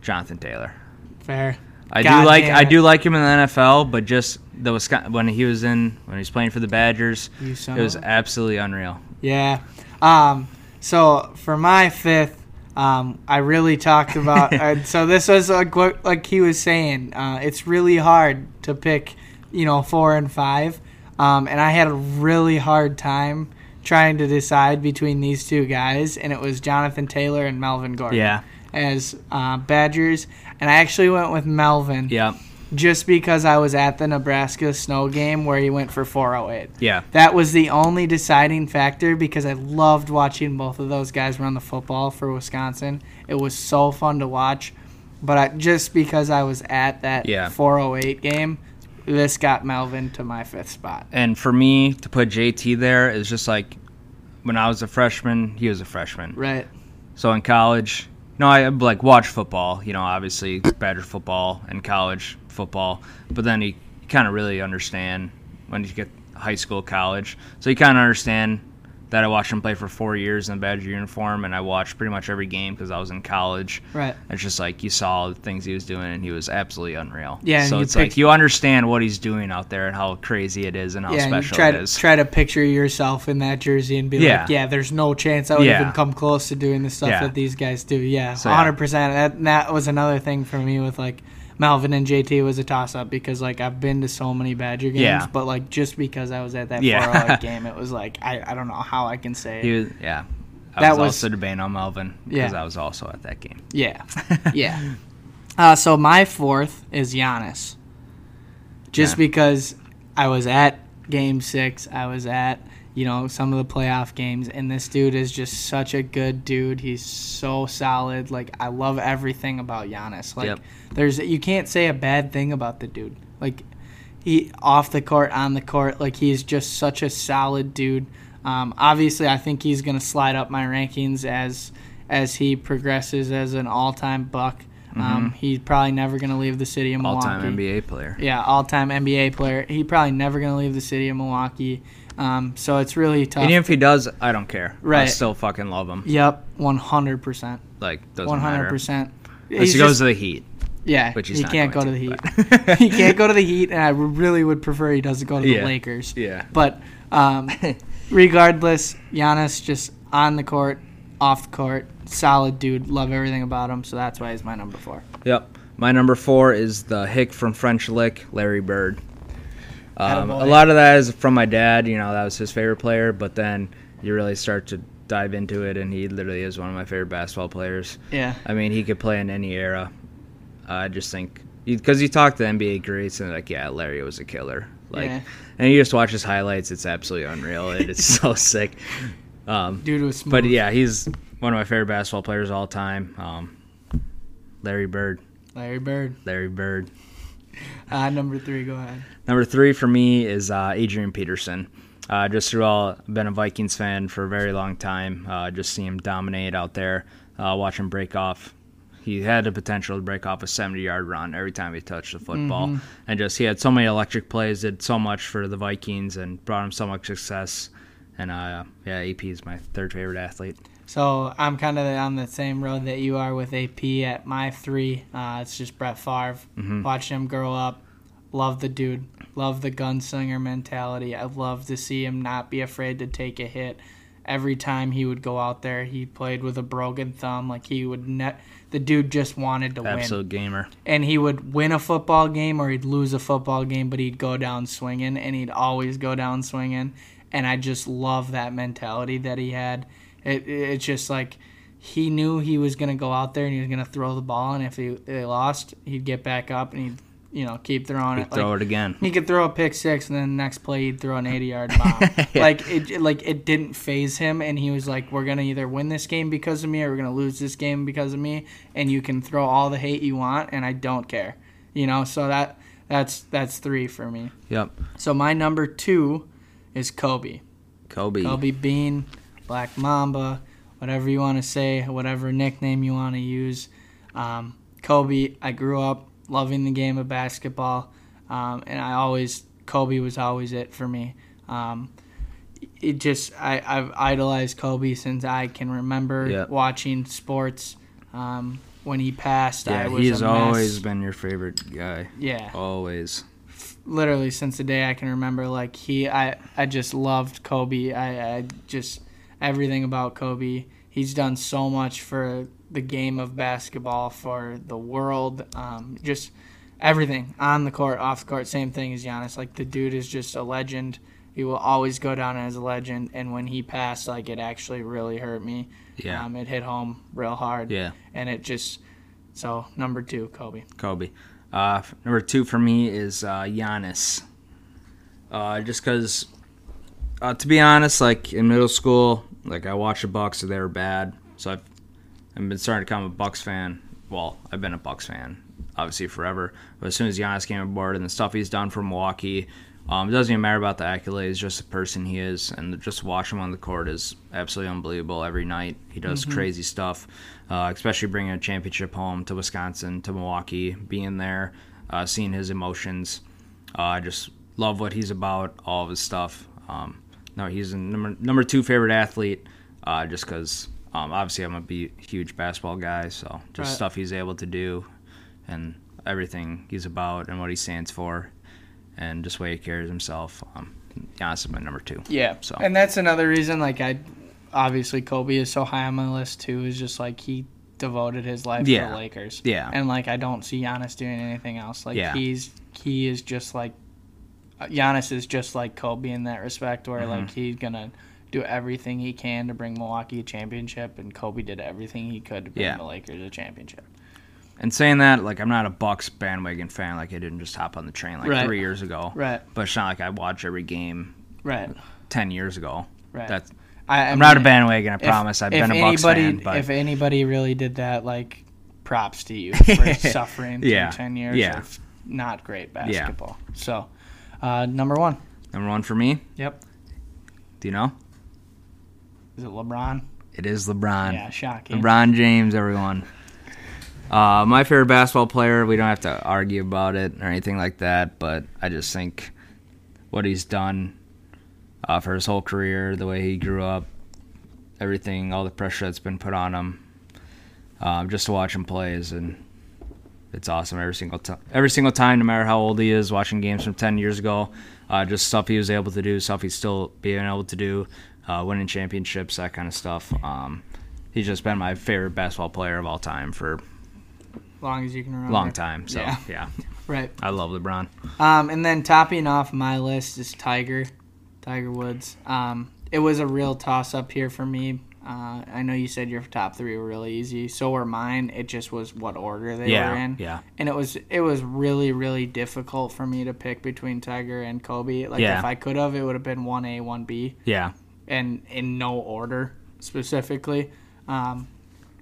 Jonathan Taylor. Fair. I God do like I do like him in the NFL, but just the Wisconsin when he was in when he was playing for the Badgers, it was absolutely unreal. Yeah. Um, so for my fifth, um, I really talked about. uh, so this was like what like he was saying. Uh, it's really hard to pick, you know, four and five. Um, and I had a really hard time trying to decide between these two guys, and it was Jonathan Taylor and Melvin Gordon Yeah. as uh, Badgers. And I actually went with Melvin Yep. just because I was at the Nebraska snow game where he went for 408. Yeah. That was the only deciding factor because I loved watching both of those guys run the football for Wisconsin. It was so fun to watch. But I, just because I was at that Yeah. 408 game, this got Melvin to my fifth spot. And for me to put JT there is just like when I was a freshman, he was a freshman. Right. So in college, no, I like watch football. You know, obviously Badger football and college football. But then you kind of really understand when you get high school, college. So you kind of understand that I watched him play for four years in the Badger uniform, and I watched pretty much every game because I was in college. Right. It's just like you saw the things he was doing, and he was absolutely unreal. Yeah, So it's like you understand what he's doing out there and how crazy it is and how yeah, and you special try it to try to picture yourself in that jersey and be Yeah. like, yeah, there's no chance I would Yeah. even come close to doing the stuff Yeah. that these guys do. Yeah, So, yeah. 100. percent That that was another thing for me with like Melvin and JT was a toss up because like I've been to so many Badger games, Yeah. but like just because I was at that Yeah. 408 game, it was like I, I don't know how I can say it. Was, yeah. I That was, was- also debating on Melvin because Yeah. I was also at that game. Yeah, yeah. Uh, so my fourth is Giannis, just Yeah. because I was at Game Six, I was at you know some of the playoff games, and this dude is just such a good dude. He's so solid. Like I love everything about Giannis. Like Yep. there's you can't say a bad thing about the dude. Like he off the court, on the court, like he's just such a solid dude. Um, obviously, I think he's gonna slide up my rankings as as he progresses as an all-time buck. Um, he's probably never gonna leave the city of Milwaukee. All time NBA player. Yeah, all-time NBA player. He probably never gonna leave the city of Milwaukee. Um, so it's really tough. And even if he does, I don't care. Right. I still fucking love him. Yep, one hundred percent, Like doesn't one hundred matter. percent. Unless he goes to the Heat. Yeah, which he can't go going to the Heat. he can't go to the Heat, and I really would prefer he doesn't go to the Yeah. Lakers. Yeah. But um, regardless, Giannis just on the court, off the court, solid dude. Love everything about him. So that's why he's my number four. Yep. My number four is the Hick from French Lick, Larry Bird. Um, a lot of that is from my dad. You know, that was his favorite player. But then you really start to dive into it, and he literally is one of my favorite basketball players. Yeah. I mean, he could play in any era. I just think because you talk to NBA greats and like, yeah, Larry was a killer. Like, Yeah. and you just watch his highlights; it's absolutely unreal. It is so sick. Um, Dude was smooth. but yeah, he's one of my favorite basketball players of all time. Um, Larry Bird. Larry Bird. Larry Bird. Uh, number three, go ahead. Number three for me is uh, Adrian Peterson. Uh, just through all, been a Vikings fan for a very long time. Uh, just see him dominate out there. Uh, watch him break off. He had the potential to break off a 70-yard run every time he touched the football, and just he had so many electric plays. Did so much for the Vikings and brought him so much success. And uh, yeah, AP is my third favorite athlete. So I'm kind of on the same road that you are with AP at my three. Uh, it's just Brett Favre. Mm-hmm. Watching him grow up, love the dude, love the gunslinger mentality. I love to see him not be afraid to take a hit. Every time he would go out there, he played with a broken thumb. Like he would net. The dude just wanted to win Absolute gamer. and he would win a football game or he'd lose a football game, but he'd go down swinging, and he'd always go down swinging. And I just love that mentality that he had. It, it's just like he knew he was gonna go out there and he was gonna throw the ball, and if he, they lost, he'd get back up and he'd you know keep throwing it. Throw Like, it again. he could throw a pick six, and then the next play he'd throw an eighty-yard bomb. Like it, it- like it didn't faze him, and he was like, "We're gonna either win this game because of me, or we're gonna lose this game because of me." And you can throw all the hate you want, and I don't care. You know, so that that's that's three for me. Yep. So my number two is Kobe. Kobe. Kobe Bean, Black Mamba, whatever you want to say, whatever nickname you want to use. Um, Kobe, I grew up loving the game of basketball, um, and I always Kobe was always it for me. Um, it just I, I've idolized Kobe since I can remember Yeah. watching sports. Um, when he passed, I Yeah, was he's always been your favorite guy. yeah Always. literally since the day I can remember. Like he, I, I just loved Kobe. I, I just everything about Kobe. He's done so much for the game of basketball, for the world. Um, just everything on the court, off the court, same thing as Giannis. Like the dude is just a legend. He will always go down as a legend. And when he passed, like it actually really hurt me. Yeah. Um, it hit home real hard. Yeah. And it just so number two, Kobe. Kobe. Uh, number two for me is uh, Giannis. Uh, just because, uh, to be honest, like in middle school, like I watched the Bucks, so they were bad. So I've, I've been starting to become a Bucks fan. Well, I've been a Bucks fan obviously forever. But as soon as Giannis came aboard and the stuff he's done for Milwaukee, um, it doesn't even matter about the accolades, just the person he is, and just watch him on the court is absolutely unbelievable. Every night he does crazy stuff, uh, especially bringing a championship home to Wisconsin, to Milwaukee, being there, uh, seeing his emotions. Uh, I just love what he's about, all of his stuff. Um, no, he's a number number two favorite athlete, uh, just because um, obviously I'm a be- huge basketball guy, so just Right. stuff he's able to do, and everything he's about and what he stands for, and just way he carries himself. Um, Giannis is my number two. Yeah. So And that's another reason, like, I obviously Kobe is so high on my list, too, is just like he devoted his life to the Lakers. Yeah. And, like, I don't see Giannis doing anything else. Like, Yeah. he's, he is just like, Giannis is just like Kobe in that respect, where, like, Mm-hmm. he's going to do everything he can to bring Milwaukee a championship, and Kobe did everything he could to bring Yeah. the Lakers a championship. and saying that, like I'm not a Bucks bandwagon fan. Like I didn't just hop on the train like Right. three years ago. Right. But it's not like I watch every game Right. ten years ago. Right. That's I, I'm not a bandwagon. I if- promise. I've been a Bucks anybody, fan, but if anybody really did that, like, props to you for suffering through Yeah. ten years Yeah. of not great basketball. So, uh, number one. number one for me. Yep. Do you know? Is it LeBron? It is LeBron. Yeah, shocking. LeBron James, everyone. Uh, my favorite basketball player. We don't have to argue about it or anything like that, but I just think what he's done uh, for his whole career, the way he grew up, everything, all the pressure that's been put on him, um, just to watch him play is and it's awesome every single time. Every single time, no matter how old he is, watching games from ten years ago, uh, just stuff he was able to do, stuff he's still being able to do, uh, winning championships, that kind of stuff. Um, he's just been my favorite basketball player of all time for long as you can remember. long time. So Yeah. yeah, Right. I love LeBron. Um, and then topping off my list is Tiger, Tiger Woods. Um, it was a real toss up here for me. Uh, I know you said your top three were really easy. So were mine. It just was what order they Yeah, were in. yeah. And it was it was really really difficult for me to pick between Tiger and Kobe. Like Yeah. if I could have, it would have been one A, one B, Yeah, and in no order specifically. Um,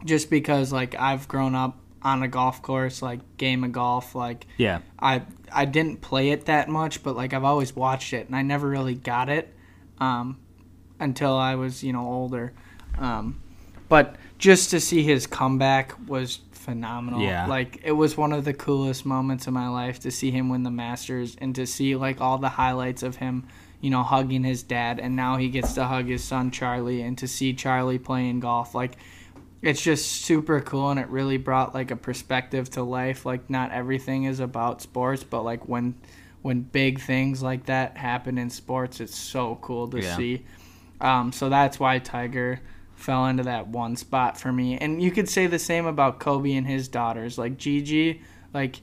just because like I've grown up on a golf course, like game of golf, like yeah, I I didn't play it that much, but like I've always watched it, and I never really got it um, until I was you know older. Um, but just to see his comeback was phenomenal. Yeah. Like it was one of the coolest moments of my life to see him win the Masters and to see like all the highlights of him, you know, hugging his dad, and now he gets to hug his son Charlie, and to see Charlie playing golf, like it's just super cool and it really brought like a perspective to life like not everything is about sports but like when when big things like that happen in sports it's so cool to Yeah. see um, so that's why tiger fell into that one spot for me and you could say the same about kobe and his daughters like gigi like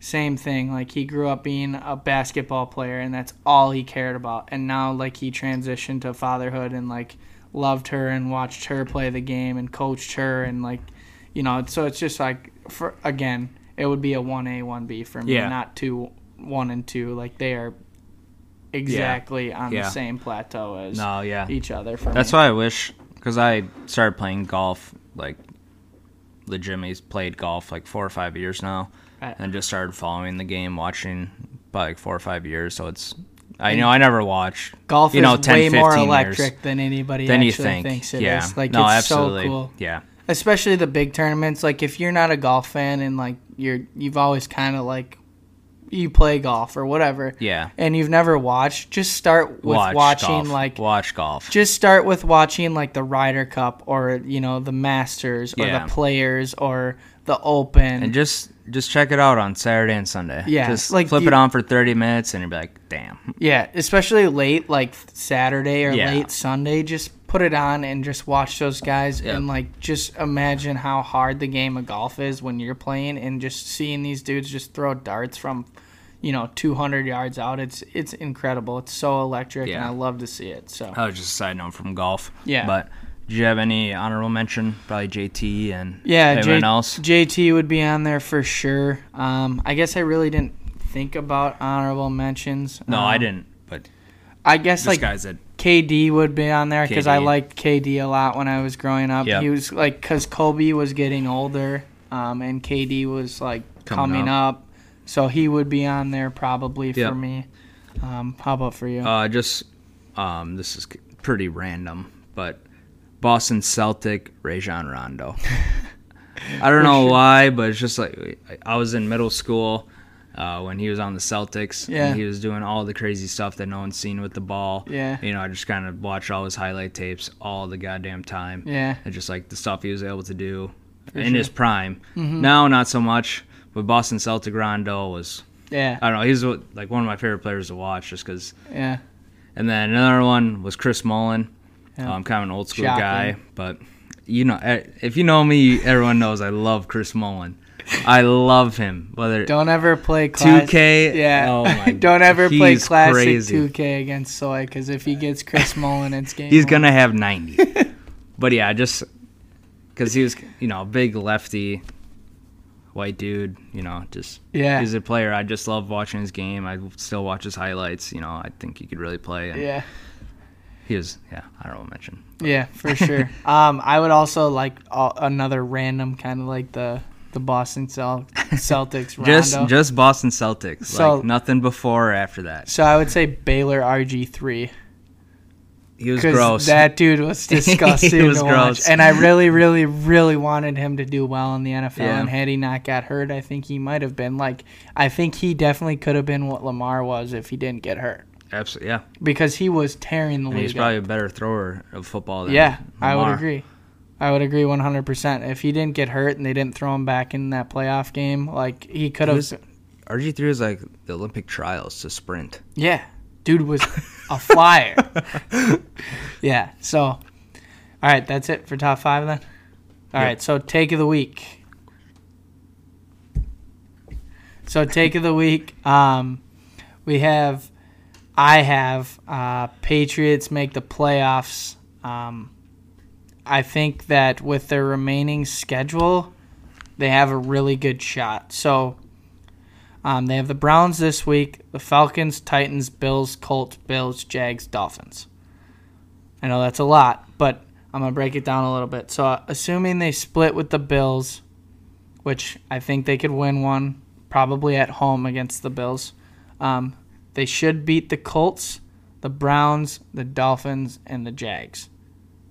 same thing like he grew up being a basketball player and that's all he cared about and now like he transitioned to fatherhood and like loved her and watched her play the game and coached her and like you know so it's just like for again it would be a 1a 1b for me Yeah. not two one and two like they are exactly on Yeah. the same plateau as no, yeah. each other for That's me. why I wish, because I started playing golf like legitimately played golf like four or five years now, Right. and just started following the game, watching by like four or five years. So it's, I know I never watched golf you know, is 10, way more electric years. than anybody Then you think, thinks it is. yeah, like no, it's absolutely, so cool yeah, especially the big tournaments like if you're not a golf fan and like you're you've always kind of like you play golf or whatever yeah. and you've never watched just start with Watch watching golf. like watch golf. just start with watching like the Ryder Cup or you know the Masters or Yeah. the Players or the Open. and just just check it out on Saturday and Sunday. Yeah, just like flip you- it on for thirty minutes, and you'll be like, "Damn." yeah, especially late like Saturday or Yeah. late Sunday. Just put it on and just watch those guys and like just imagine how hard the game of golf is when you're playing and just seeing these dudes just throw darts from you know 200 yards out it's it's incredible it's so electric and i love to see it so That was just a side note from golf. Yeah. But do you have any honorable mention? Probably JT and yeah everyone J- else. jt would be on there for sure um i guess i really didn't think about honorable mentions No, I Um, didn't. But i guess this like guys said KD would be on there because I liked KD a lot when I was growing up. Yep. He was like because Kobe was getting older, um, and KD was like Coming coming, up. so he would be on there probably Yep. for me. Um, how about for you? Uh, just um, this is pretty random, but Boston Celtic Rajon Rondo. I don't know why, but it's just like I was in middle school uh, when he was on the Celtics. Yeah. he was doing all the crazy stuff that no one's seen with the ball. Yeah. you know, I just kind of watched all his highlight tapes all the goddamn time. Yeah. and just like the stuff he was able to do For in sure. Mm-hmm. his prime. Now, not so much. But Boston Celtic Rondo was. yeah, I don't know. He's like one of my favorite players to watch, just because yeah, and then another one was Chris Mullin. Yeah. I'm kind of an old school Shocking. guy, but you know, eh, if you know me, everyone knows I love Chris Mullin. I love him. Whether don't ever play class- 2K, Yeah, oh my- don't ever play classic crazy. 2K against Soy because if he gets Chris Mullin, it's game. he's over. gonna have 90. but yeah, just because he was, you know, a big lefty, white dude. You know, just Yeah. he's a player. I just love watching his game. I still watch his highlights. You know, I think he could really play. And Yeah. he was. Yeah, I don't want to mention. Yeah, for sure. um, I would also like uh, another random kind of like the the Boston Cel- Celtics. Just just Boston Celtics. So- like nothing before or after that. so I would say Baylor RG three He was gross. that dude was disgusting was to gross. watch, and I really, really, really wanted him to do well in the NFL. Yeah. And had he not got hurt, I think he might have been like I think he definitely could have been what Lamar was if he didn't get hurt Absolutely, yeah. because he was tearing the And league. he's up. probably a better thrower of football than Yeah, I would agree. I would agree 100%. If he didn't get hurt and they didn't throw him back in that playoff game, like he could have. RG three was like the Olympic trials to sprint. Yeah, dude was a flyer. yeah. So, all right, that's it for top five then. All right, Yep. so take of the week. So take of the week. Um, we have, I have uh, Patriots make the playoffs. Um, I think that with their remaining schedule, they have a really good shot. So um, they have the Browns this week, the Falcons, Titans, Bills, Colts, Bills, Jags, Dolphins. I know that's a lot, but I'm going to break it down a little bit. So, uh, assuming they split with the Bills, which I think they could win one, probably at home against the Bills, um, they should beat the Colts, the Browns, the Dolphins, and the Jags.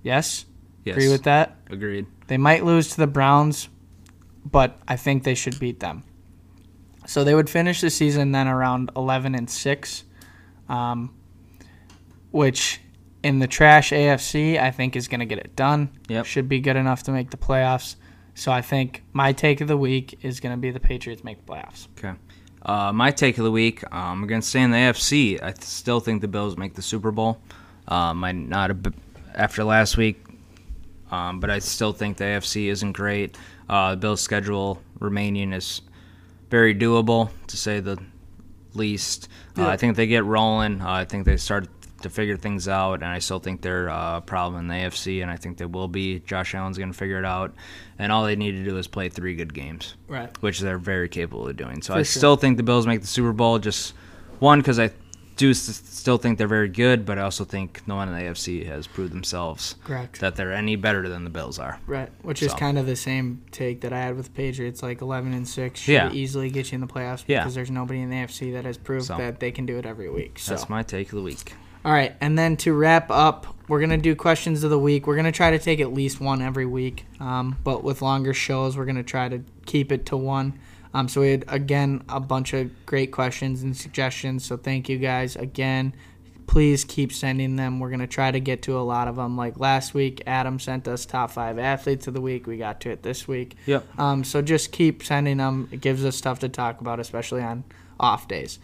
Yes? Yes. Agree with that? Agreed. They might lose to the Browns, but I think they should beat them. So they would finish the season then around 11 and 6, um, which in the trash AFC, I think is going to get it done. Yep. Should be good enough to make the playoffs. So I think my take of the week is going to be the Patriots make the playoffs. Okay. Uh, my take of the week, um, I'm going to stay in the AFC. I still think the Bills make the Super Bowl. Um, I not a after last week, um, but I still think the AFC isn't great. Uh, the Bills' schedule remaining is very doable, to say the least. Uh, I think they get rolling. Uh, I think they start to figure things out, and I still think they're uh, a problem in the AFC, and I think they will be. Josh Allen's going to figure it out, and all they need to do is play three good games Right. which they're very capable of doing. So For I sure. still think the Bills make the Super Bowl. Just one because I do still think they're very good, but I also think no one in the AFC has proved themselves Correct. that they're any better than the Bills are. Right, which is kind of the same take that I had with the Patriots, like 11 and 6 should Yeah. easily get you in the playoffs Yeah. because there's nobody in the AFC that has proved So. that they can do it every week. So That's my take of the week. All right, and then to wrap up, we're gonna do questions of the week. We're gonna try to take at least one every week, um, but with longer shows, we're gonna try to keep it to one. Um, so we had again a bunch of great questions and suggestions. So thank you guys again. Please keep sending them. We're gonna try to get to a lot of them. Like last week, Adam sent us top five athletes of the week. We got to it this week. Yep. Um, so just keep sending them. It gives us stuff to talk about, especially on off days.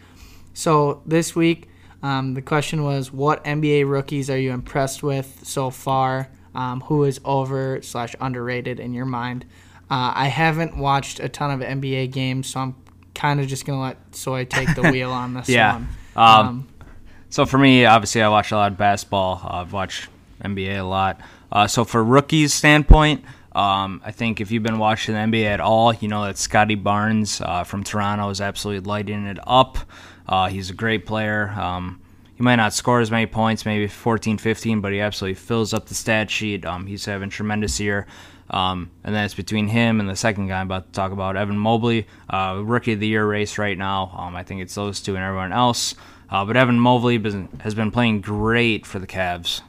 So this week, Um, the question was, what NBA rookies are you impressed with so far? Um, who is over slash underrated in your mind? Uh, I haven't watched a ton of NBA games, so I'm kind of just gonna let Soy take the wheel on this Yeah. one. Um, So for me, obviously, I watch a lot of basketball. Uh, I've watched NBA a lot. Uh, so for rookies standpoint, um, I think if you've been watching the NBA at all, you know that Scottie Barnes uh, from Toronto is absolutely lighting it up. Uh, he's a great player. Um, he might not score as many points, maybe 14, 15, but he absolutely fills up the stat sheet. Um, he's having a tremendous year. Um, and then it's between him and the second guy I'm about to talk about, Evan Mobley, uh, rookie of the year race right now. Um, I think it's those two and everyone else. Uh, but Evan Mobley been- has been playing great for the Cavs.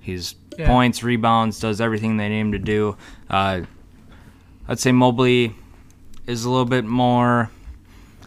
He's Yeah. points, rebounds, does everything they need him to do. Uh, I'd say Mobley is a little bit more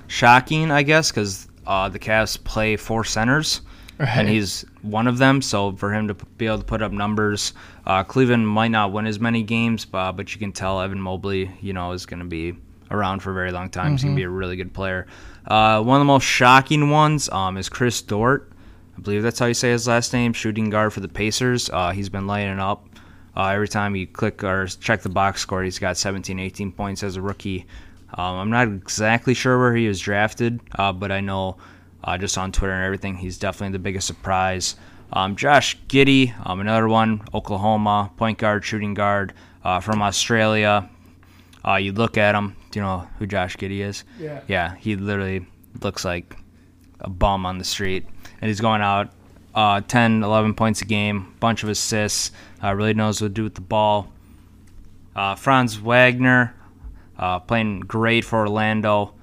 shocking, I guess, because uh, the Cavs play four centers, and he's one of them. So for him to be able to put up numbers, uh, Cleveland might not win as many games, uh, but you can tell Evan Mobley, you know, is going to be around for a very long time. He's going to be a really good player. Uh, one of the most shocking ones um, is Chris Dort. I believe that's how you say his last name. Shooting guard for the Pacers. Uh, he's been lighting up. Uh, every time you click or check the box score, he's got 17, 18 points as a rookie. Um, I'm not exactly sure where he was drafted, uh, but I know uh, just on Twitter and everything, he's definitely the biggest surprise. Um, Josh Giddey, um, another one, Oklahoma, point guard, shooting guard uh, from Australia. Uh, you look at him, do you know who Josh Giddey is? Yeah. Yeah, he literally looks like a bum on the street. And he's going out uh, 10, 11 points a game, bunch of assists, uh, really knows what to do with the ball. Uh, Franz Wagner, uh, playing great for Orlando.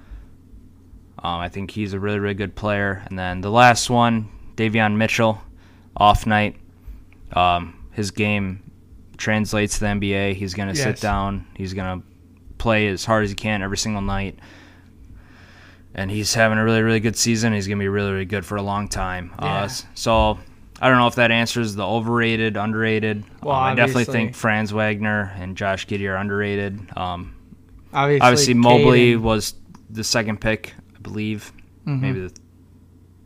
Um, I think he's a really, really good player. And then the last one, Davion Mitchell, off night. Um, his game translates to the NBA. He's going to sit down. He's going to play as hard as he can every single night. And he's having a really, really good season. He's going to be really, really good for a long time. Yeah. Uh, so I don't know if that answers the overrated, underrated. Well, Um, I definitely think Franz Wagner and Josh Giddey are underrated. Um, Obviously, obviously, Mobley Caden- was the second pick, I believe. Mm-hmm. Maybe the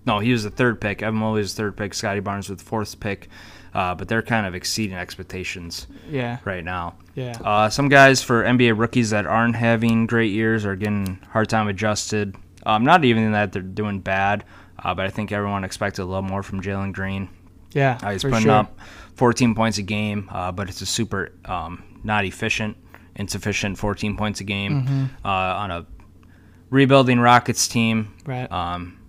no, he was the third pick. Evan Mobley was the third pick. Scottie Barnes was the fourth pick. Uh, but they're kind of exceeding expectations Yeah, right now. yeah. Uh, some guys for NBA rookies that aren't having great years are getting hard time adjusted. Um, not even that they're doing bad, uh, but I think everyone expected a little more from Jalen Green. yeah, Uh, he's putting sure. up 14 points a game, uh, but it's a super um, not efficient, insufficient 14 points a game Mm-hmm. uh, on a rebuilding Rockets team. Right. Um,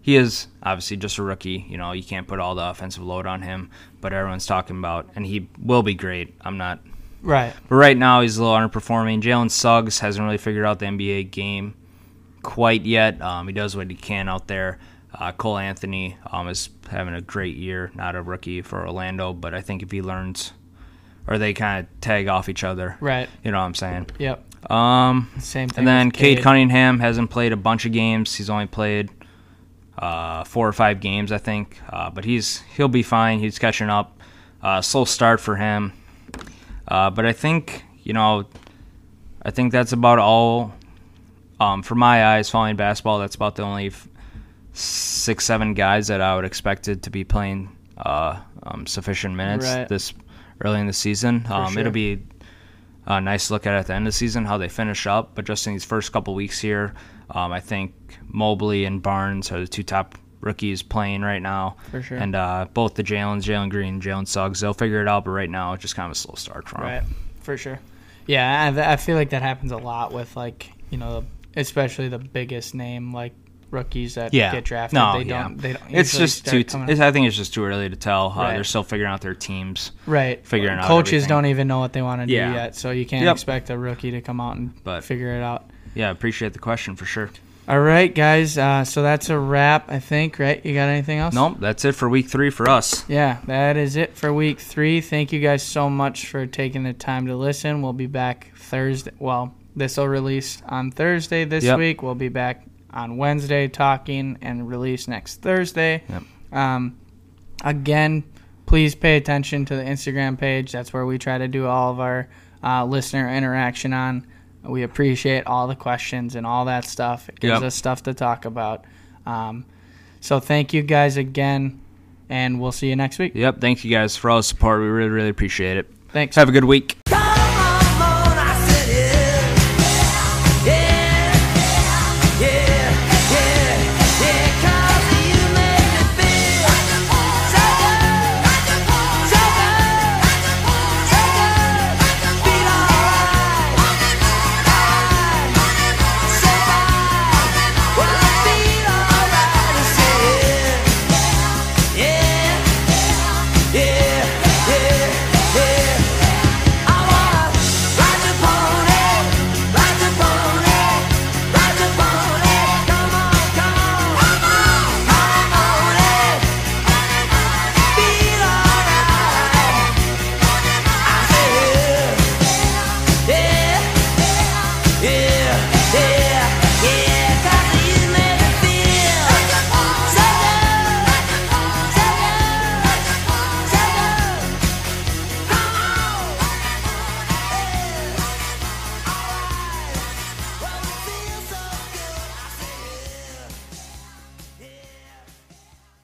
he is obviously just a rookie. You know, you can't put all the offensive load on him, but everyone's talking about, and he will be great. I'm not right. but right now, he's a little underperforming. Jalen Suggs hasn't really figured out the NBA game quite yet. Um, he does what he can out there. Uh, Cole Anthony um, is having a great year, not a rookie for Orlando, but I think if he learns, or they kind of tag off each other, Right. you know what I'm saying? Yep. Um, Same thing. and then Cade Cade. Cunningham hasn't played a bunch of games. He's only played uh, four or five games, I think. Uh, but he's he'll be fine. He's catching up. Uh, slow start for him. Uh, but I think you know, I think that's about all. Um, for my eyes, following basketball, that's about the only f- six, seven guys that I would expected to be playing uh, um, sufficient minutes Right. this early in the season. Um, sure. It'll be a nice look at at the end of the season how they finish up. But just in these first couple weeks here, um, I think Mobley and Barnes are the two top rookies playing right now. For sure. And uh, both the Jalen's, Jalen Green, Jalen Suggs, they'll figure it out. But right now, it's just kind of a slow start for them. Right. For sure. Yeah, I, I feel like that happens a lot with like you know, especially the biggest name like rookies that Yeah. get drafted. No, they yeah. don't. They don't. It's just too. coming It's, I think it's just too early to tell. Uh, Right. They're still figuring out their teams. right. figuring out Coaches everything. don't even know what they want to do Yeah. yet, so you can't Yep. expect a rookie to come out and But- figure it out. Yeah, appreciate the question for sure. All right, guys. Uh, so that's a wrap, I think. Right? You got anything else? Nope, that's it for week three for us. Yeah, that is it for week three. Thank you guys so much for taking the time to listen. We'll be back Thursday. Well, this will release on Thursday this Yep. week. We'll be back on Wednesday talking and release next Thursday. Yep. Um, again, please pay attention to the Instagram page. That's where we try to do all of our uh, listener interaction on. We appreciate all the questions and all that stuff. It gives Yep. us stuff to talk about. Um, So thank you guys again, and we'll see you next week. Yep. Thank you guys for all the support. We really, really appreciate it. Thanks. Have a good week.